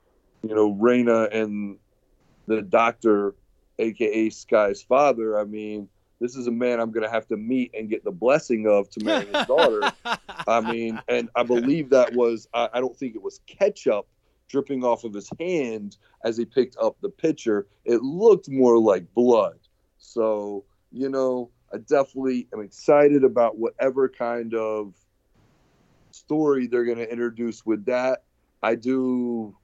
you know, Raina and the doctor, aka Skye's father. I mean, this is a man I'm going to have to meet and get the blessing of to marry his daughter. I mean, and I believe that was, I, I don't think it was ketchup dripping off of his hand as he picked up the pitcher. It looked more like blood. So, you know, I definitely am excited about whatever kind of story they're going to introduce with that. I do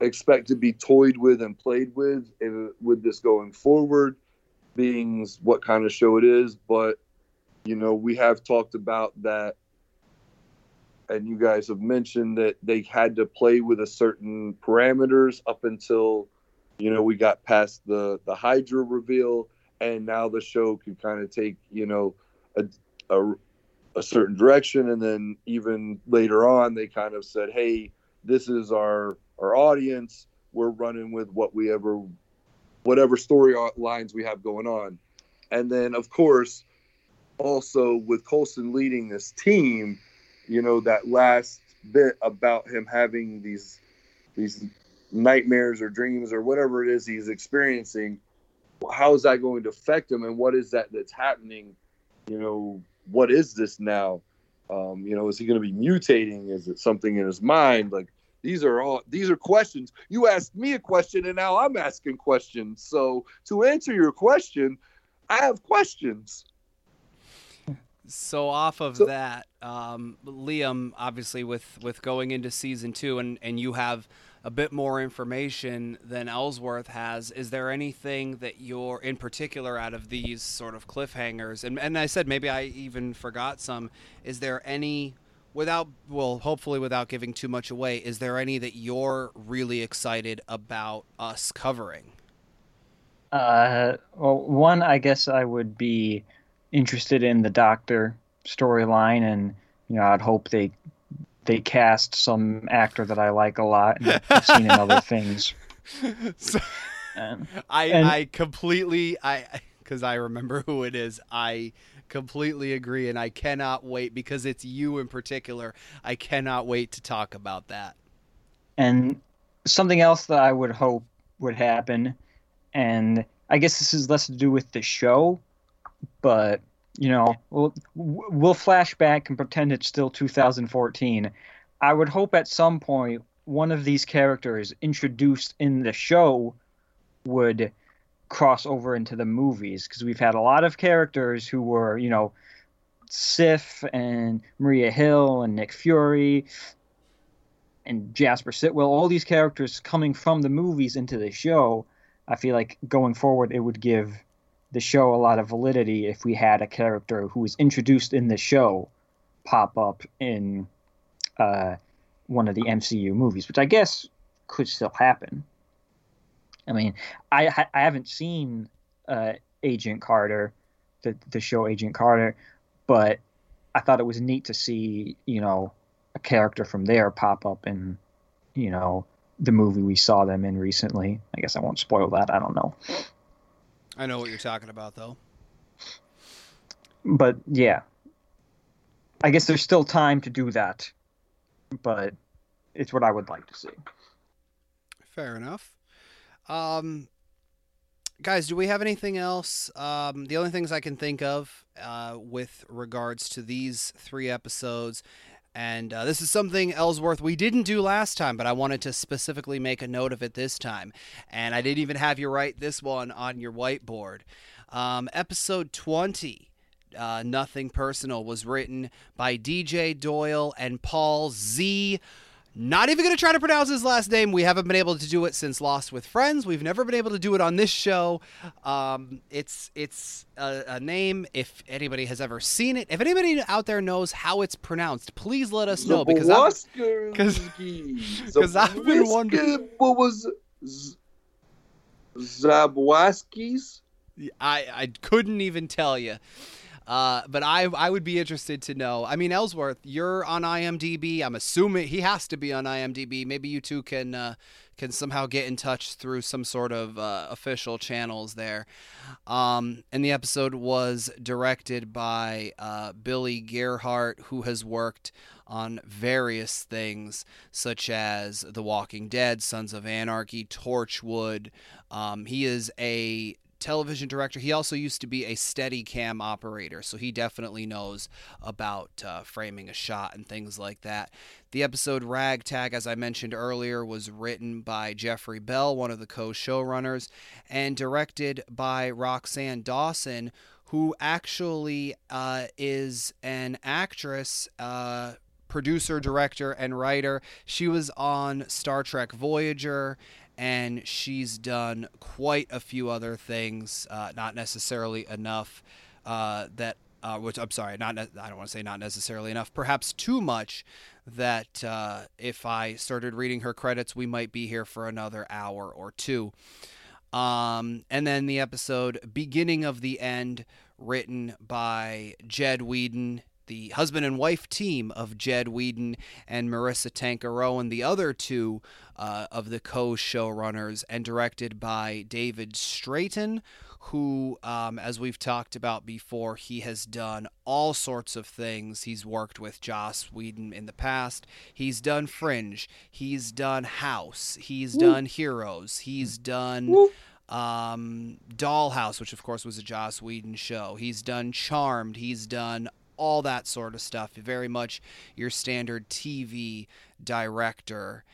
expect to be toyed with and played with in, with this going forward, being what kind of show it is. But you know, we have talked about that, and you guys have mentioned that they had to play with a certain parameters up until you know we got past the the Hydra reveal, and now the show can kind of take you know a, a a certain direction and then even later on they kind of said hey this is our our audience we're running with what we ever whatever story lines we have going on and then of course also with Coulson leading this team you know that last bit about him having these these nightmares or dreams or whatever it is he's experiencing how is that going to affect him and what is that that's happening you know what is this now? Um, you know, is he going to be mutating? Is it something in his mind? Like these are all these are questions. You asked me a question, and now I'm asking questions. So to answer your question, I have questions. So off of so, that, um, Liam, obviously with with going into season two, and and you have a bit more information than Ellsworth has. Is there anything that you're in particular out of these sort of cliffhangers? And and I said maybe I even forgot some. Is there any without well hopefully without giving too much away is there any that you're really excited about us covering Uh, well, one, I guess I would be interested in the Doctor storyline, and you know, I'd hope they they cast some actor that I like a lot and I've seen in other things. so, And, i And- i completely i because i remember who it is i completely agree and i cannot wait because it's you in particular i cannot wait to talk about that and something else that I would hope would happen, and I guess this is less to do with the show, but you know, we'll we'll flash back and pretend it's still 2014. I would hope at some point one of these characters introduced in the show would cross over into the movies because we've had a lot of characters who were, you know, Sif and Maria Hill and Nick Fury and Jasper Sitwell, all these characters coming from the movies into the show, I feel like going forward it would give the show a lot of validity if we had a character who was introduced in the show pop up in uh, one of the MCU movies, which I guess could still happen. I mean, I I haven't seen uh, Agent Carter, the the show Agent Carter, but I thought it was neat to see you know a character from there pop up in, you know, the movie we saw them in recently. I guess I won't spoil that. I don't know. i know what you're talking about though But yeah. I guess there's still time to do that. But it's what I would like to see. Fair enough. Um, guys, do we have anything else? Um, the only things I can think of uh, with regards to these three episodes, and uh, this is something Ellsworth we didn't do last time, but I wanted to specifically make a note of it this time, and I didn't even have you write this one on your whiteboard. Um, episode twenty. Uh, Nothing Personal was written by DJ Doyle and Paul Z. Not even going to try to pronounce his last name. We haven't been able to do it since Lost with Friends. We've never been able to do it on this show. Um, it's it's a, a name. If anybody has ever seen it, if anybody out there knows how it's pronounced, please let us know because I'm, 'cause-. 'cause I've been wondering- What was Zabwaskis? I I couldn't even tell you. Uh, but I I would be interested to know. I mean, Ellsworth, you're on IMDb. I'm assuming he has to be on IMDb. Maybe you two can uh, can somehow get in touch through some sort of uh, official channels there. Um, and the episode was directed by uh, Billy Gierhart, who has worked on various things such as The Walking Dead, Sons of Anarchy, Torchwood. Um, he is a television director. He also used to be a steady cam operator, so he definitely knows about uh, framing a shot and things like that. The episode Ragtag, as I mentioned earlier, was written by Jeffrey Bell, one of the co showrunners, and directed by Roxann Dawson, who actually uh, is an actress. Uh, producer, director, and writer. She was on Star Trek Voyager and she's done quite a few other things, uh, not necessarily enough uh, that. Uh, which I'm sorry, not ne- I don't want to say not necessarily enough, perhaps too much. That uh, if I started reading her credits, we might be here for another hour or two. Um, and then the episode "Beginning of the End," written by Jed Whedon the husband and wife team of Jed Whedon and Maurissa Tancharoen, and the other two uh, of the co showrunners, and directed by David Straiton, who, um, as we've talked about before, he has done all sorts of things. He's worked with Joss Whedon in the past. He's done Fringe. He's done House. He's done Heroes. He's done um, Dollhouse, which of course was a Joss Whedon show. He's done Charmed. He's done all that sort of stuff. Very much your standard TV director.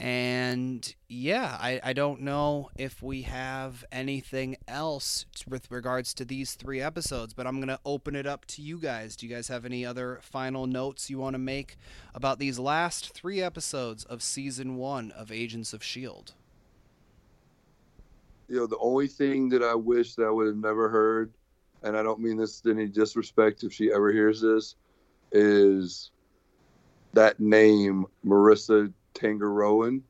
And yeah, I, I don't know if we have anything else with regards to these three episodes, but I'm going to open it up to you guys. Do you guys have any other final notes you want to make about these last three episodes of season one of Agents of S.H.I.E.L.D.? You know, the only thing that I wish that I would have never heard, and I don't mean this any disrespect if she ever hears this, is that name, Maurissa Tancharoen.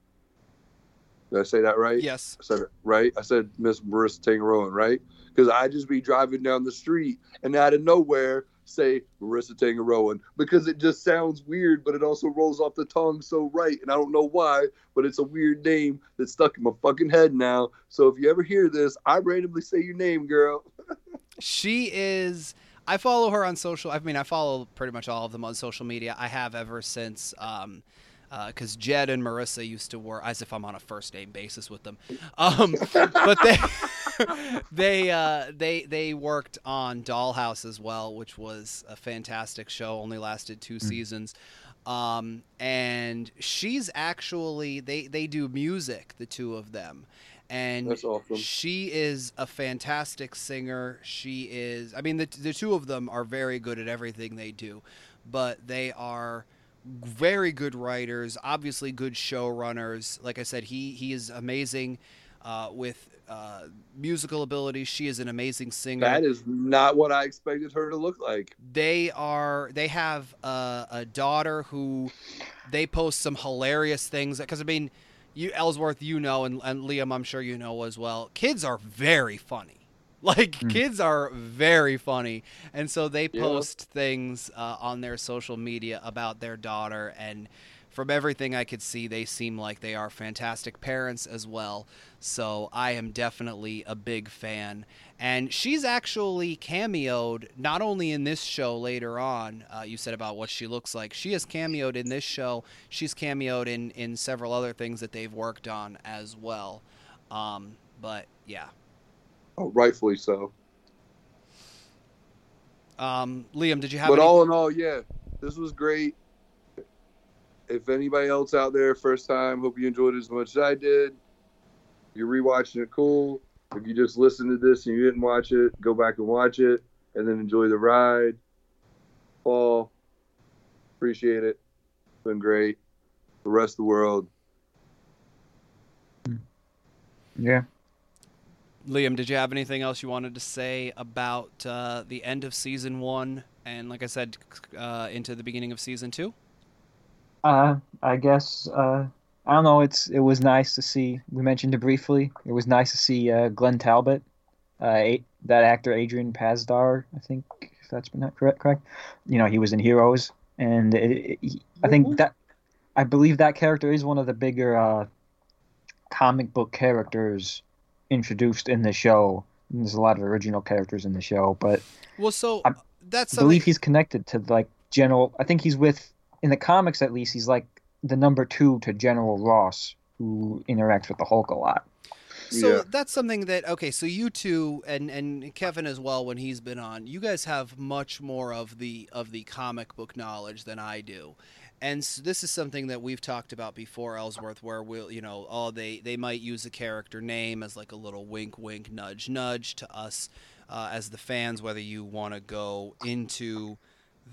Did I say that right? Yes. I said it right. I said Miss Maurissa Tancharoen, right? Because I just be driving down the street and out of nowhere say Maurissa Tancharoen because it just sounds weird, but it also rolls off the tongue so right. And I don't know why, but it's a weird name that's stuck in my fucking head now. So if you ever hear this, I randomly say your name, girl. She is. I follow her on social. I mean, I follow pretty much all of them on social media. I have ever since. Um, because uh, Jed and Marissa used to work as if I'm on a first name basis with them. Um, but they they uh, they they worked on Dollhouse as well, which was a fantastic show. Only lasted 2 mm. seasons. Um, and she's actually they they do music, the two of them. And awesome. she is a fantastic singer. She is, I mean, the, the two of them are very good at everything they do, but they are very good writers, obviously good showrunners. Like I said, he he is amazing uh, with uh, musical abilities. She is an amazing singer. That is not what I expected her to look like. They are. They have a, a daughter who they post some hilarious things. Because I mean, you Ellsworth, you know, and, and Liam, I'm sure you know as well. Kids are very funny. Like mm. kids are very funny, and so they post yeah. things uh, on their social media about their daughter. And from everything I could see, they seem like they are fantastic parents as well. So I am definitely a big fan. And she's actually cameoed not only in this show later on. Uh, you said about what she looks like. She has cameoed in this show. She's cameoed in in several other things that they've worked on as well. Um, but yeah, Oh, rightfully so. Um, Liam, did you have? But any... all in all, yeah, this was great. If anybody else out there, first time, hope you enjoyed it as much as I did. You're rewatching it, cool. If you just listened to this and you didn't watch it, go back and watch it, and then enjoy the ride. Paul, appreciate it. It's been great. The rest of the world. Yeah, Liam, did you have anything else you wanted to say about uh, the end of season one and, like I said, uh, into the beginning of season two? Uh, I guess uh, I don't know. It's it was nice to see. We mentioned it briefly. It was nice to see uh, Glenn Talbot, uh, that actor Adrian Pasdar. I think if that's been correct. Correct. You know, he was in Heroes, and it, it, I think that I believe that character is one of the bigger uh, comic book characters introduced in the show. There's a lot of original characters in the show, but well, so I that's I believe he's connected to like General. I think he's with in the comics at least. He's like the number two to General Ross, who interacts with the Hulk a lot. So yeah. that's something that okay. So you two and and Kevin as well when he's been on, you guys have much more of the of the comic book knowledge than I do, and so this is something that we've talked about before ellsworth where we'll you know oh they they might use a character name as like a little wink wink nudge nudge to us uh, as the fans whether you want to go into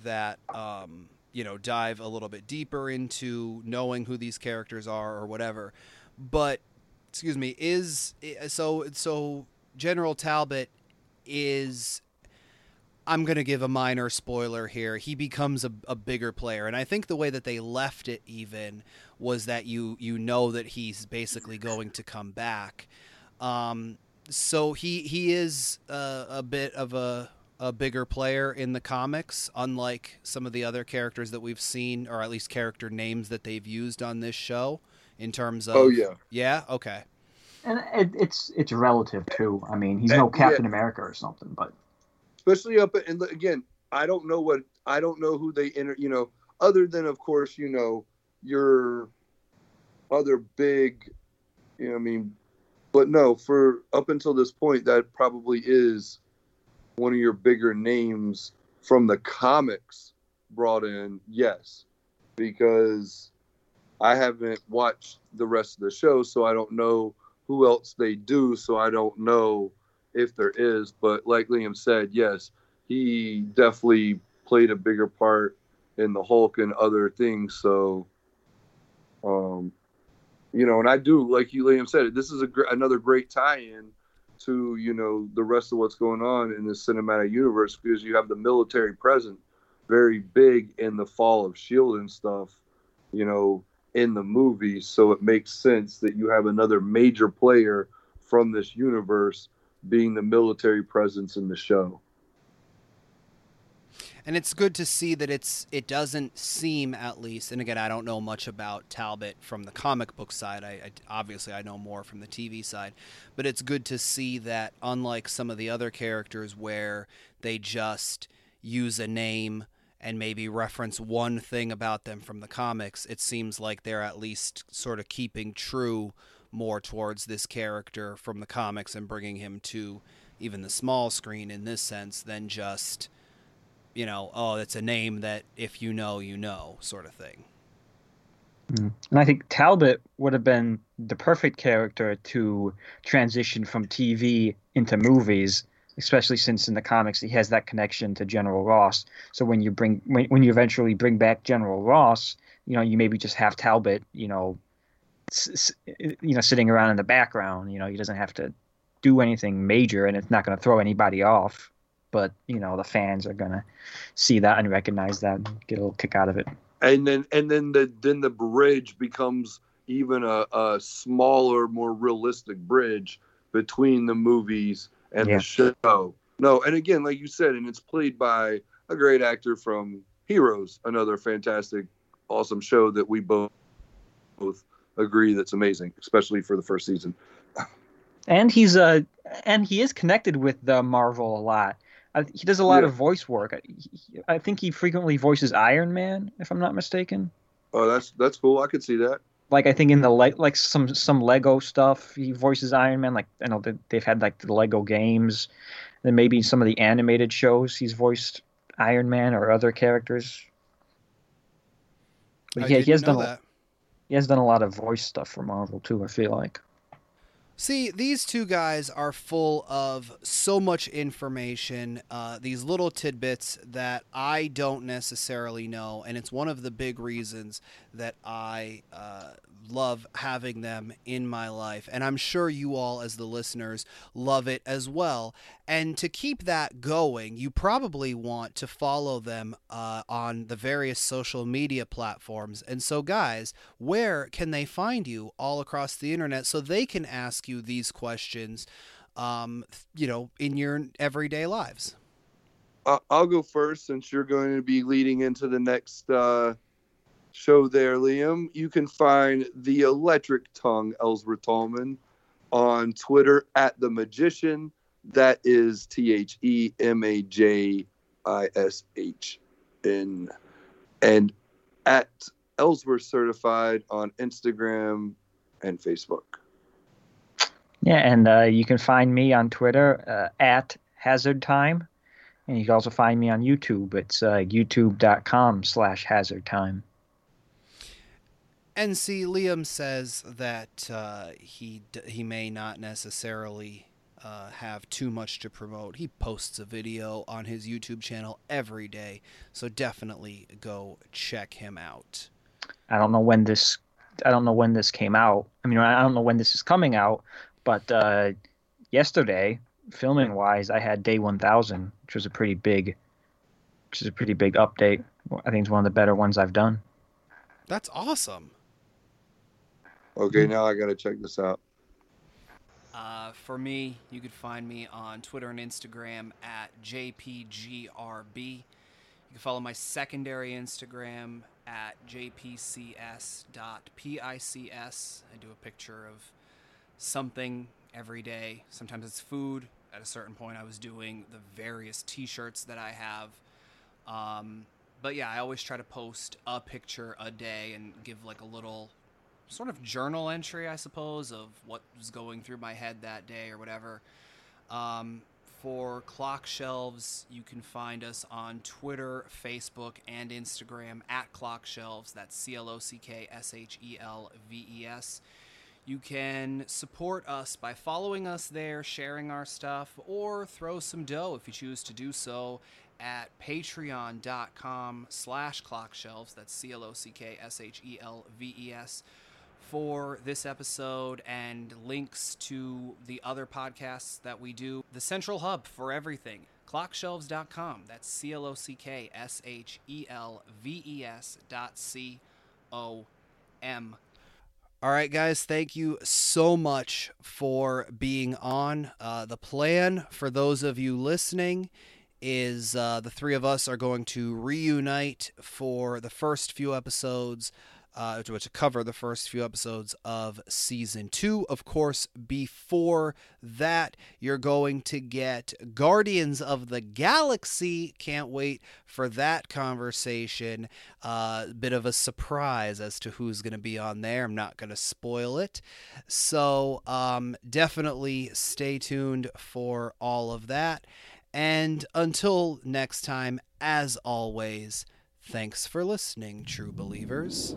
that um, you know dive a little bit deeper into knowing who these characters are or whatever but excuse me is so so general talbot is I'm going to give a minor spoiler here. He becomes a, a, bigger player, and I think the way that they left it even was that you you know that he's basically going to come back. Um, so he he is a, a bit of a a bigger player in the comics, unlike some of the other characters that we've seen, or at least character names that they've used on this show. In terms of oh yeah yeah okay, and it, it's it's relative too. I mean, he's no Captain yeah. America or something, but especially up and again, I don't know what I don't know who they enter. You know, other than of course, you know, your other big, you know, I mean, but no, for up until this point, that probably is one of your bigger names from the comics brought in. Yes, because I haven't watched the rest of the show, so I don't know who else they do. So I don't know if there is. But like Liam said, yes, he definitely played a bigger part in the Hulk and other things. So, um, you know, and I do like you, Liam said, this is a gr- another great tie-in to you know the rest of what's going on in the cinematic universe because you have the military present very big in the fall of shield and stuff you know in the movie so it makes sense that you have another major player from this universe being the military presence in the show and it's good to see that it's it doesn't seem at least and again i don't know much about talbot from the comic book side. I, I, obviously i know more from the tv side. But it's good to see that unlike some of the other characters where they just use a name and maybe reference one thing about them from the comics it seems like they're at least sort of keeping true more towards this character from the comics and bringing him to even the small screen in this sense than just you know, oh, it's a name that if you know, you know, sort of thing. Mm. And I think Talbot would have been the perfect character to transition from TV into movies, especially since in the comics he has that connection to General Ross. So when you bring when, when you eventually bring back General Ross, you know, you maybe just have Talbot, you know, s- you know, sitting around in the background. You know, he doesn't have to do anything major, and it's not going to throw anybody off but you know the fans are gonna see that and recognize that and get a little kick out of it. And then and then the then the bridge becomes even a, a smaller, more realistic bridge between the movies and yeah. the show. No, and again, like you said, and it's played by a great actor from Heroes, another fantastic, awesome show that we both both agree that's amazing, especially for the first season. And he's uh and he is connected with the Marvel a lot. I, he does a lot yeah. of voice work. I, I, think he frequently voices Iron Man, if I'm not mistaken. Oh, that's that's cool. I could see that. Like I think in the le- like some some Lego stuff, he voices Iron Man. Like I know they've had like the Lego games, then maybe some of the animated shows he's voiced Iron Man or other characters. But yeah, he has done a, he has done a lot of voice stuff for Marvel too. I feel like. See, these two guys are full of so much information, uh, these little tidbits that I don't necessarily know. And it's one of the big reasons that I uh, love having them in my life. And I'm sure you all, as the listeners, love it as well. And to keep that going, you probably want to follow them uh, on the various social media platforms. And so, guys, where can they find you all across the internet so they can ask you these questions, um, you know, in your everyday lives? I'll go first since you're going to be leading into the next uh, show there, Liam. You can find the Electric Tongue Ellsworth Tallman on Twitter at the Magician. That is T H E M A J I S H N. And at Ellsworth Certified on Instagram and Facebook. Yeah, and uh, you can find me on Twitter uh, at Hazard Time. And you can also find me on YouTube. It's uh, youtube.com slash hazard time. And see, Liam says that uh, he he may not necessarily uh, have too much to promote. He posts a video on his YouTube channel every day, so definitely go check him out. I don't know when this I don't know when this came out. I mean, I don't know when this is coming out, but uh, yesterday, filming wise, I had day 1000, which was a pretty big, which is a pretty big update. I think it's one of the better ones I've done. That's awesome. Okay, now I got to check this out. Uh, for me, you could find me on Twitter and Instagram at JPGRB. You can follow my secondary Instagram at jpcs.pics. I do a picture of something every day. Sometimes it's food. At a certain point, I was doing the various t shirts that I have. Um, but yeah, I always try to post a picture a day and give like a little sort of journal entry, I suppose, of what was going through my head that day or whatever. Um, for Clock Shelves, you can find us on Twitter, Facebook, and Instagram at Clock Shelves. That's C L O C K S H E L V E S. You can support us by following us there, sharing our stuff, or throw some dough if you choose to do so at patreon.com slash clockshelves. That's C-L-O-C-K-S-H-E-L-V-E-S for this episode and links to the other podcasts that we do. The central hub for everything. Clockshelves.com. That's C L O C K S H E L V E S dot C O M. All right, guys, thank you so much for being on. Uh, the plan for those of you listening is uh, the three of us are going to reunite for the first few episodes uh, to, to cover the first few episodes of season two. Of course, before that, you're going to get Guardians of the Galaxy. Can't wait for that conversation. A uh, bit of a surprise as to who's going to be on there. I'm not going to spoil it. So um, definitely stay tuned for all of that. And until next time, as always, Thanks for listening, true believers.